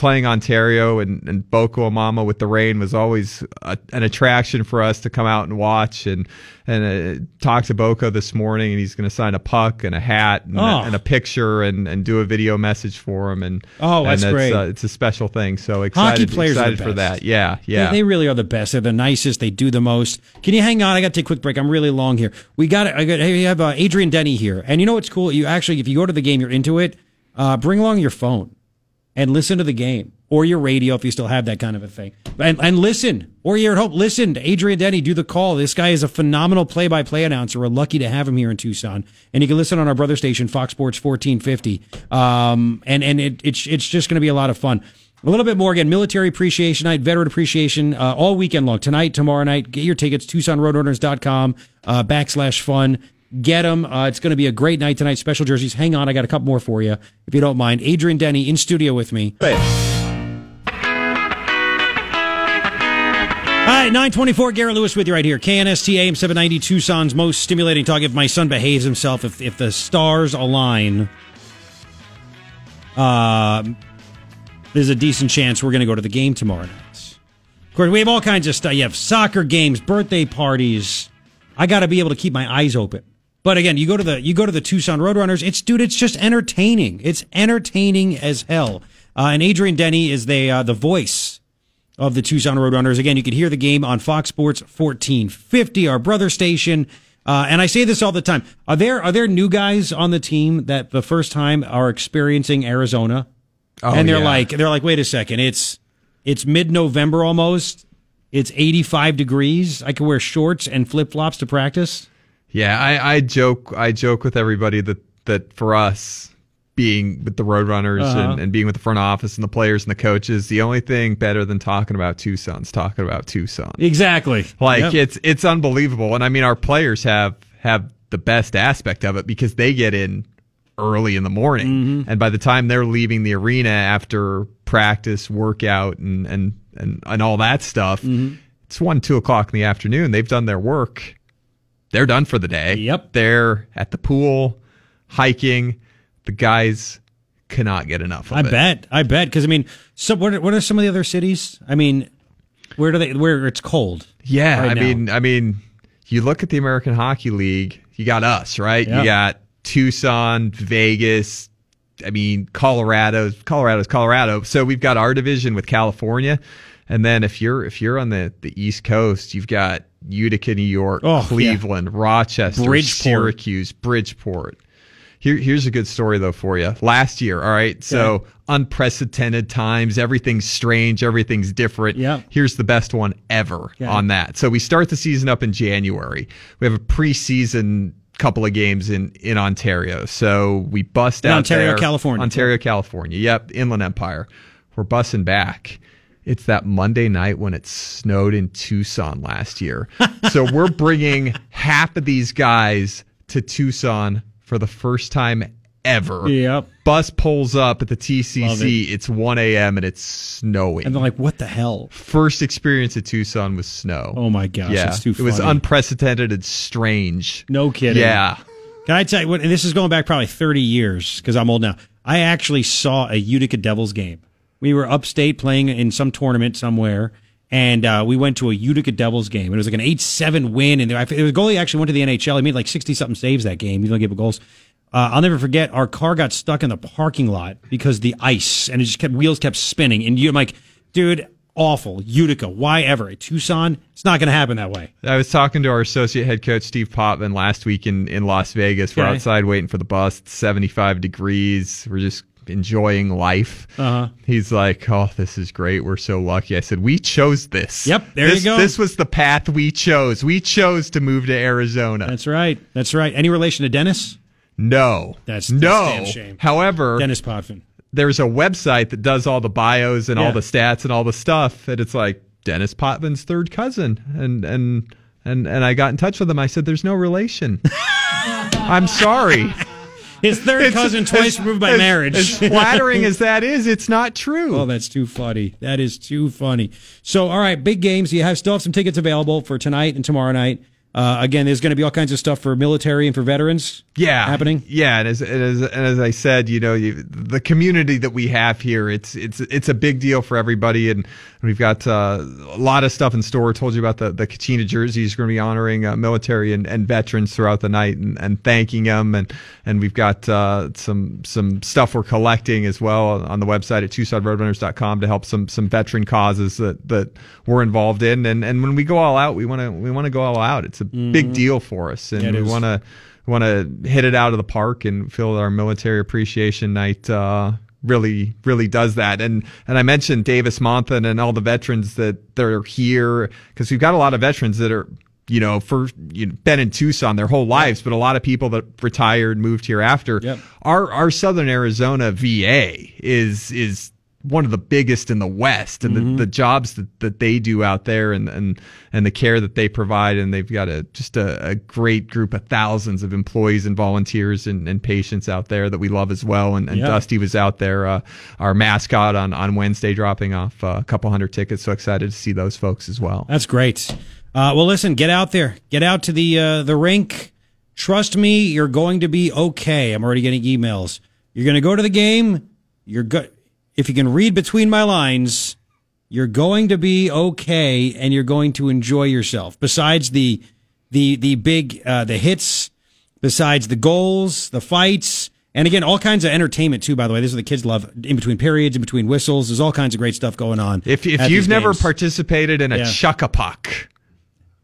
Playing Ontario and, and Boko Mama with the Reign was always a, an attraction for us to come out and watch and and uh, talk to Boko this morning and he's going to sign a puck and a hat and, Oh. a, and a picture and, and do a video message for him and Oh, that's and great. Uh, it's a special thing. So excited, players are the excited for that. Yeah, yeah. They, they really are the best. They're the nicest. They do the most. Can you hang on? I got to take a quick break. I'm really long here. We got it I got. Hey, we have uh, Adrian Denny here, and you know what's cool? You actually, if you go to the game, you're into it. Uh, bring along your phone and listen to the game or your radio if you still have that kind of a thing. And, and listen, or you're at home, listen to Adrian Denny do the call. This guy is a phenomenal play by play announcer. We're lucky to have him here in Tucson. And you can listen on our brother station, Fox Sports 1450. Um, and and it, it's, it's just going to be a lot of fun. A little bit more again, military appreciation night, veteran appreciation, uh, all weekend long. Tonight, tomorrow night, get your tickets, TucsonRoadrunners.com, uh, backslash fun. Get them. Uh, it's going to be a great night tonight. Special jerseys. Hang on. I got a couple more for you, if you don't mind. Adrian Denny in studio with me. Hey. All right, 924, Garret Lewis with you right here. KNST AM 790, Tucson's most stimulating talk. If my son behaves himself, if, if the stars align, uh, there's a decent chance we're going to go to the game tomorrow night. Of course, we have all kinds of stuff. You have soccer games, birthday parties. I got to be able to keep my eyes open. But again, you go to the you go to the Tucson Roadrunners. It's dude, it's just entertaining. It's entertaining as hell. Uh, and Adrian Denny is the uh, the voice of the Tucson Roadrunners. Again, you can hear the game on Fox Sports 1450, our brother station. Uh, and I say this all the time. Are there are there new guys on the team that the first time are experiencing Arizona? Oh, and they're yeah. like they're like, wait a second, it's it's mid November almost. It's 85 degrees. I can wear shorts and flip flops to practice. Yeah, I, I joke I joke with everybody that that for us being with the Roadrunners Uh-huh. and, and being with the front office and the players and the coaches, the only thing better than talking about Tucson's talking about Tucson. Exactly. Like Yep. it's it's unbelievable. And I mean our players have have the best aspect of it because they get in early in the morning. Mm-hmm. And by the time they're leaving the arena after practice, workout and and and, and all that stuff, Mm-hmm. it's one, two o'clock in the afternoon. They've done their work. They're done for the day. Yep. They're at the pool, hiking. The guys cannot get enough of I it. bet. I bet. Because I mean, so what? Are, what are some of the other cities? I mean, where do they? Where it's cold? Yeah, right I now? mean, I mean, you look at the American Hockey League. You got us, right? Yeah. You got Tucson, Vegas. I mean, Colorado. Colorado's Colorado. So we've got our division with California, and then if you're if you're on the the East Coast, you've got Utica, New York, Oh, Cleveland, Rochester, Bridgeport. Syracuse, Bridgeport. Here, here's a good story though for you. Last year, all right. So Okay. unprecedented times. Everything's strange. Everything's different. Yeah. Here's the best one ever on that. So we start the season up in January. We have a preseason couple of games in in Ontario. So we bust In out Ontario, there. California. Ontario, California. Yep, Inland Empire. We're bussing back. It's that Monday night when it snowed in Tucson last year. so we're bringing half of these guys to Tucson for the first time ever. Yep. Bus pulls up at the TCC. It's 1 a.m. and it's snowing. And they're like, what the hell? First experience at Tucson was snow. Oh my gosh, yeah, it's too it was unprecedented and strange. No kidding. Yeah, Can I tell you what? And this is going back probably 30 years because I'm old now. I actually saw a Utica Devils game. We were upstate playing in some tournament somewhere, and uh, we went to a Utica Devils game. It was like an 8 7 win. And the goalie actually went to the NHL. He made like 60 something saves that game. He only gave up goals. Uh, I'll never forget our car got stuck in the parking lot because the ice and it just kept wheels kept spinning. And you, I'm like, dude, awful. Utica, why ever? Tucson, it's not going to happen that way. I was talking to our associate head coach Steve Potvin last week in in Las Vegas. We're Okay. outside waiting for the bus. It's 75 degrees. We're just enjoying life. Uh-huh. He's like, "Oh, this is great. We're so lucky." I said, "We chose this. Yep, there you this, go. This was the path we chose. We chose to move to Arizona." That's right. That's right. Any relation to Dennis? no, That's- that's no. shame. However, Dennis Potvin. there's a website that does all the bios and Yeah. all the stats and all the stuff and it's like Dennis Potvin's third cousin and and and and I got in touch with him I said there's no relation I'm sorry His third It's- cousin twice as- removed by as- marriage. as flattering as that is it's not true Oh, that's too funny. That is too funny. So, all right, big games. You have still have some tickets available for tonight and tomorrow night. Uh, again, there's going to be all kinds of stuff for military and for veterans. yeah happening. yeah and as, and as and as I said you know you, the community that we have here it's it's it's a big deal for everybody and we've got uh, a lot of stuff in store. Told you about the the Kachina jerseys are going to be honoring uh, military and, and veterans throughout the night and, and thanking them and and we've got uh, some some stuff we're collecting as well on the website at TucsonRoadrunners.com to help some some veteran causes that that we're involved in. And and when we go all out we want to we want to go all out. It's a big deal for us. And Yeah, we want to want to hit it out of the park and feel that our military appreciation night uh, really really does that. And and I mentioned Davis Monthan and all the veterans that that are here because we've got a lot of veterans that are you know for you know, been in Tucson their whole lives but a lot of people that retired moved here after. Yep. our our Southern Arizona VA is is one of the biggest in the West, and Mm-hmm. the, the jobs that, that they do out there, and, and and the care that they provide, and they've got a just a, a great group of thousands of employees and volunteers and, and patients out there that we love as well. And, and Yeah. Dusty was out there, uh, our mascot on on Wednesday, dropping off uh, a couple hundred tickets. So excited to see those folks as well. That's great. Uh, well, listen, get out there, get out to the uh, the rink. Trust me, you're going to be okay. I'm already getting emails. You're going to go to the game. You're good. If you can read between my lines, You're going to be okay, and you're going to enjoy yourself. Besides the the the big uh, the hits, besides the goals, the fights, and again all kinds of entertainment too. By the way, this is what the kids love. In between periods, in between whistles, there's all kinds of great stuff going on. If if you've never games. participated in a Yeah. chuck a puck,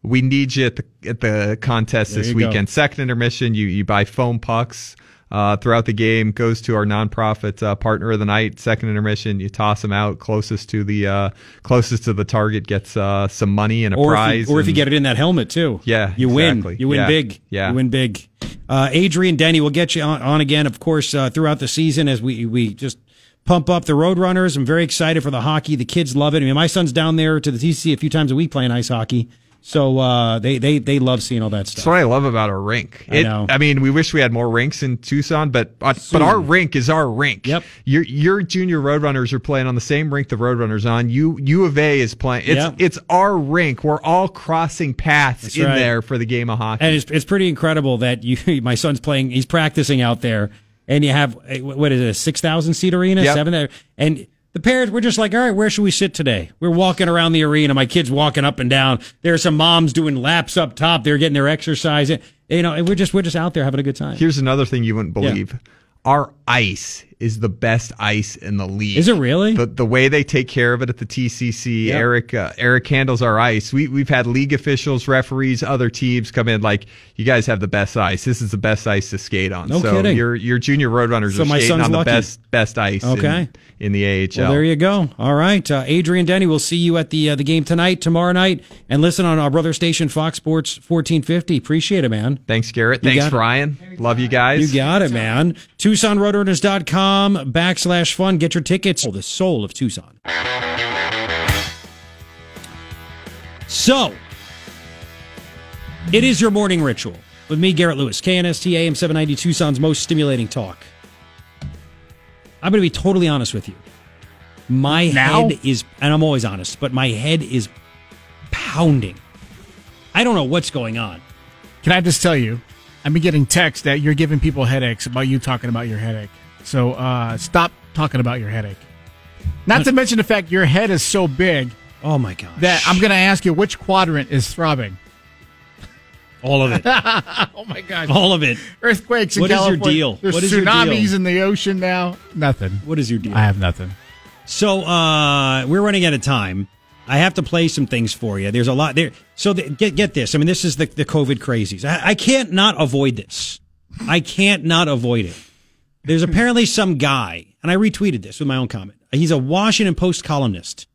we need you at the at the contest There this you go. weekend. Second intermission, you you buy foam pucks. Uh, throughout the game goes to our nonprofit uh, partner of the night. Second intermission, you toss them out closest to the uh, closest to the target gets uh, some money and a or prize. If you, or if you get it in that helmet too. Yeah, you exactly. win. You win Yeah. big. Yeah. you win big. Uh, Adrian Denny will get you on, on again, of course, uh, throughout the season as we we just pump up the Roadrunners. I'm very excited for the hockey. The kids love it. I mean, my son's down there to the TC a few times a week playing ice hockey, so uh, they they they love seeing all that stuff. That's what I love about our rink. I know. I mean, we wish we had more rinks in Tucson, but but, but our rink is our rink. Yep. Your your junior Roadrunners are playing on the same rink the Roadrunners on. U U of A is playing. It's Yep. it's our rink. We're all crossing paths That's in right. there for the game of hockey. And it's it's pretty incredible that you my son's playing. He's practicing out there, and you have eh, what is it, a six thousand seat arena, Yep. seven, and the parents we're just like, all right, where should we sit today? We're walking around the arena. My kids walking up and down. There's some moms doing laps up top. They're getting their exercise. You know, and we're just we're just out there having a good time. Here's another thing you wouldn't Yeah. believe. Our ice is the best ice in the league. Is it really? The, the way they take care of it at the TCC, Yep. Eric uh, Eric handles our ice. We we've had league officials, referees, other teams come in like, you guys have the best ice. This is the best ice to skate on. No so kidding. your your junior roadrunners So are my skating son's on the lucky. best best ice. in- Okay. In, the AHL. Well, there you go. All right, uh, Adrian Denny. We'll see you at the uh, the game tonight, tomorrow night, and listen on our brother station, Fox Sports 1450. Appreciate it, man. Thanks, Garret. You Thanks. Ryan. Love you guys. You got it, man. TucsonRoadrunners.com backslash fun. Get your tickets. Oh, the soul of Tucson. So, it is your morning ritual with me, Garret Lewis, KNST AM 790 Tucson's most stimulating talk. I'm going to be totally honest with you. My Now? head is, and I'm always honest, but my head is pounding. I don't know what's going on. Can I just tell you? I've been getting texts that you're giving people headaches about you talking about your headache. So uh, stop talking about your headache. Not to mention the fact your head is so big Oh my gosh. that I'm going to ask you which quadrant is throbbing. all of it. Oh my gosh! All of it. Earthquakes in What is your California. deal? There's What is your tsunamis deal? in the ocean now. Nothing. What is your deal? I have nothing. So uh, we're running out of time. I have to play some things for you. There's a lot there. So the, get get this. I mean, this is the the COVID crazies. I, I can't not avoid this. I can't not avoid it. There's apparently some guy, and I retweeted this with my own comment. He's a Washington Post columnist.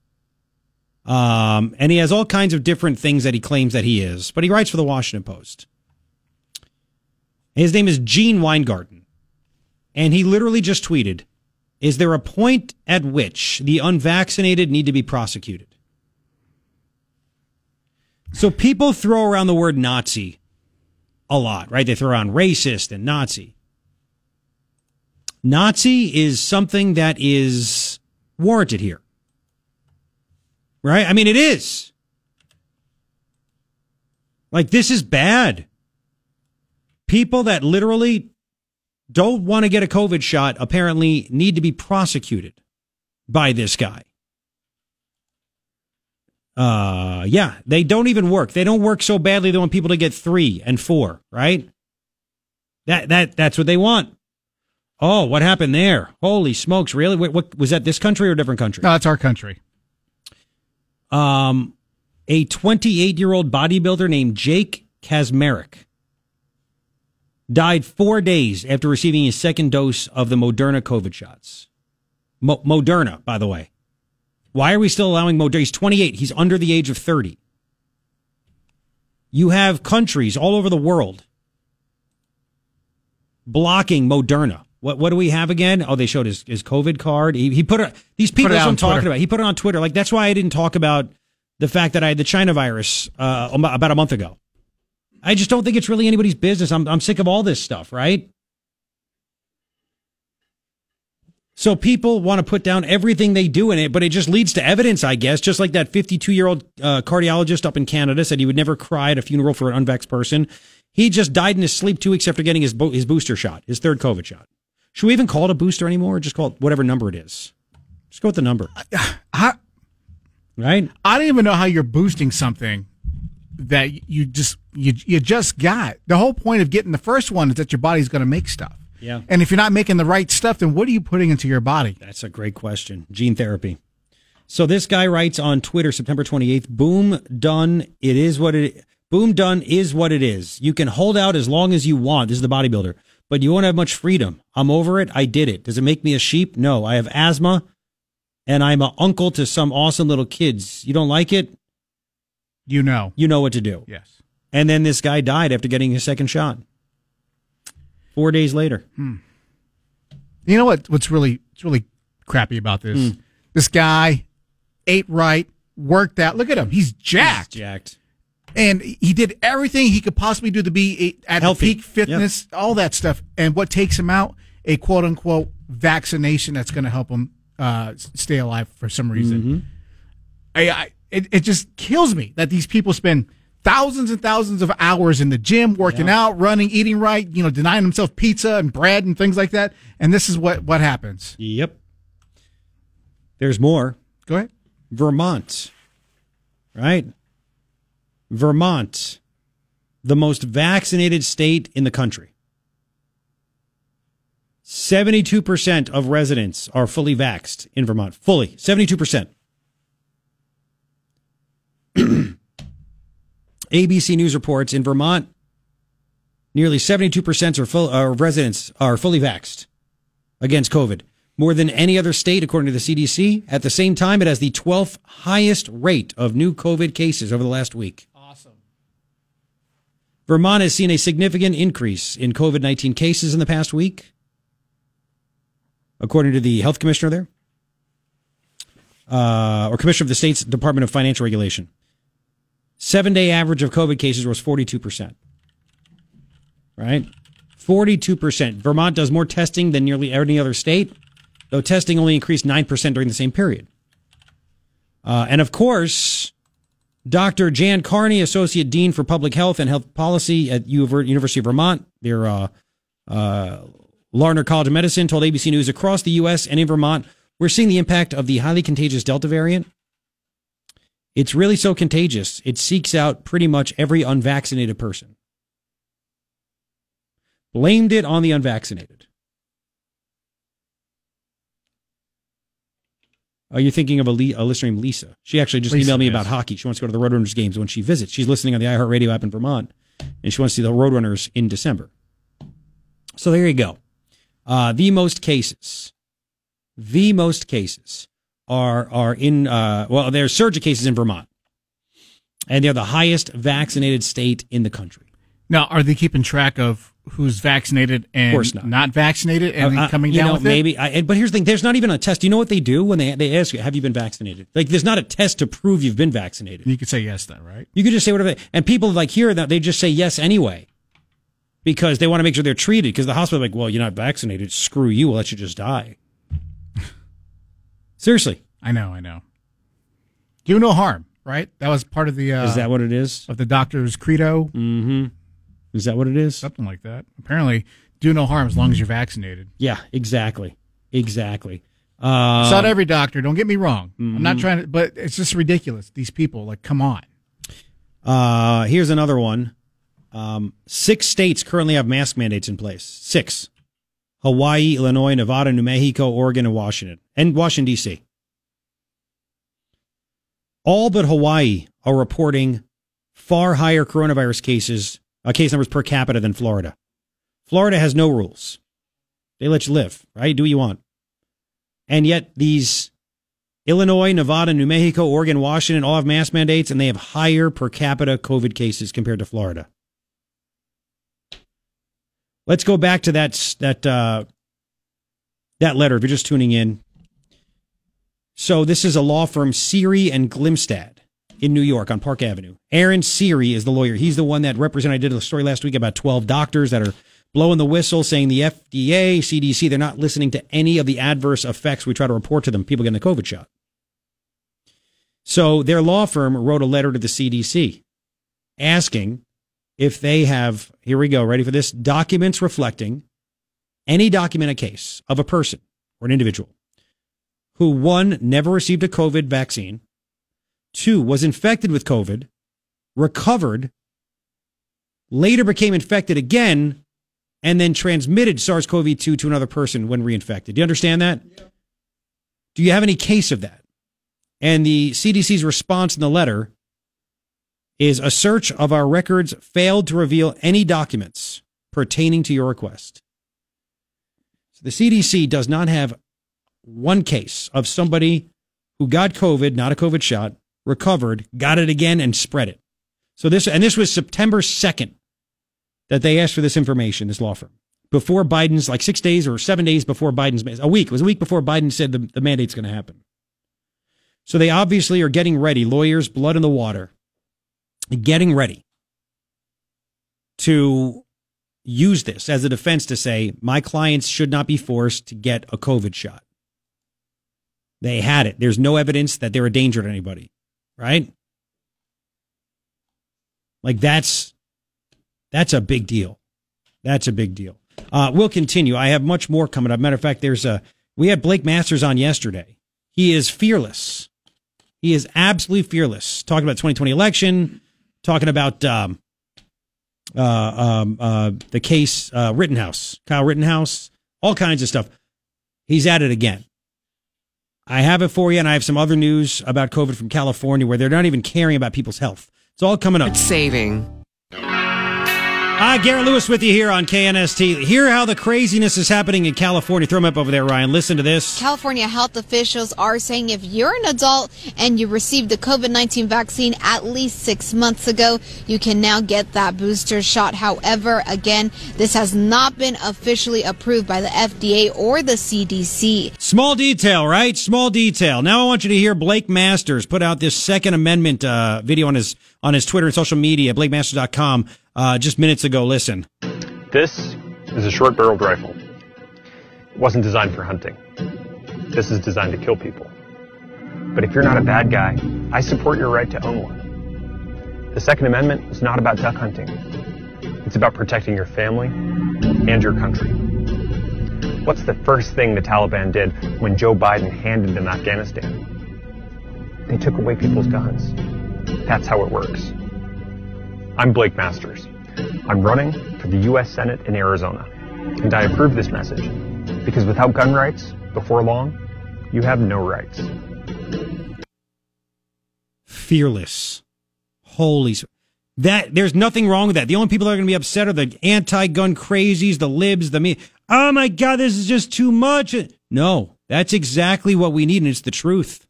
Um, and he has all kinds of different things that he claims that he is, but he writes for the Washington Post. His name is Gene Weingarten. And he literally just tweeted, is there a point at which the unvaccinated need to be prosecuted? So people throw around the word Nazi a lot, right? They throw around racist and Nazi. Nazi is something that is warranted here. Right? I mean, it is. Like, this is bad. People that literally don't want to get a COVID shot apparently need to be prosecuted by this guy. Uh, yeah, they don't even work. They don't work so badly they want people to get three and four, right? That that that's what they want. Oh, what happened there? Holy smokes! Really? What, what was that? This country or a different country? No, it's our country. Um, a 28 year old bodybuilder named Jake Kazmarek died four days after receiving his second dose of the Moderna COVID shots. Mo- Moderna, by the way. Why are we still allowing Moderna? He's 28. He's under the age of 30. You have countries all over the world blocking Moderna. What what do we have again? Oh, they showed his, his COVID card. He, he put it. These people it that's what I'm on talking Twitter. about. He put it on Twitter. Like that's why I didn't talk about the fact that I had the China virus uh, about a month ago. I just don't think it's really anybody's business. I'm I'm sick of all this stuff, right? So people want to put down everything they do in it, but it just leads to evidence, I guess. Just like that 52 year old uh, cardiologist up in Canada said he would never cry at a funeral for an unvaxxed person. He just died in his sleep two weeks after getting his bo- his booster shot, his third COVID shot. Should we even call it a booster anymore, or just call it whatever number it is? Just go with the number. Uh, how, Right? I don't even know how you're boosting something that you just you you just got. The whole point of getting the first one is that your body's going to make stuff. Yeah. And if you're not making the right stuff, then what are you putting into your body? That's a great question. Gene therapy. So this guy writes on Twitter, September 28th, boom, done. It is what it, boom, done is what it is. You can hold out as long as you want. This is the bodybuilder, but you won't have much freedom. I'm over it. I did it. Does it make me a sheep? No, I have asthma and I'm an uncle to some awesome little kids. You don't like it? You know. You know what to do. Yes. And then this guy died after getting his second shot. Four days later. Hmm. You know what? What's really it's really crappy about this? This guy ate right, worked out. Look at him. He's jacked. jacked. And he did everything he could possibly do to be at Healthy. peak fitness, all that stuff. And what takes him out? A quote unquote vaccination that's going to help him uh, stay alive for some reason. I, I it, it just kills me that these people spend thousands and thousands of hours in the gym working out, running, eating right, you know, denying themselves pizza and bread and things like that. And this is what what happens. Yep. There's more. Go ahead. Vermont, right? Vermont, the most vaccinated state in the country. 72% of residents are fully vaxxed in Vermont. Fully. 72%. ABC News reports in Vermont, nearly 72% are full, uh, residents are fully vaxxed against COVID, more than any other state, according to the CDC. At the same time, it has the 12th highest rate of new COVID cases over the last week. Vermont has seen a significant increase in COVID 19 cases in the past week, according to the health commissioner there, uh, or commissioner of the state's Department of Financial Regulation. Seven day average of COVID cases was 42%. Right? 42%. Vermont does more testing than nearly any other state, though testing only increased 9% during the same period. Uh, and of course, Dr. Jan Carney, Associate Dean for Public Health and Health Policy at University of Vermont, their uh, uh, Larner College of Medicine, told ABC News across the U.S. and in Vermont, we're seeing the impact of the highly contagious Delta variant. It's really so contagious, it seeks out pretty much every unvaccinated person. Blamed it on the unvaccinated. Are you thinking of a, le- a listener named Lisa? She actually just Lisa, emailed me yes. about hockey. She wants to go to the Roadrunners games when she visits. She's listening on the iHeartRadio app in Vermont, and she wants to see the Roadrunners in December. So there you go. Uh, the most cases, the most cases are are in uh, well, there's surge of cases in Vermont, and they're the highest vaccinated state in the country. Now, are they keeping track of who's vaccinated and course not. vaccinated and Uh, then coming down know, with maybe. I, and- but here's the thing: there's not even a test. You know what they do when they they ask you, "Have you been vaccinated?" Like, there's not a test to prove you've been vaccinated. You could say yes, then, right? You could just say whatever. They, and people like hear that they just say yes anyway, because they want to make sure they're treated. Because the hospital, like, well, you're not vaccinated. Screw you. We'll let you just die. Seriously, I know, I know. Do no harm, right? That was part of the uh, is that what it is? of the doctor's credo, Mm-hmm. Is that what it is? something like that. Apparently, do no harm as long as you're vaccinated. Yeah, exactly, exactly. Uh, it's not every doctor. Don't get me wrong. I'm Mm-hmm. not trying to, but it's just ridiculous. These people, like, come on. Uh, here's another one. Um, six states currently have mask mandates in place. Six. Hawaii, Illinois, Nevada, New Mexico, Oregon, and Washington. And Washington, D.C. All but Hawaii are reporting far higher coronavirus cases, uh, case numbers per capita than Florida. Florida has no rules. They let you live, right? Do what you want. And yet these Illinois, Nevada, New Mexico, Oregon, Washington all have mask mandates and they have higher per capita COVID cases compared to Florida. Let's go back to that that uh, that letter. If you're just tuning in, so this is a law firm, Siri and Glimstad in New York on Park Avenue. Aaron Siri is the lawyer. He's the one that represented. I did a story last week about 12 doctors that are blowing the whistle, saying the FDA, CDC, they're not listening to any of the adverse effects we try to report to them. People getting the COVID shot. So their law firm wrote a letter to the CDC asking if they have, here we go, ready for this, documents reflecting any document a case of a person or an individual who one, never received a COVID vaccine, two was infected with COVID, recovered, later became infected again, and then transmitted SARS CoV 2 to another person when reinfected. Do you understand that? Do you have any case of that? And the CDC's response in the letter is a search of our records failed to reveal any documents pertaining to your request. So the CDC does not have one case of somebody who got COVID, not a COVID shot, recovered, got it again, and spread it. So this, and this was September 2nd that they asked for this information, this law firm, before Biden's, like six days or seven days before Biden's, a week, it was a week before Biden said the, the mandate's going to happen. So they obviously are getting ready, lawyers, blood in the water, getting ready to use this as a defense to say, my clients should not be forced to get a COVID shot. They had it. There's no evidence that they're a danger to anybody, right? Like that's that's a big deal. That's a big deal. Uh, we'll continue. I have much more coming up. Matter of fact, there's a we had Blake Masters on yesterday. He is fearless. He is absolutely fearless. Talking about 2020 election, talking about um, uh, um, uh, the case uh, Rittenhouse, Kyle Rittenhouse, all kinds of stuff. He's at it again. I have it for you, and I have some other news about COVID from California where they're not even caring about people's health. It's all coming up. It's saving. Hi, Garret Lewis with you here on KNST. Hear how the craziness is happening in California. Throw them up over there, Ryan. Listen to this. California health officials are saying if you're an adult and you received the COVID 19 vaccine at least six months ago, you can now get that booster shot. However, again, this has not been officially approved by the FDA or the CDC. Small detail, right? Small detail. Now I want you to hear Blake Masters put out this Second Amendment uh, video on his on his Twitter and social media, BlakeMasters.com, uh, just minutes ago. Listen. This is a short barreled rifle. It wasn't designed for hunting. This is designed to kill people. But if you're not a bad guy, I support your right to own one. The Second Amendment is not about duck hunting. It's about protecting your family and your country. What's the first thing the Taliban did when Joe Biden handed them Afghanistan? They took away people's guns. That's how it works. I'm Blake Masters. I'm running for the U.S. Senate in Arizona, and I approve this message because without gun rights, before long, you have no rights. Fearless. Holy. That there's nothing wrong with that. The only people that are going to be upset are the anti-gun crazies, the libs, the me. Oh my God, this is just too much. No, that's exactly what we need, and it's the truth.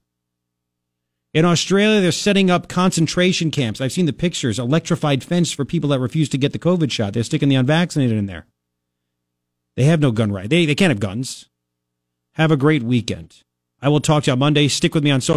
In Australia, they're setting up concentration camps. I've seen the pictures, electrified fence for people that refuse to get the COVID shot. They're sticking the unvaccinated in there. They have no gun right. They, they can't have guns. Have a great weekend. I will talk to you on Monday. Stick with me on social.